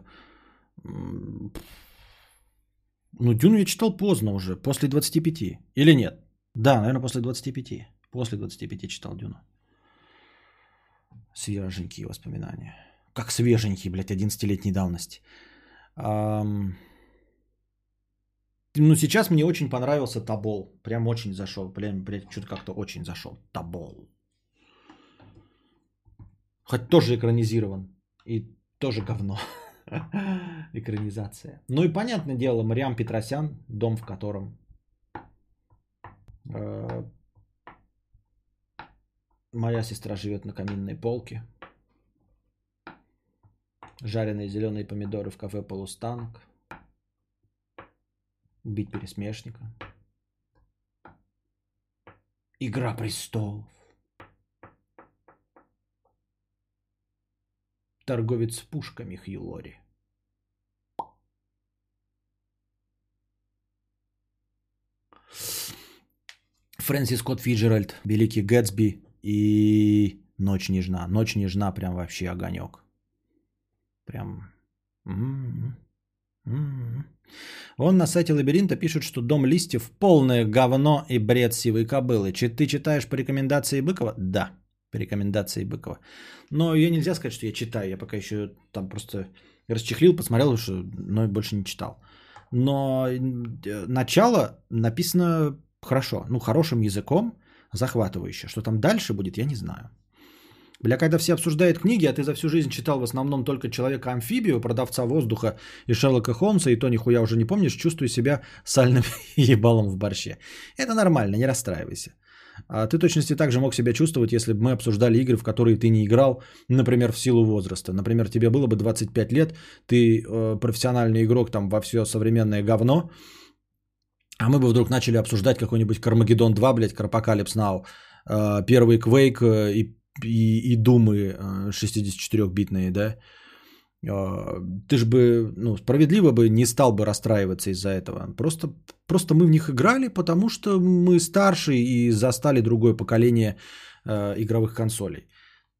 Ну, Дюну я читал поздно уже, после 25. Или нет? Да, наверное, после 25. После 25 читал Дюну. Свеженькие воспоминания. Как свеженькие, блядь, 11-летней давности. Ам, Ну, сейчас мне очень понравился Табол. Прям очень зашел. Прям, блядь, что-то как-то очень зашел. Табол. Хоть тоже экранизирован. И тоже говно. *laughs* Экранизация. Ну и понятное дело, Мариам Петросян, дом в котором э, моя сестра живет на каминной полке. Жареные зеленые помидоры в кафе Полустанок. Бить пересмешника. Игра престолов. Торговец пушками Хьюлори. Фрэнсис Скотт Фиджеральд, Великий Гэтсби и Ночь нежна. Ночь нежна прям вообще огонек. Прям... м-м-м. М-м-м. Он на сайте Лабиринта пишет, что Дом листьев полное говно и бред сивой кобылы. Чи- Ты читаешь по рекомендации Быкова? Да, по рекомендации Быкова. Но ее нельзя сказать, что я читаю. Я пока еще там просто расчехлил, посмотрел, что, но больше не читал. Но начало написано хорошо, ну, хорошим языком, захватывающе. Что там дальше будет, я не знаю. Бля, когда все обсуждают книги, а ты за всю жизнь читал в основном только Человека-амфибию, Продавца воздуха и Шерлока Холмса, и то нихуя уже не помнишь, чувствую себя сальным *laughs* ебалом в борще. Это нормально, не расстраивайся. А ты точности так же мог себя чувствовать, если бы мы обсуждали игры, в которые ты не играл, например, в силу возраста. Например, тебе было бы 25 лет, ты э, профессиональный игрок там во все современное говно, а мы бы вдруг начали обсуждать какой-нибудь Кармагеддон 2, блядь, Карпокалипс Нау, э, первый Quake э, и, и, и Думы э, 64-битные, да, Э, ты же бы, ну, справедливо бы не стал бы расстраиваться из-за этого. Просто, просто мы в них играли, потому что мы старше и застали другое поколение игровых консолей.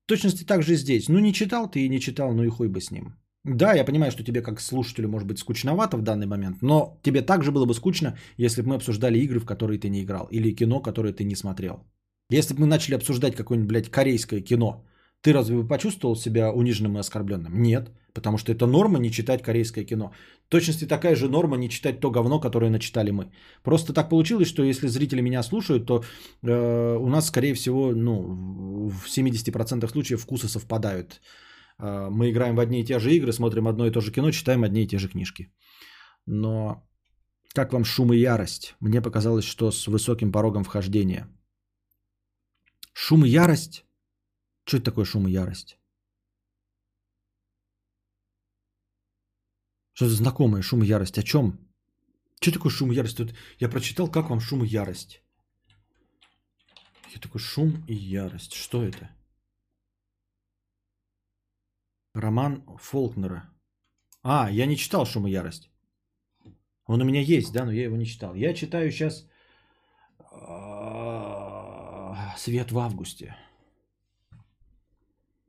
В точности так же здесь. Ну, не читал ты и не читал, ну и хуй бы с ним. Да, я понимаю, что тебе как слушателю может быть скучновато в данный момент, но тебе также было бы скучно, если бы мы обсуждали игры, в которые ты не играл, или кино, которое ты не смотрел. Если бы мы начали обсуждать какое-нибудь, блядь, корейское кино, ты разве бы почувствовал себя униженным и оскорбленным? Нет, потому что это норма не читать корейское кино. В точности такая же норма не читать то говно, которое начитали мы. Просто так получилось, что если зрители меня слушают, то э, у нас, скорее всего, ну, в 70% случаев вкусы совпадают. Э, мы играем в одни и те же игры, смотрим одно и то же кино, читаем одни и те же книжки. Но как вам шум и ярость? Мне показалось, что с высоким порогом вхождения. Шум и ярость? Что это такое шум и ярость? Что-то знакомое, шум и ярость. О чем? Что такое шум и ярость? Тут я прочитал, как вам шум и ярость. Я такой шум и ярость. Что это? Роман Фолкнера. А, я не читал шум и ярость. Он у меня есть, да, но я его не читал. Я читаю сейчас Свет в августе.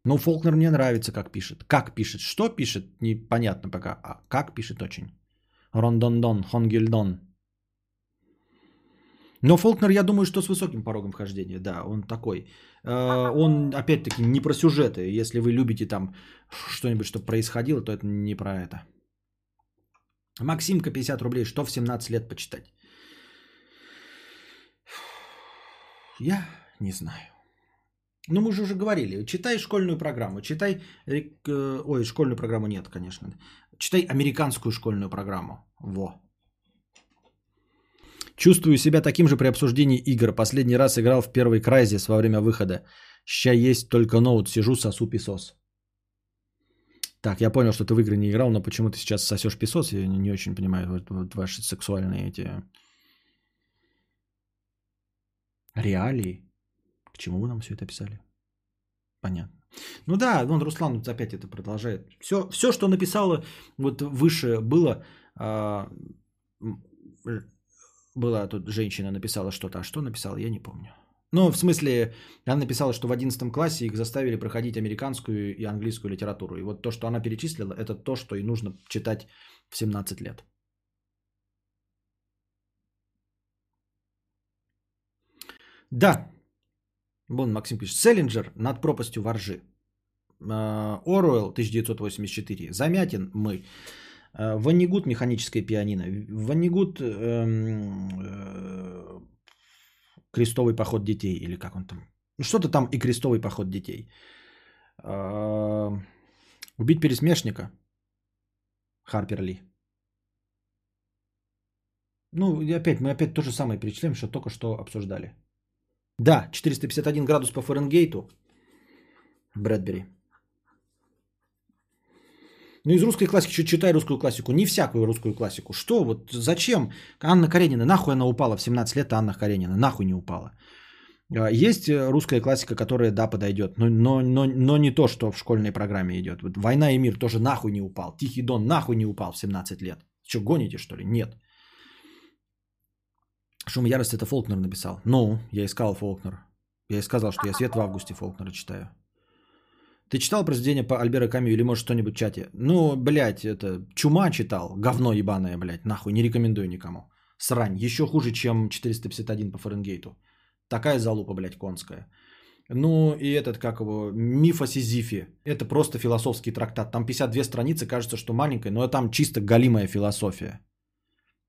Но Фолкнер мне нравится, как пишет. Как пишет, что пишет, непонятно пока. А как пишет очень. Рондондон, Хонгельдон. Но Фолкнер, я думаю, что с высоким порогом вхождения, да, он такой. Э, Он, опять-таки, не про сюжеты. Если вы любите там что-нибудь, что происходило, то это не про это. Максимка, 50 рублей. Что в 17 лет почитать? Я не знаю. Ну, мы же уже говорили. Читай школьную программу. Читай... э, Ой, школьную программу нет, конечно. Читай американскую школьную программу. Во. Чувствую себя таким же при обсуждении игр. Последний раз играл в первый Крайзис во время выхода. Ща есть только ноут, сижу, сосу писос. Так, я понял, что ты в игры не играл, но почему ты сейчас сосешь писос? Я не, очень понимаю вот, вот ваши сексуальные эти реалии. К чему вы нам все это писали? Понятно. Ну да, вон Руслан опять это продолжает. Все, все что написала, вот выше было, а, была тут женщина написала что-то, а что написала, я не помню. Ну, в смысле, она написала, что в 11 классе их заставили проходить американскую и английскую литературу. И вот то, что она перечислила, это то, что и нужно читать в 17 лет. Да. Вон Максим пишет. Селлинджер над пропастью воржи. Э, Оруэлл 1984. Замятин мы. Э, Ванигут механическое пианино. Ванигут эм, э, крестовый поход детей. Или как он там. Ну, Что-то там и крестовый поход детей. Э, Убить пересмешника. Харпер Ли. Ну, и опять, мы опять то же самое перечисляем, что только что обсуждали. Да, 451 градус по Фаренгейту. Брэдбери. Ну, из русской классики что читай русскую классику. Не всякую русскую классику. Что вот, зачем? Анна Каренина, нахуй она упала в 17 лет, Анна Каренина, нахуй не упала. А, Есть э, русская классика, которая, да, подойдет, но, но, но, но не то, что в школьной программе идет. Вот «Война и мир» тоже нахуй не упал. «Тихий дон» нахуй не упал в 17 лет. Что, гоните, что ли? Нет. Шум ярости это Фолкнер написал. Ну, я искал Фолкнер. Я и сказал, что я свет в августе Фолкнера читаю. Ты читал произведение по Альбера Камю или может что-нибудь в чате? Ну, блядь, это чума читал. Говно ебаное, блядь. Нахуй, не рекомендую никому. Срань. Еще хуже, чем 451 по Фаренгейту. Такая залупа, блядь, конская. Ну и этот, как его, миф о Сизифе. Это просто философский трактат. Там 52 страницы, кажется, что маленькая, но там чисто галимая философия.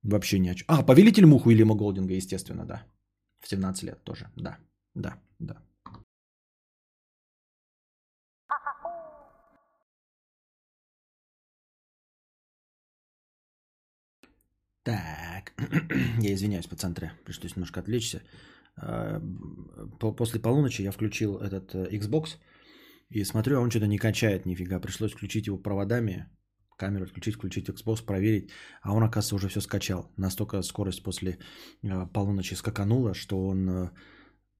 Вообще ни о чем. А, Повелитель Мух Уильяма Голдинга, естественно, да. В 17 лет тоже, да. Да, да. Так, *clears throat* я извиняюсь, пацантры, пришлось немножко отвлечься. А, по- После полуночи я включил этот э, Xbox и смотрю, а он что-то не качает нифига. Пришлось включить его проводами, камеру отключить, включить Xbox, проверить. А он, оказывается, уже все скачал. Настолько скорость после э, полуночи скаканула, что он, э,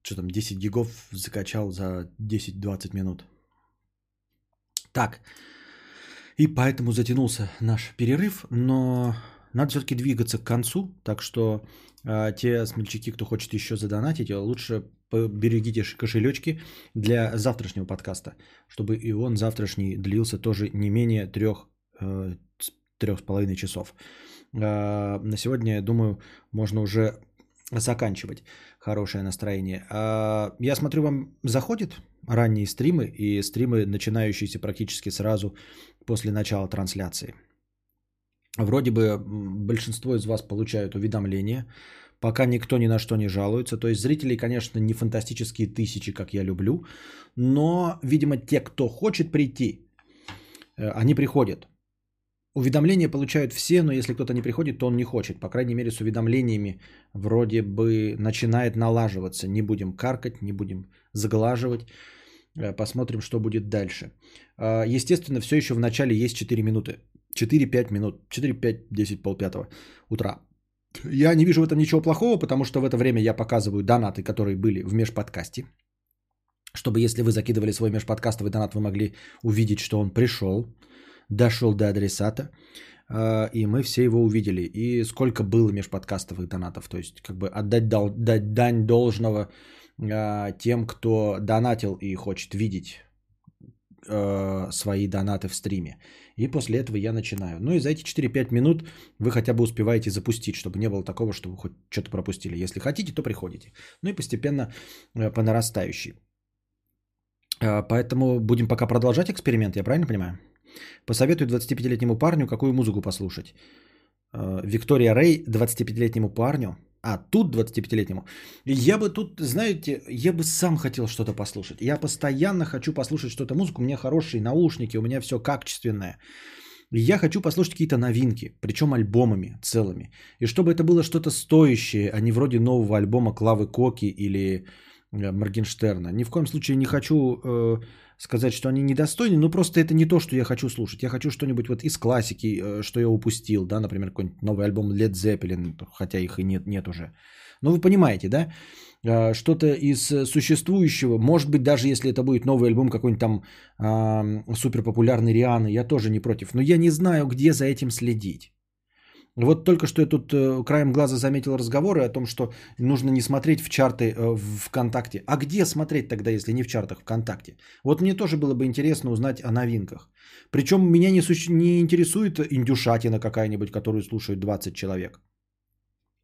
что там, 10 гигов закачал за 10-20 минут. Так, и поэтому затянулся наш перерыв, но надо все-таки двигаться к концу, так что э, те смельчаки, кто хочет еще задонатить, э, лучше берегите кошелечки для завтрашнего подкаста, чтобы и он завтрашний длился тоже не менее трех, э, трех с половиной часов. Э, на сегодня, я думаю, можно уже заканчивать хорошее настроение. А, Я смотрю, вам заходят ранние стримы и стримы, начинающиеся практически сразу после начала трансляции. Вроде бы большинство из вас получают уведомления, пока никто ни на что не жалуется. То есть зрителей, конечно, не фантастические тысячи, как я люблю, но, видимо, те, кто хочет прийти, э, они приходят. Уведомления получают все, но если кто-то не приходит, то он не хочет. По крайней мере, с уведомлениями вроде бы начинает налаживаться. Не будем каркать, не будем заглаживать. Э, Посмотрим, что будет дальше. А, Естественно, все еще в начале есть 4 минуты. 4-5 минут. 4-5-10, полпятого утра. Я не вижу в этом ничего плохого, потому что в это время я показываю донаты, которые были в межподкасте. Чтобы, если вы закидывали свой межподкастовый донат, вы могли увидеть, что он пришел, дошел до адресата, а, и мы все его увидели. И сколько было межподкастовых донатов. То есть, как бы отдать дал- дать дань должного а, тем, кто донатил и хочет видеть э, свои донаты в стриме. И после этого я начинаю. Ну и за эти 4-5 минут вы хотя бы успеваете запустить, чтобы не было такого, что вы хоть что-то пропустили. Если хотите, то приходите. Ну и постепенно э, по нарастающей. Э, поэтому будем пока продолжать эксперимент, я правильно понимаю? Посоветую 25-летнему парню, какую музыку послушать. Э, Виктория Рэй 25-летнему парню. А, тут 25-летнему. Я бы тут, знаете, я бы сам хотел что-то послушать. Я постоянно хочу послушать что-то музыку. У меня хорошие наушники, у меня все качественное. Я хочу послушать какие-то новинки, причем альбомами целыми. И чтобы это было что-то стоящее, а не вроде нового альбома Клавы Коки или э, Моргенштерна. Ни в коем случае не хочу э, сказать, что они недостойны, но просто это не то, что я хочу слушать. Я хочу что-нибудь вот из классики, э, что я упустил, да, например, какой-нибудь новый альбом Led Zeppelin, хотя их и нет, нет уже. Ну, вы понимаете, да? Э, что-то из существующего, может быть, даже если это будет новый альбом какой-нибудь там э, суперпопулярный Рианы, я тоже не против. Но я не знаю, где за этим следить. Вот только что я тут э, краем глаза заметил разговоры о том, что нужно не смотреть в чарты э, в ВКонтакте. А где смотреть тогда, если не в чартах ВКонтакте? Вот мне тоже было бы интересно узнать о новинках. Причем меня не, суще... не интересует индюшатина какая-нибудь, которую слушают 20 человек.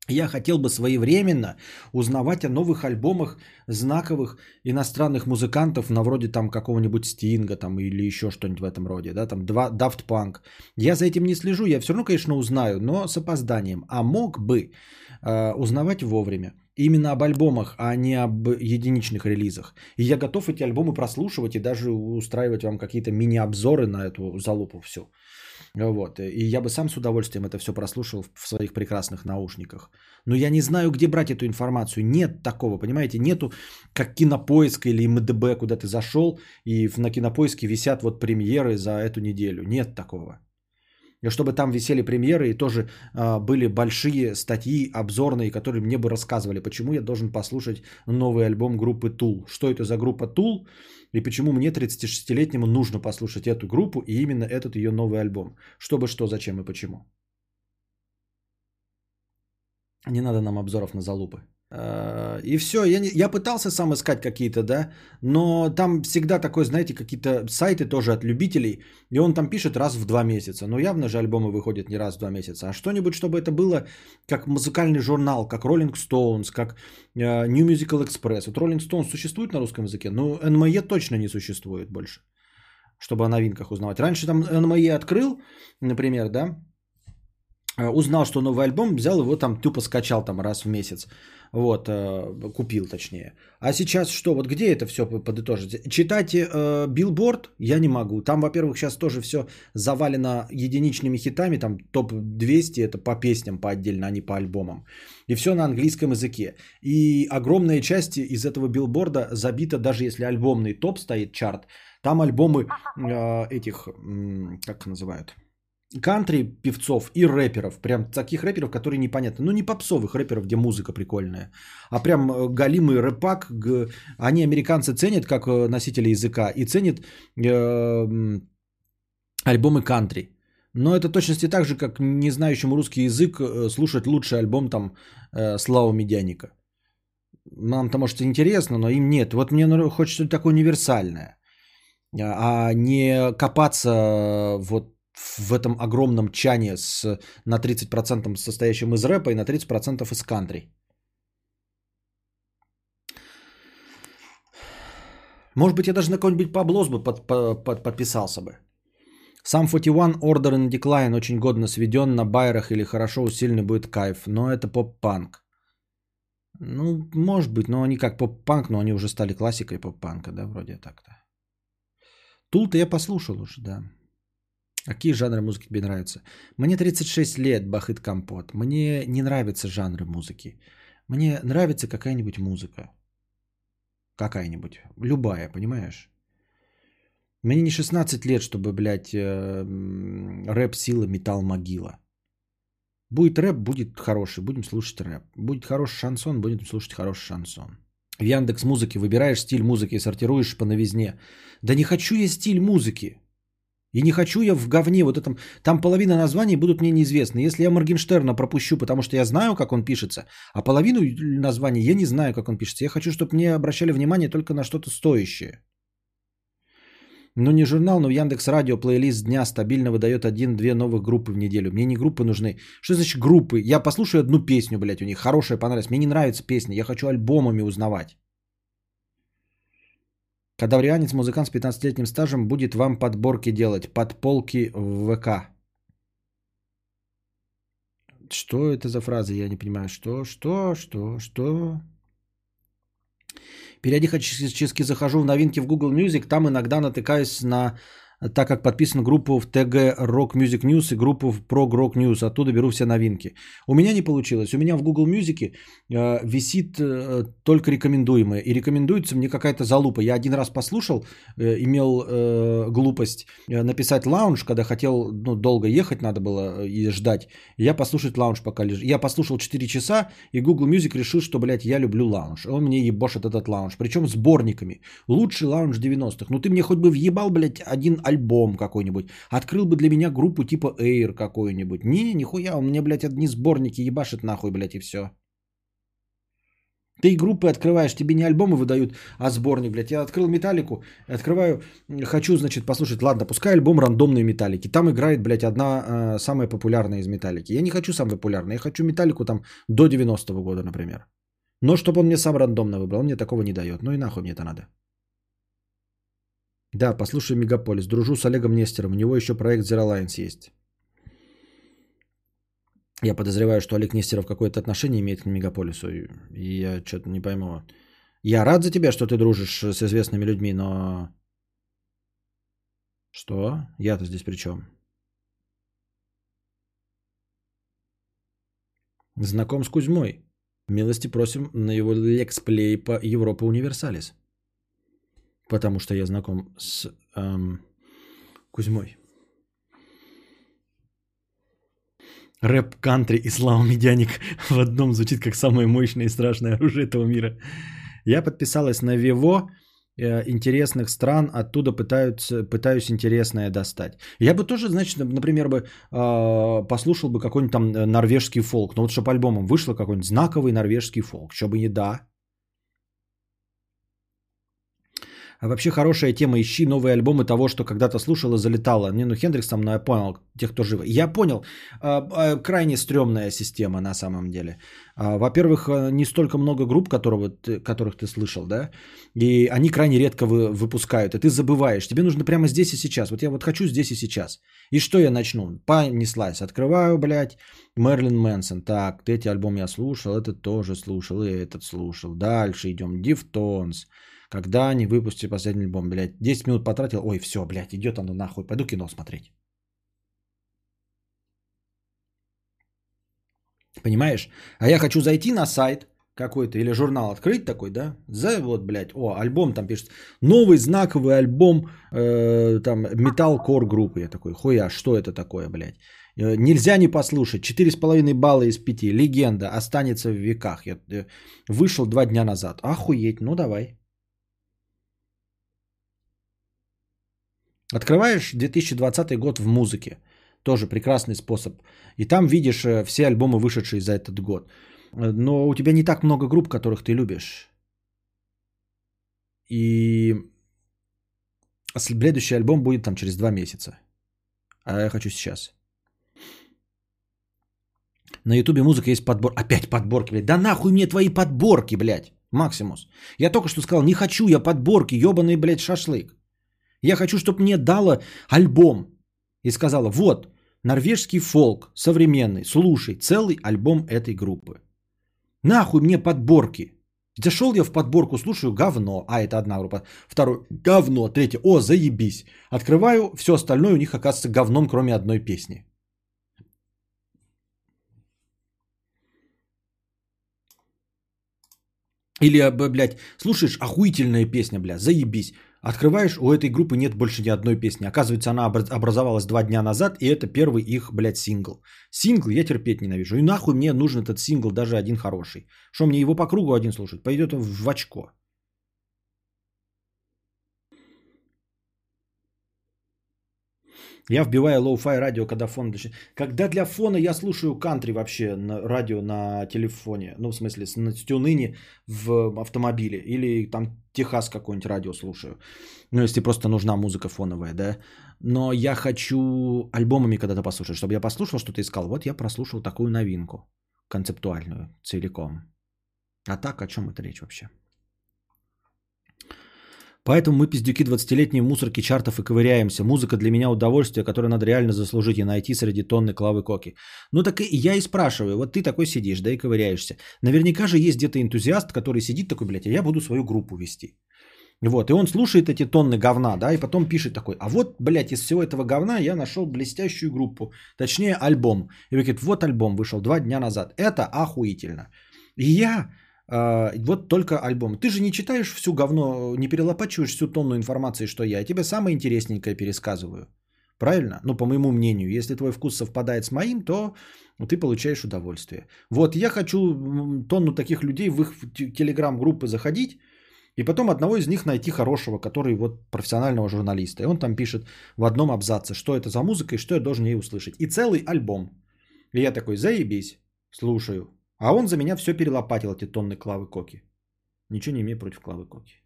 Я хотел бы своевременно узнавать о новых альбомах знаковых иностранных музыкантов, на вроде там какого-нибудь Стинга там, или еще что-нибудь в этом роде, да, там два, Daft Punk. Я за этим не слежу, я все равно, конечно, узнаю, но с опозданием. А мог бы э, узнавать вовремя. Именно об альбомах, а не об единичных релизах. И я готов эти альбомы прослушивать и даже устраивать вам какие-то мини-обзоры на эту залупу всю. Вот. И я бы сам с удовольствием это все прослушал в своих прекрасных наушниках. Но я не знаю, где брать эту информацию. Нет такого, понимаете? Нету как кинопоиск или МДБ, куда ты зашел, и на кинопоиске висят вот премьеры за эту неделю. Нет такого. И чтобы там висели премьеры и тоже э, были большие статьи обзорные, которые мне бы рассказывали, почему я должен послушать новый альбом группы Tool. Что это за группа Tool? И почему мне, 36-летнему, нужно послушать эту группу и именно этот ее новый альбом? Чтобы что, зачем и почему? Не надо нам обзоров на залупы. А, и все, я, не, я пытался сам искать какие-то, да, но там всегда такой, знаете, какие-то сайты тоже от любителей, и он там пишет раз в два месяца. Но явно же альбомы выходят не раз в два месяца, а что-нибудь, чтобы это было как музыкальный журнал, как Rolling Stones, как uh, New Musical Express. Вот Rolling Stones существует на русском языке, но NME точно не существует больше, чтобы о новинках узнавать. Раньше там NME открыл, например, да, узнал, что новый альбом, взял его там тупо скачал там раз в месяц. Вот, э, купил точнее. А сейчас что? Вот где это все подытожить? Читать э, билборд я не могу. Там, во-первых, сейчас тоже все завалено единичными хитами. Там топ-200 это по песням по отдельно, а не по альбомам. И все на английском языке. И огромная часть из этого билборда забита, даже если альбомный топ стоит, чарт. Там альбомы э, этих, э, как называют? Кантри певцов и рэперов. Прям таких рэперов, которые непонятны. Ну, не попсовых рэперов, где музыка прикольная. А прям э, галимый рэпак. Они, американцы, ценят как э, носители языка и ценят э, альбомы кантри. Но это точности так же, как не знающему русский язык слушать лучший альбом там э, Слава Медяника. Нам-то, может, интересно, но им нет. Вот мне хочется что-то такое универсальное. А, а не копаться вот в этом огромном чане с, на 30% состоящем из рэпа и на 30% из кантри. Может быть, я даже на какой-нибудь поблос бы под, под, под, подписался бы. Сам 41 Order in Decline очень годно сведен на байерах или хорошо усиленный будет кайф, но это поп-панк. Ну, может быть, но они как поп-панк, но они уже стали классикой поп-панка, да, вроде так-то. Тул-то я послушал уже, да. Какие жанры музыки тебе нравятся? Мне 36 лет, Бахыт Компот. Мне не нравятся жанры музыки. Мне нравится какая-нибудь музыка. Какая-нибудь. Любая, понимаешь? Мне не 16 лет, чтобы, блядь, э, рэп сила, металл могила. Будет рэп, будет хороший, будем слушать рэп. Будет хороший шансон, будем слушать хороший шансон. В Яндекс Музыке выбираешь стиль музыки и сортируешь по новизне. Да не хочу я стиль музыки. И не хочу я в говне вот этом. Там половина названий будут мне неизвестны. Если я Моргенштерна пропущу, потому что я знаю, как он пишется, а половину названий я не знаю, как он пишется. Я хочу, чтобы мне обращали внимание только на что-то стоящее. Ну, не журнал, но Яндекс Радио плейлист дня стабильно выдает один-две новых группы в неделю. Мне не группы нужны. Что значит группы? Я послушаю одну песню, блядь, у них хорошая, понравилась. Мне не нравится песня, я хочу альбомами узнавать. Кадаврианец, музыкант с 15-летним стажем, будет вам подборки делать, подполки в ВК. Что это за фраза? Я не понимаю. Что, что, что, что? Периодически захожу в новинки в Google Music, там иногда натыкаюсь на так как подписан группу в ТГ Rock Music News и группу в Prog Rock News. Оттуда беру все новинки. У меня не получилось. У меня в Google Music э, висит э, только рекомендуемое. И рекомендуется мне какая-то залупа. Я один раз послушал, э, имел э, глупость э, написать лаунж, когда хотел, ну, долго ехать надо было э, и ждать. Я послушать лаунж пока лежит. Я послушал 4 часа, и Google Music решил, что, блядь, я люблю лаунж. Он мне ебошит этот лаунж. Причем сборниками. Лучший лаунж 90-х. Ну ты мне хоть бы въебал, блядь, один альбом какой-нибудь. Открыл бы для меня группу типа Air какой-нибудь. Не, нихуя, он мне, блядь, одни сборники ебашит нахуй, блядь, и все. Ты группы открываешь, тебе не альбомы выдают, а сборник, блядь. Я открыл металлику, открываю, хочу, значит, послушать, ладно, пускай альбом рандомной металлики. Там играет, блядь, одна э, самая популярная из металлики. Я не хочу самый популярный, я хочу металлику там до 90-го года, например. Но чтобы он мне сам рандомно выбрал, он мне такого не дает. Ну и нахуй мне это надо. Да, послушай Мегаполис. Дружу с Олегом Нестером. У него еще проект Zero Lines есть. Я подозреваю, что Олег Нестеров какое-то отношение имеет к Мегаполису. И я что-то не пойму. Я рад за тебя, что ты дружишь с известными людьми, но... Что? Я-то здесь при чем? Знаком с Кузьмой. Милости просим на его лексплей по Европа Универсалис. Потому что я знаком с эм, Кузьмой. Рэп, кантри и слава медяник *laughs* в одном звучит как самое мощное и страшное оружие этого мира. Я подписалась на Виво э, интересных стран, оттуда пытаются, пытаюсь интересное достать. Я бы тоже, значит, например, бы э, послушал бы какой-нибудь там норвежский фолк. Ну вот чтобы альбомом вышло какой-нибудь знаковый норвежский фолк. Чтобы не да. А вообще хорошая тема, ищи новые альбомы того, что когда-то слушал и залетало. Не, ну Хендрикс там, ну я понял, тех, кто живы. Я понял, а, а, крайне стрёмная система на самом деле. А, во-первых, э, не столько много групп, которого ты, которых ты слышал, да, и они крайне редко вы, выпускают, и ты забываешь. Тебе нужно прямо здесь и сейчас. Вот я вот хочу здесь и сейчас. И что я начну? Понеслась. Открываю, блядь, Мэрилин Мэнсон. Так, эти альбом я слушал, этот тоже слушал, и этот слушал. Дальше идем. Deftones. Когда они выпустили последний альбом, блядь. 10 минут потратил. Ой, все, блядь, идет оно нахуй. Пойду кино смотреть. Понимаешь? А я хочу зайти на сайт какой-то или журнал открыть такой, да? За вот, блядь, о, альбом там пишет. Новый знаковый альбом э, там металкор группы. Я такой, хуя, что это такое, блядь? Э, нельзя не послушать. 4,5 балла из 5. Легенда. Останется в веках. Я, э, вышел два дня назад. Охуеть. Ну давай. Открываешь 2020 год в музыке. Тоже прекрасный способ. И там видишь э, все альбомы, вышедшие за этот год. Но у тебя не так много групп, которых ты любишь. И следующий альбом будет там через два месяца. А я хочу сейчас. На ютубе музыка есть подбор. Опять подборки, блядь. Да нахуй мне твои подборки, блядь. Максимус. Я только что сказал, не хочу я подборки, ебаный, блядь, шашлык. Я хочу, чтобы мне дала альбом и сказала, вот, норвежский фолк, современный, слушай, целый альбом этой группы. Нахуй мне подборки. Зашел я в подборку, слушаю говно. А, это одна группа. Второй, говно. Третье, о, заебись. Открываю, все остальное у них оказывается говном, кроме одной песни. Или, блядь, слушаешь, охуительная песня, блядь, заебись. Открываешь, у этой группы нет больше ни одной песни. Оказывается, она образовалась два дня назад, и это первый их, блядь, сингл. Сингл я терпеть ненавижу. И нахуй мне нужен этот сингл, даже один хороший. Что мне его по кругу один слушать? Пойдет в очко. Я вбиваю lo-fi радио, когда фон... Когда для фона я слушаю кантри вообще на радио на телефоне. Ну, в смысле, с- TuneIn в автомобиле. Или там Техас какой-нибудь радио слушаю. Ну, если просто нужна музыка фоновая, да. Но я хочу альбомами когда-то послушать. Чтобы я послушал, что ты искал. Вот я прослушал такую новинку. Концептуальную, целиком. А так, о чем это речь вообще? Поэтому мы, пиздюки 20-летние мусорки чартов и ковыряемся. Музыка для меня удовольствие, которое надо реально заслужить и найти среди тонны клавы коки. Ну так и я и спрашиваю, вот ты такой сидишь, да и ковыряешься. Наверняка же есть где-то энтузиаст, который сидит такой, блядь, а я буду свою группу вести. Вот, и он слушает эти тонны говна, да, и потом пишет такой, а вот, блядь, из всего этого говна я нашел блестящую группу, точнее альбом. И говорит, вот альбом вышел два дня назад, это охуительно. И я вот только альбом. Ты же не читаешь всю говно, не перелопачиваешь всю тонну информации, что я. Я тебе самое интересненькое пересказываю. Правильно? Ну, по моему мнению. Если твой вкус совпадает с моим, то ты получаешь удовольствие. Вот, я хочу тонну таких людей в их телеграм-группы заходить, и потом одного из них найти хорошего, который вот профессионального журналиста. И он там пишет в одном абзаце, что это за музыка и что я должен ей услышать. И целый альбом. И я такой, заебись, слушаю. А он за меня все перелопатил, эти тонны Клавы Коки. Ничего не имею против Клавы Коки.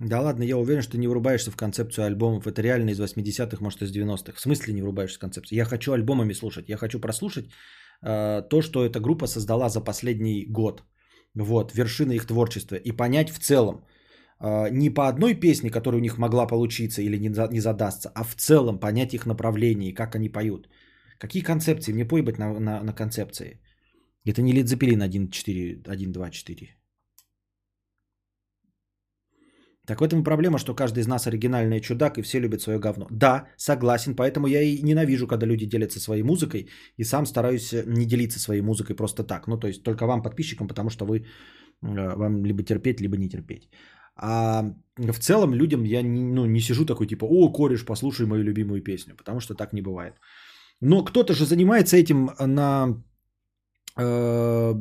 Да ладно, я уверен, что не врубаешься в концепцию альбомов. Это реально из 80-х, может, из 90-х. В смысле не врубаешься в концепцию? Я хочу альбомами слушать. Я хочу прослушать э, то, что эта группа создала за последний год. Вот, вершины их творчества. И понять в целом, не по одной песне, которая у них могла получиться или не, за- не задастся, а в целом понять их направление как они поют. Какие концепции? Мне поебать на, на, на концепции. Это не 1.4, 1.2.4. Так в этом и проблема, что каждый из нас оригинальный чудак и все любят свое говно. Да, согласен, поэтому я и ненавижу, когда люди делятся своей музыкой, и сам стараюсь не делиться своей музыкой просто так. Ну, то есть только вам, подписчикам, потому что вы, э, вам либо терпеть, либо не терпеть. А в целом людям я не, ну, не сижу такой типа, о, кореш, послушай мою любимую песню, потому что так не бывает. Но кто-то же занимается этим на, э,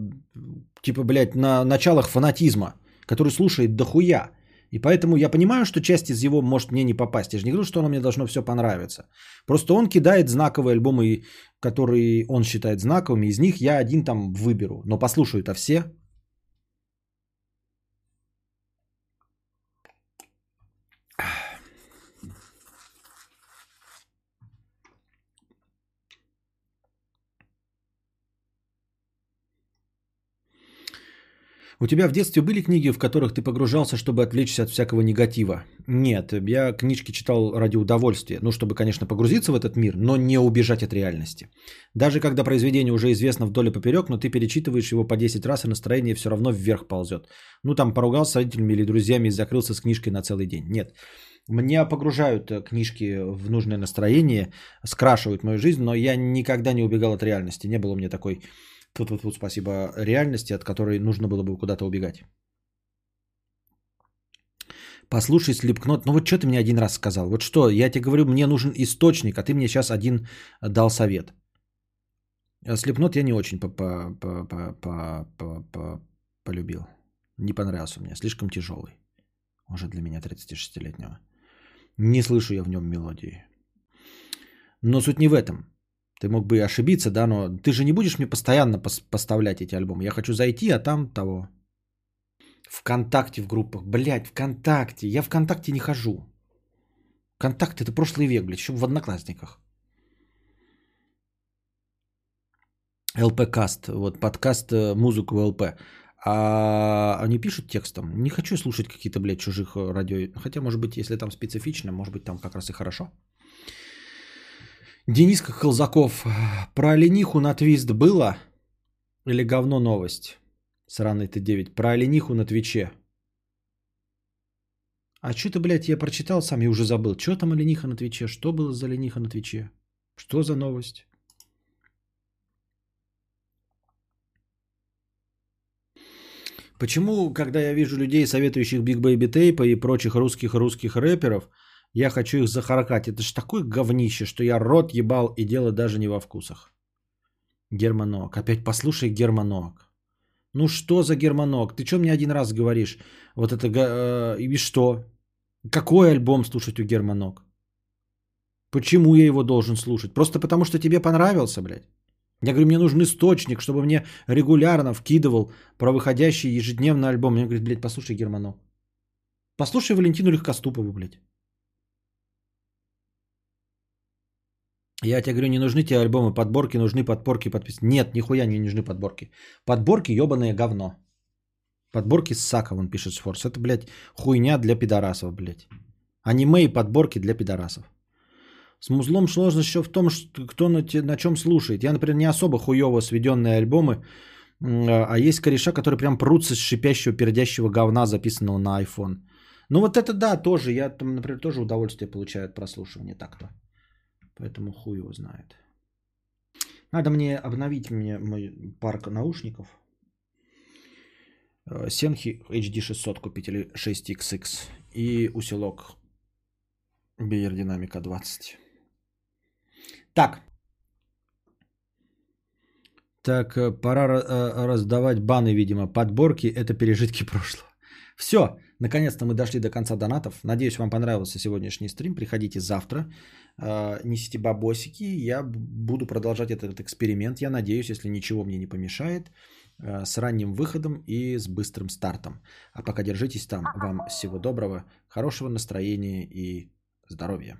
типа, блядь, на началах фанатизма, который слушает дохуя. И поэтому я понимаю, что часть из его может мне не попасть. Я же не говорю, что оно мне должно все понравиться. Просто он кидает знаковые альбомы, которые он считает знаковыми. Из них я один там выберу. Но послушаю-то все. У тебя в детстве были книги, в которых ты погружался, чтобы отвлечься от всякого негатива? Нет, я книжки читал ради удовольствия. Ну, чтобы, конечно, погрузиться в этот мир, но не убежать от реальности. Даже когда произведение уже известно вдоль и поперек, но ты перечитываешь его по 10 раз, и настроение все равно вверх ползет. Ну, там поругался с родителями или друзьями и закрылся с книжкой на целый день. Нет. Меня погружают э, книжки в нужное настроение, скрашивают мою жизнь, но я никогда не убегал от реальности. Не было у меня такой тут вот вот спасибо реальности, от которой нужно было бы куда-то убегать. Послушай, Слепкнот, ну вот что ты мне один раз сказал? Вот что, я тебе говорю, мне нужен источник, а ты мне сейчас один дал совет. Слепнот я не очень по- по- по- по- по- по- по- полюбил. Не понравился мне, слишком тяжелый. Уже для меня 36-летнего. Не слышу я в нем мелодии. Но суть не в этом. Ты мог бы и ошибиться, да, но ты же не будешь мне постоянно пос- поставлять эти альбомы. Я хочу зайти, а там того. Вконтакте в группах. Блять, ВКонтакте. Я ВКонтакте не хожу. ВКонтакт это прошлый век, блядь, еще в одноклассниках. ЛП-каст, вот подкаст э, музыку в ЛП. А они пишут текстом. Не хочу слушать какие-то, блядь, чужих э, радио. Хотя, может быть, если там специфично, может быть, там как раз и хорошо. Дениска Холзаков. Про олениху на Твиче было? Или говно новость? Сраный ты 9. Про олениху на Твиче. А что-то, блядь, я прочитал сам и уже забыл. Что там олениха на Твиче? Что было за олениха на Твиче? Что за новость? Почему, когда я вижу людей, советующих Big Baby Tape и прочих русских-русских рэперов, я хочу их захаркать? Это ж такое говнище, что я рот ебал и дело даже не во вкусах. Германок. Опять послушай Германок. Ну что за Германок? Ты что мне один раз говоришь? Вот это... э, И что? Какой альбом слушать у Германок? Почему я его должен слушать? Просто потому, что тебе понравился, блядь? Я говорю, мне нужен источник, чтобы мне регулярно вкидывал про выходящий ежедневный альбом. Мне говорит, блядь, послушай Германок. Послушай Валентину Легкоступову, блядь. Я тебе говорю, не нужны тебе альбомы, подборки, нужны подборки, подписки. Нет, нихуя не нужны подборки. Подборки ебаное говно. Подборки с Сака, он пишет Сфорс. Это, блядь, хуйня для пидорасов, блядь. Аниме и подборки для пидорасов. С музлом сложность еще в том, что кто на, те- на чем слушает. Я, например, не особо хуево сведенные альбомы, м, а есть кореша, которые прям прутся с шипящего, пердящего говна, записанного на iPhone. Ну вот это да, тоже. Я там, например, тоже удовольствие получаю от прослушивания так-то. Поэтому хуй его знает. Надо мне обновить мне мой парк наушников. Э, Сенхи HD 600 купить или 6XX. И усилок Beyer Dynamica 20. Так. Так, э, пора ра- э, раздавать баны, видимо. Подборки – это пережитки прошлого. Все, наконец-то мы дошли до конца донатов. Надеюсь, вам понравился сегодняшний стрим. Приходите завтра, э, несите бабосики. Я буду продолжать этот эксперимент. Я надеюсь, если ничего мне не помешает, э, с ранним выходом и с быстрым стартом. А пока держитесь там. Вам всего доброго, хорошего настроения и здоровья.